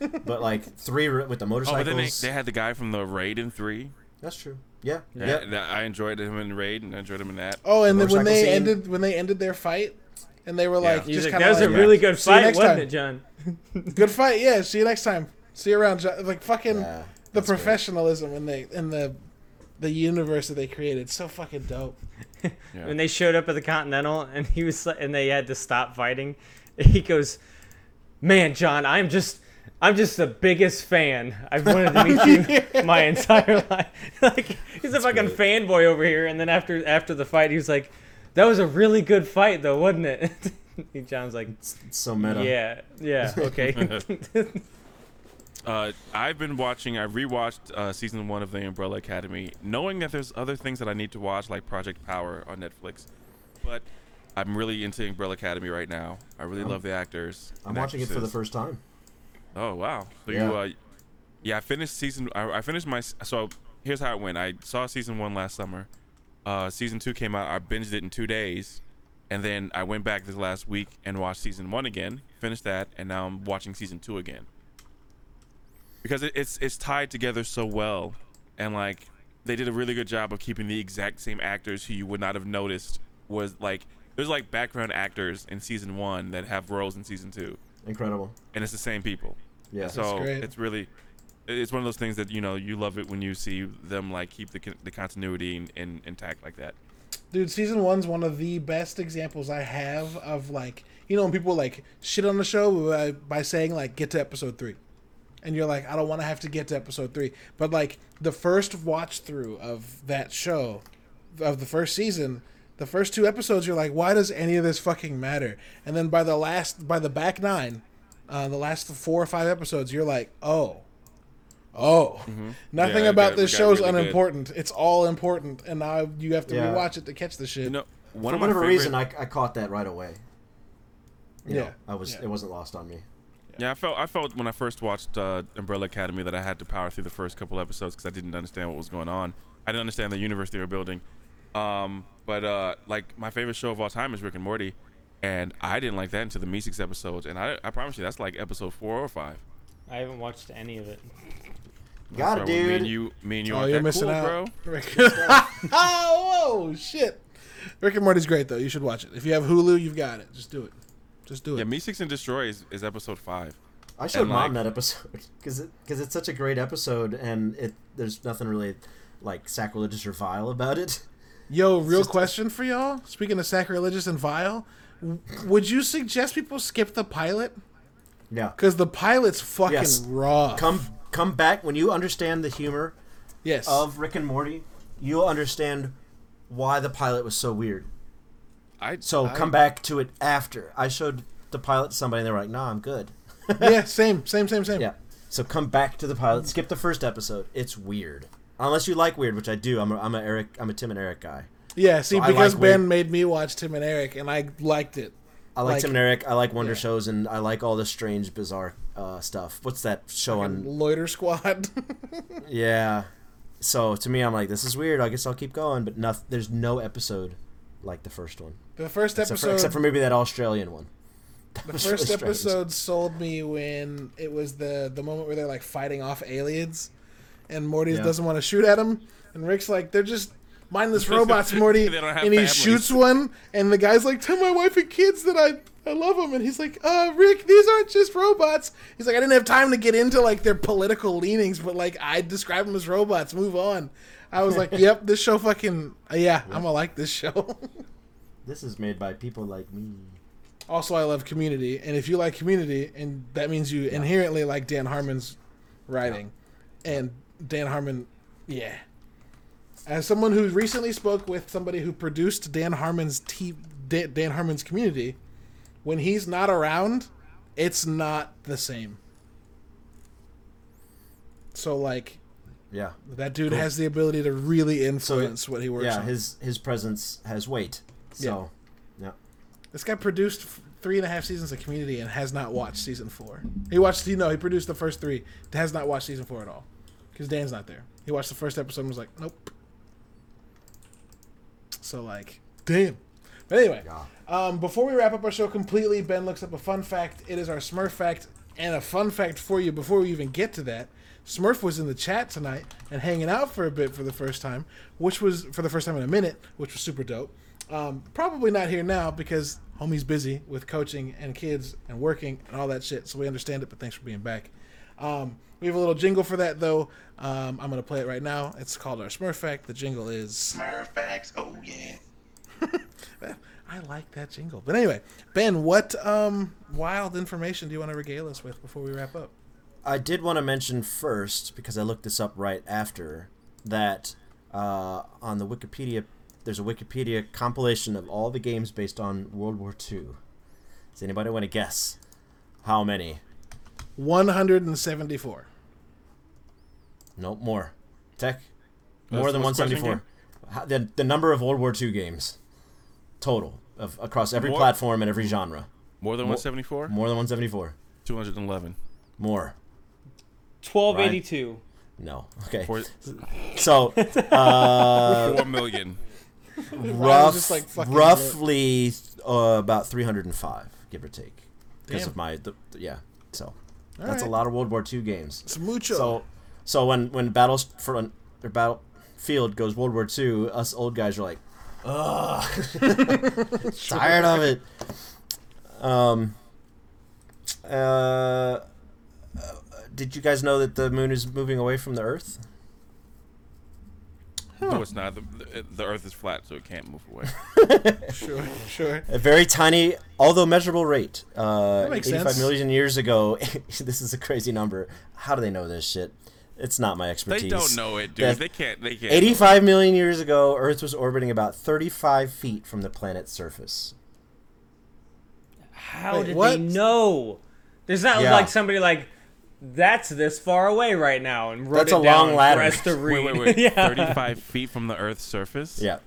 [SPEAKER 3] *laughs* but like three with the
[SPEAKER 4] Oh,
[SPEAKER 3] motorcycles.
[SPEAKER 4] but then they, they had the guy from the raid in three.
[SPEAKER 3] That's true. Yeah.
[SPEAKER 4] Yeah,
[SPEAKER 3] Yeah.
[SPEAKER 4] I enjoyed him in raid, and I enjoyed him in that.
[SPEAKER 1] oh, and then when they
[SPEAKER 3] scene.
[SPEAKER 1] ended when they ended their fight, and they were like,
[SPEAKER 4] Yeah.
[SPEAKER 1] Just
[SPEAKER 2] like,
[SPEAKER 1] kind
[SPEAKER 2] that
[SPEAKER 1] of
[SPEAKER 2] was
[SPEAKER 1] like,
[SPEAKER 2] a really good
[SPEAKER 1] See you
[SPEAKER 2] fight,
[SPEAKER 1] next
[SPEAKER 2] wasn't
[SPEAKER 1] time.
[SPEAKER 2] it, John? *laughs*
[SPEAKER 1] good fight. Yeah, see you next time. See you around. John. Like fucking
[SPEAKER 3] Yeah,
[SPEAKER 1] the
[SPEAKER 3] that's great.
[SPEAKER 1] professionalism and the in the the universe that they created. So fucking dope. *laughs*
[SPEAKER 4] Yeah.
[SPEAKER 2] when they showed up at the Continental and he was and they had to stop fighting, *laughs* he goes, "Man, John, I'm just." I'm just the biggest fan. I've wanted to meet *laughs* you my entire life. *laughs* like he's a fucking fanboy over here. And then after after the fight, he was like, "That was a really good fight, though, wasn't it?" *laughs* He John's like,
[SPEAKER 3] It's so meta.
[SPEAKER 2] "Yeah, yeah, okay."
[SPEAKER 4] Uh, I've been watching. I rewatched uh, season one of The Umbrella Academy, knowing that there's other things that I need to watch, like Project Power on Netflix. But I'm really into Umbrella Academy right now. I really love the actors.
[SPEAKER 3] I'm
[SPEAKER 4] and
[SPEAKER 3] watching it for the first time.
[SPEAKER 4] Oh wow! So
[SPEAKER 3] Yeah.
[SPEAKER 4] you, uh, yeah, I finished season. I, I finished my. So here's how it went. I saw season one last summer. Uh, season two came out. I binged it in two days, and then I went back this last week and watched season one again. Finished that, and now I'm watching season two again. Because it, it's it's tied together so well, and like they did a really good job of keeping the exact same actors who you would not have noticed was like there's like background actors in season one that have roles in season two
[SPEAKER 3] Incredible.
[SPEAKER 4] and it's the same people.
[SPEAKER 3] Yeah.
[SPEAKER 4] So
[SPEAKER 1] great.
[SPEAKER 4] it's really, it's one of those things that you know you love it when you see them like keep the the continuity in, in, intact like that.
[SPEAKER 1] Dude, season one's one of the best examples I have of like you know when people like shit on the show by, by saying like get to episode three, and you're like I don't want to have to get to episode three, but like the first watch through of that show, of the first season, The first two episodes, you're like, why does any of this fucking matter? And then by the last, by the back nine, uh, the last four or five episodes, you're like, oh, oh, nothing
[SPEAKER 4] Yeah,
[SPEAKER 1] about
[SPEAKER 4] got-
[SPEAKER 1] this
[SPEAKER 4] it got
[SPEAKER 1] show's
[SPEAKER 4] really good.
[SPEAKER 1] unimportant. It's all important, and now you have to
[SPEAKER 3] Yeah.
[SPEAKER 1] rewatch it to catch the shit.
[SPEAKER 4] You know, one
[SPEAKER 3] For
[SPEAKER 4] of
[SPEAKER 3] whatever
[SPEAKER 4] favorite,
[SPEAKER 3] reason, I, I caught that right away. You
[SPEAKER 1] Yeah,
[SPEAKER 3] know, I was
[SPEAKER 1] yeah.
[SPEAKER 3] it wasn't lost on me.
[SPEAKER 4] Yeah, I felt I felt when I first watched uh, Umbrella Academy that I had to power through the first couple episodes because I didn't understand what was going on. I didn't understand the universe they were building. Um, but uh, like my favorite show of all time is Rick and Morty, and I didn't like that until the Meeseeks episodes. And I, I promise you, that's like episode four or five.
[SPEAKER 2] I haven't watched any of it.
[SPEAKER 3] Got
[SPEAKER 4] So
[SPEAKER 3] it,
[SPEAKER 4] Me and
[SPEAKER 3] dude.
[SPEAKER 4] you, me and you,
[SPEAKER 1] Oh,
[SPEAKER 4] aren't
[SPEAKER 1] you're missing
[SPEAKER 4] cool,
[SPEAKER 1] out,
[SPEAKER 4] bro. *laughs*
[SPEAKER 1] Rick. oh, shit! Rick and Morty's great though. You should watch it. If you have Hulu, you've got it. Just do it. Just do it.
[SPEAKER 4] Yeah, Meeseeks and Destroy is, is episode five.
[SPEAKER 3] I showed
[SPEAKER 4] And,
[SPEAKER 3] mom
[SPEAKER 4] like-
[SPEAKER 3] that episode *laughs* because it, cause it's such a great episode, and it there's nothing really like sacrilegious or vile about it.
[SPEAKER 1] Yo, real
[SPEAKER 3] just-
[SPEAKER 1] question for y'all. Speaking of sacrilegious and vile, w- would you suggest people skip the pilot?
[SPEAKER 3] Yeah,
[SPEAKER 1] Because the pilot's fucking
[SPEAKER 3] Yes.
[SPEAKER 1] raw.
[SPEAKER 3] come come back when you understand the humor
[SPEAKER 1] yes.
[SPEAKER 3] of Rick and Morty. You'll understand why the pilot was so weird.
[SPEAKER 4] I
[SPEAKER 3] So
[SPEAKER 4] I,
[SPEAKER 3] come back to it after. I showed the pilot to somebody, and they were like, "Nah, I'm good."
[SPEAKER 1] yeah, same, same, same, same. *laughs*
[SPEAKER 3] Yeah. So come back to the pilot. Skip the first episode. It's weird. Unless you like weird, which I do. I'm a, I'm a Eric. I'm a Tim and Eric guy.
[SPEAKER 1] Yeah, see,
[SPEAKER 3] So
[SPEAKER 1] because
[SPEAKER 3] like
[SPEAKER 1] Ben
[SPEAKER 3] weird-
[SPEAKER 1] made me watch Tim and Eric, and I liked it.
[SPEAKER 3] I like,
[SPEAKER 1] Like-
[SPEAKER 3] Tim and Eric. I like Wonder
[SPEAKER 1] yeah.
[SPEAKER 3] Shows, and I like all the strange, bizarre uh, stuff. What's that show on?
[SPEAKER 1] Loiter Squad. *laughs*
[SPEAKER 3] Yeah. So to me, I'm like, this is weird. I guess I'll keep going. But no, there's no episode like the first one,
[SPEAKER 1] the first
[SPEAKER 3] except
[SPEAKER 1] episode.
[SPEAKER 3] for, except for maybe that Australian one. *laughs* That
[SPEAKER 1] the first
[SPEAKER 3] really strange.
[SPEAKER 1] episode sold me when it was the the moment where they're like fighting off aliens, and Morty
[SPEAKER 3] Yeah.
[SPEAKER 1] doesn't want to shoot at him. and Rick's like, they're just mindless *laughs* robots, Morty,
[SPEAKER 4] They don't
[SPEAKER 1] and he
[SPEAKER 4] families.
[SPEAKER 1] shoots one, and the guy's like, tell my wife and kids that I. I love them, and he's like, "Uh, Rick, these aren't just robots." He's like, "I didn't have time to get into like their political leanings, but like I describe them as robots. Move on." I was like, *laughs* "Yep, this show fucking uh, yeah, I'm gonna like this show." *laughs*
[SPEAKER 3] This is made by people like me.
[SPEAKER 1] Also, I love Community, and if you like Community, and that means you inherently like Dan Harmon's writing, and Dan Harmon, yeah. As someone who recently spoke with somebody who produced Dan Harmon's t- Dan Harmon's Community, when he's not around, it's not the same. So like
[SPEAKER 3] Yeah.
[SPEAKER 1] that dude
[SPEAKER 3] Cool.
[SPEAKER 1] has the ability to really influence what he works
[SPEAKER 3] Yeah.
[SPEAKER 1] on.
[SPEAKER 3] His his presence has weight. So. Yeah.
[SPEAKER 1] This guy produced three and a half seasons of Community and has not watched season four. He watched, you know, he produced the first three, has not watched season four at all because Dan's not there. He watched the first episode and was like, nope. So like, damn. But anyway, um, before we wrap up our show completely, Ben looks up a fun fact. It is our Smurf fact, and a fun fact for you before we even get to that. Smurf was in the chat tonight and hanging out for a bit for the first time, which was for the first time in a minute, which was super dope. Um, probably not here now because homie's busy with coaching and kids and working and all that shit. So we understand it, but thanks for being back. Um, we have a little jingle for that though. Um, I'm gonna play it right now. It's called our Smurf fact. The jingle is.
[SPEAKER 5] Smurfax, oh yeah. *laughs*
[SPEAKER 1] I like that jingle. But anyway, Ben, what um, wild information do you want to regale us with before we wrap up?
[SPEAKER 3] I did want to mention first because I looked this up right after that uh, on the Wikipedia. There's a Wikipedia compilation of all the games based on World War II. Does anybody want to guess how many?
[SPEAKER 1] 174.
[SPEAKER 3] Nope, more. Tech.
[SPEAKER 4] That's
[SPEAKER 3] More than
[SPEAKER 4] what's the question
[SPEAKER 3] 174. How- The, the number of World War II games total of across every
[SPEAKER 4] More-
[SPEAKER 3] platform and every genre.
[SPEAKER 4] more than 174,
[SPEAKER 3] More than 174.
[SPEAKER 4] 211.
[SPEAKER 3] More.
[SPEAKER 2] 1282.
[SPEAKER 3] No. Okay.
[SPEAKER 4] Four, *laughs*
[SPEAKER 3] So, uh,
[SPEAKER 4] four million.
[SPEAKER 3] rough,
[SPEAKER 1] just, like,
[SPEAKER 3] roughly uh, about 305, give or take, because of my the, yeah. So
[SPEAKER 1] All
[SPEAKER 3] that's
[SPEAKER 1] right.
[SPEAKER 3] a lot of World War II games.
[SPEAKER 1] It's mucho.
[SPEAKER 3] So, so when when Battlefront or Battlefield goes World War II, us old guys are like, ugh, *laughs* tired of it. Um. Uh, uh, did you guys know that the moon is moving away from the Earth?
[SPEAKER 4] No, it's not. The, the, the Earth is flat, so it can't move away. *laughs*
[SPEAKER 1] sure, sure.
[SPEAKER 3] A very tiny, although measurable rate. Uh,
[SPEAKER 1] That makes
[SPEAKER 3] 85
[SPEAKER 1] sense.
[SPEAKER 3] million years ago. *laughs* this is a crazy number. How do they know this shit? It's not my expertise.
[SPEAKER 4] They
[SPEAKER 3] expertise.
[SPEAKER 4] don't know it, dude.
[SPEAKER 3] Yeah.
[SPEAKER 4] They can't. They can't.
[SPEAKER 3] 85 million years ago, Earth was orbiting about 35 feet from the planet's surface.
[SPEAKER 2] How
[SPEAKER 1] Wait,
[SPEAKER 2] did
[SPEAKER 1] what?
[SPEAKER 2] they know? There's not
[SPEAKER 3] Yeah.
[SPEAKER 2] like somebody like that's this far away right now and wrote
[SPEAKER 3] That's
[SPEAKER 2] it
[SPEAKER 3] a
[SPEAKER 2] down
[SPEAKER 3] long ladder.
[SPEAKER 2] for us to read.
[SPEAKER 4] Wait, wait, *laughs* wait.
[SPEAKER 2] yeah.
[SPEAKER 4] 35 feet from the Earth's surface?
[SPEAKER 3] Yeah.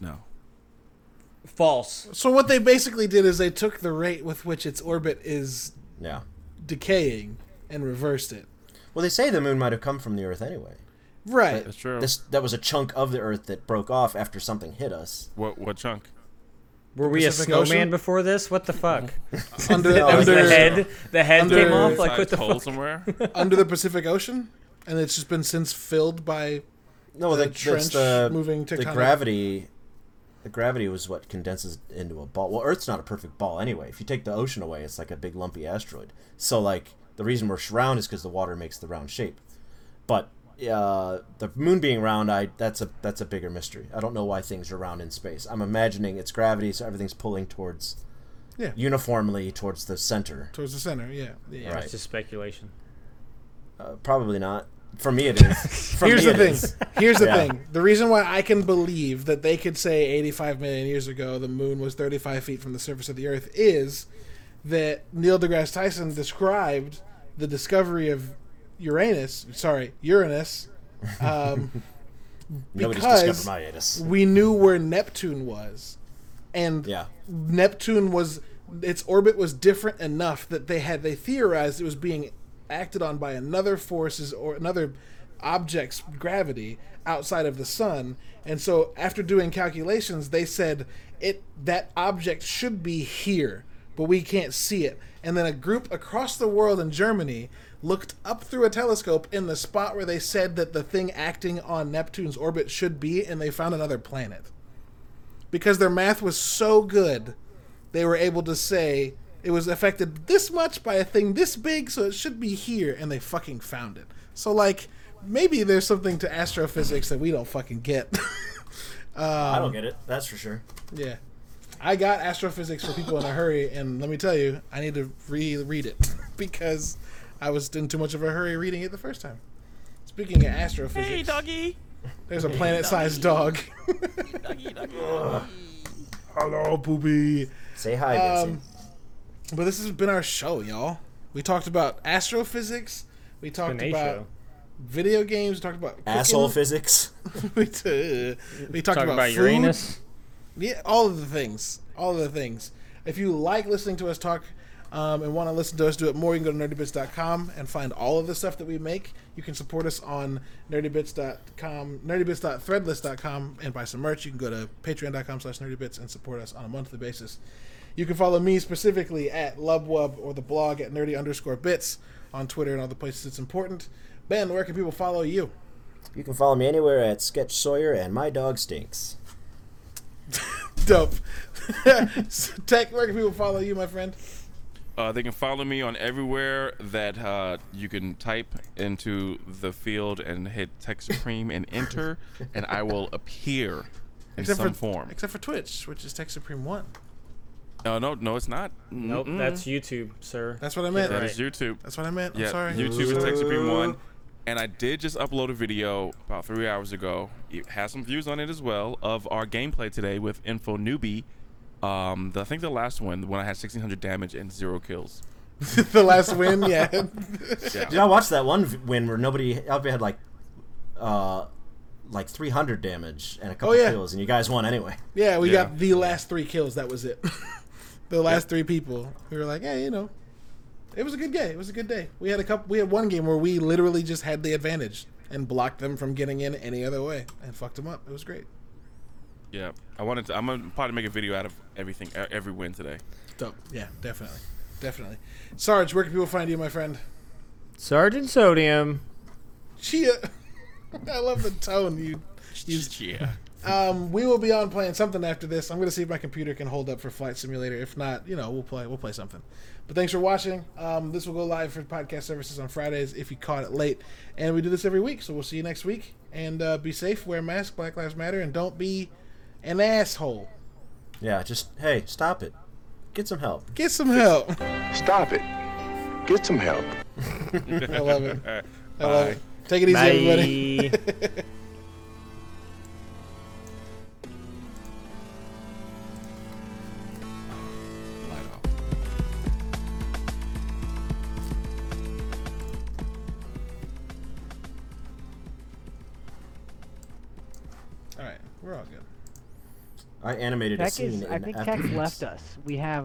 [SPEAKER 4] No.
[SPEAKER 2] False.
[SPEAKER 1] So what they basically did is they took the rate with which its orbit is
[SPEAKER 3] Yeah.
[SPEAKER 1] decaying and reversed it.
[SPEAKER 3] Well, they say the moon might have come from the Earth anyway.
[SPEAKER 1] Right.
[SPEAKER 4] That's true.
[SPEAKER 3] This that was a chunk of the Earth that broke off after something hit us.
[SPEAKER 4] What what chunk?
[SPEAKER 2] Were we a snowman
[SPEAKER 1] Ocean?
[SPEAKER 2] before this? What the fuck? *laughs*
[SPEAKER 1] Under,
[SPEAKER 3] No,
[SPEAKER 1] under,
[SPEAKER 2] the head, the head
[SPEAKER 1] under-
[SPEAKER 2] came off. Like what the
[SPEAKER 4] hole
[SPEAKER 2] fuck?
[SPEAKER 4] somewhere? *laughs*
[SPEAKER 1] under the Pacific Ocean, and it's just been since filled by
[SPEAKER 3] No,
[SPEAKER 1] The
[SPEAKER 3] the,
[SPEAKER 1] trench
[SPEAKER 3] the
[SPEAKER 1] moving
[SPEAKER 3] the
[SPEAKER 1] tectonic-
[SPEAKER 3] gravity. The gravity was what condenses into a ball. Well, Earth's not a perfect ball anyway. If you take the ocean away, it's like a big lumpy asteroid. So, like, the reason we're round is because the water makes the round shape. But uh, the moon being round, I that's a that's a bigger mystery. I don't know why things are round in space. I'm imagining it's gravity, so everything's pulling towards
[SPEAKER 1] Yeah.
[SPEAKER 3] uniformly towards the center.
[SPEAKER 1] towards the center. Yeah. yeah.
[SPEAKER 3] Right.
[SPEAKER 2] It's just speculation.
[SPEAKER 3] Uh, probably not. For me, it is. *laughs* For
[SPEAKER 1] Here's
[SPEAKER 3] me,
[SPEAKER 1] the thing.
[SPEAKER 3] is.
[SPEAKER 1] Here's the
[SPEAKER 3] Yeah.
[SPEAKER 1] thing. The reason why I can believe that they could say 85 million years ago the moon was 35 feet from the surface of the Earth is that Neil deGrasse Tyson described the discovery of Uranus. Sorry, Uranus. Um, *laughs* because we knew where Neptune was, and
[SPEAKER 3] Yeah.
[SPEAKER 1] Neptune was its orbit was different enough that they had they theorized it was being acted on by another forces or another object's gravity outside of the sun and so after doing calculations they said it that object should be here but we can't see it and then a group across the world in Germany looked up through a telescope in the spot where they said that the thing acting on Neptune's orbit should be and they found another planet because their math was so good, they were able to say it was affected this much by a thing this big, so it should be here, and they fucking found it. So like, maybe there's something to astrophysics that we don't fucking get. *laughs*
[SPEAKER 3] I don't um, get it. That's for sure.
[SPEAKER 1] yeah, I got astrophysics for people in a hurry, and let me tell you, I need to reread it *laughs* because I was in too much of a hurry reading it the first time. Speaking of astrophysics,
[SPEAKER 4] Hey, doggy.
[SPEAKER 1] there's a planet-sized dog.
[SPEAKER 4] Doggy, doggy. *laughs*
[SPEAKER 1] Hello, poopy.
[SPEAKER 3] Say hi, Vincent.
[SPEAKER 1] Um, But this has been our show, y'all. We talked about astrophysics. We talked about
[SPEAKER 2] show.
[SPEAKER 1] video games. We talked about cooking.
[SPEAKER 3] Asshole *laughs* physics.
[SPEAKER 1] we, t- we talked
[SPEAKER 2] Talk
[SPEAKER 1] about,
[SPEAKER 2] about
[SPEAKER 1] food.
[SPEAKER 2] Uranus.
[SPEAKER 1] Yeah, all of the things. All of the things. If you like listening to us talk um, and want to listen to us do it more, you can go to nerdybits.com and find all of the stuff that we make. You can support us on nerdybits.com, nerdybits.threadless.com, and buy some merch. You can go to patreon.com slash nerdybits and support us on a monthly basis. You can follow me specifically at Lubwub or the blog at nerdy underscore bits on Twitter and all the places it's important. Ben, where can people follow you?
[SPEAKER 3] You can follow me anywhere at Sketch Sawyer and My Dog Stinks. *laughs*
[SPEAKER 1] Dope. *laughs* Tech, where can people follow you, my friend?
[SPEAKER 4] Uh, they can follow me on everywhere that uh, you can type into the field and hit Tech Supreme and enter, *laughs* and I will appear in
[SPEAKER 1] Except
[SPEAKER 4] some
[SPEAKER 1] for
[SPEAKER 4] form.
[SPEAKER 1] except for Twitch, which is Tech Supreme One.
[SPEAKER 4] No, no, no, it's not.
[SPEAKER 2] Nope,
[SPEAKER 4] Mm-mm.
[SPEAKER 2] that's YouTube, sir.
[SPEAKER 1] That's what I meant.
[SPEAKER 4] that
[SPEAKER 2] right.
[SPEAKER 4] is YouTube.
[SPEAKER 1] That's what I meant. I'm
[SPEAKER 4] Yeah,
[SPEAKER 1] sorry.
[SPEAKER 4] YouTube is Tech Supreme One, and I did just upload a video about three hours ago. It has some views on it as well of our gameplay today with Info Newbie. Um, the, I think the last one when I had 1600 damage and zero kills. *laughs*
[SPEAKER 1] the last win, yeah. *laughs*
[SPEAKER 3] Did I watch that one win where nobody Albie had like uh like 300 damage and a couple
[SPEAKER 1] Oh, yeah.
[SPEAKER 3] kills and you guys won anyway.
[SPEAKER 1] yeah, we
[SPEAKER 4] Yeah.
[SPEAKER 1] got the last three kills. That was it. *laughs* the last three people. We were like, hey, you know, it was a good day. It was a good day. We had a couple. We had one game where we literally just had the advantage and blocked them from getting in any other way and fucked them up. It was great.
[SPEAKER 4] Yeah, I wanted to. I'm gonna probably make a video out of everything, every win today.
[SPEAKER 1] Dope. Yeah, definitely, definitely. Sarge, where can people find you, my friend?
[SPEAKER 2] Sergeant Sodium.
[SPEAKER 1] Chia. *laughs* I love the tone you use.
[SPEAKER 4] Yeah.
[SPEAKER 1] Um, we will be on playing something after this. I'm going to see if my computer can hold up for Flight Simulator. If not, you know, we'll play. We'll play something. But thanks for watching. Um, this will go live for podcast services on Fridays if you caught it late, and we do this every week. So we'll see you next week. And uh, be safe. Wear a mask. Black Lives Matter. And don't be an asshole.
[SPEAKER 3] Yeah, just hey, stop it. Get some help.
[SPEAKER 1] Get some help.
[SPEAKER 5] Stop it. Get some help. *laughs*
[SPEAKER 1] I love it. I love it. Take it easy, everybody.
[SPEAKER 2] Bye.
[SPEAKER 4] Light *laughs*
[SPEAKER 3] I animated a scene
[SPEAKER 7] is. I think Tech's left us. We have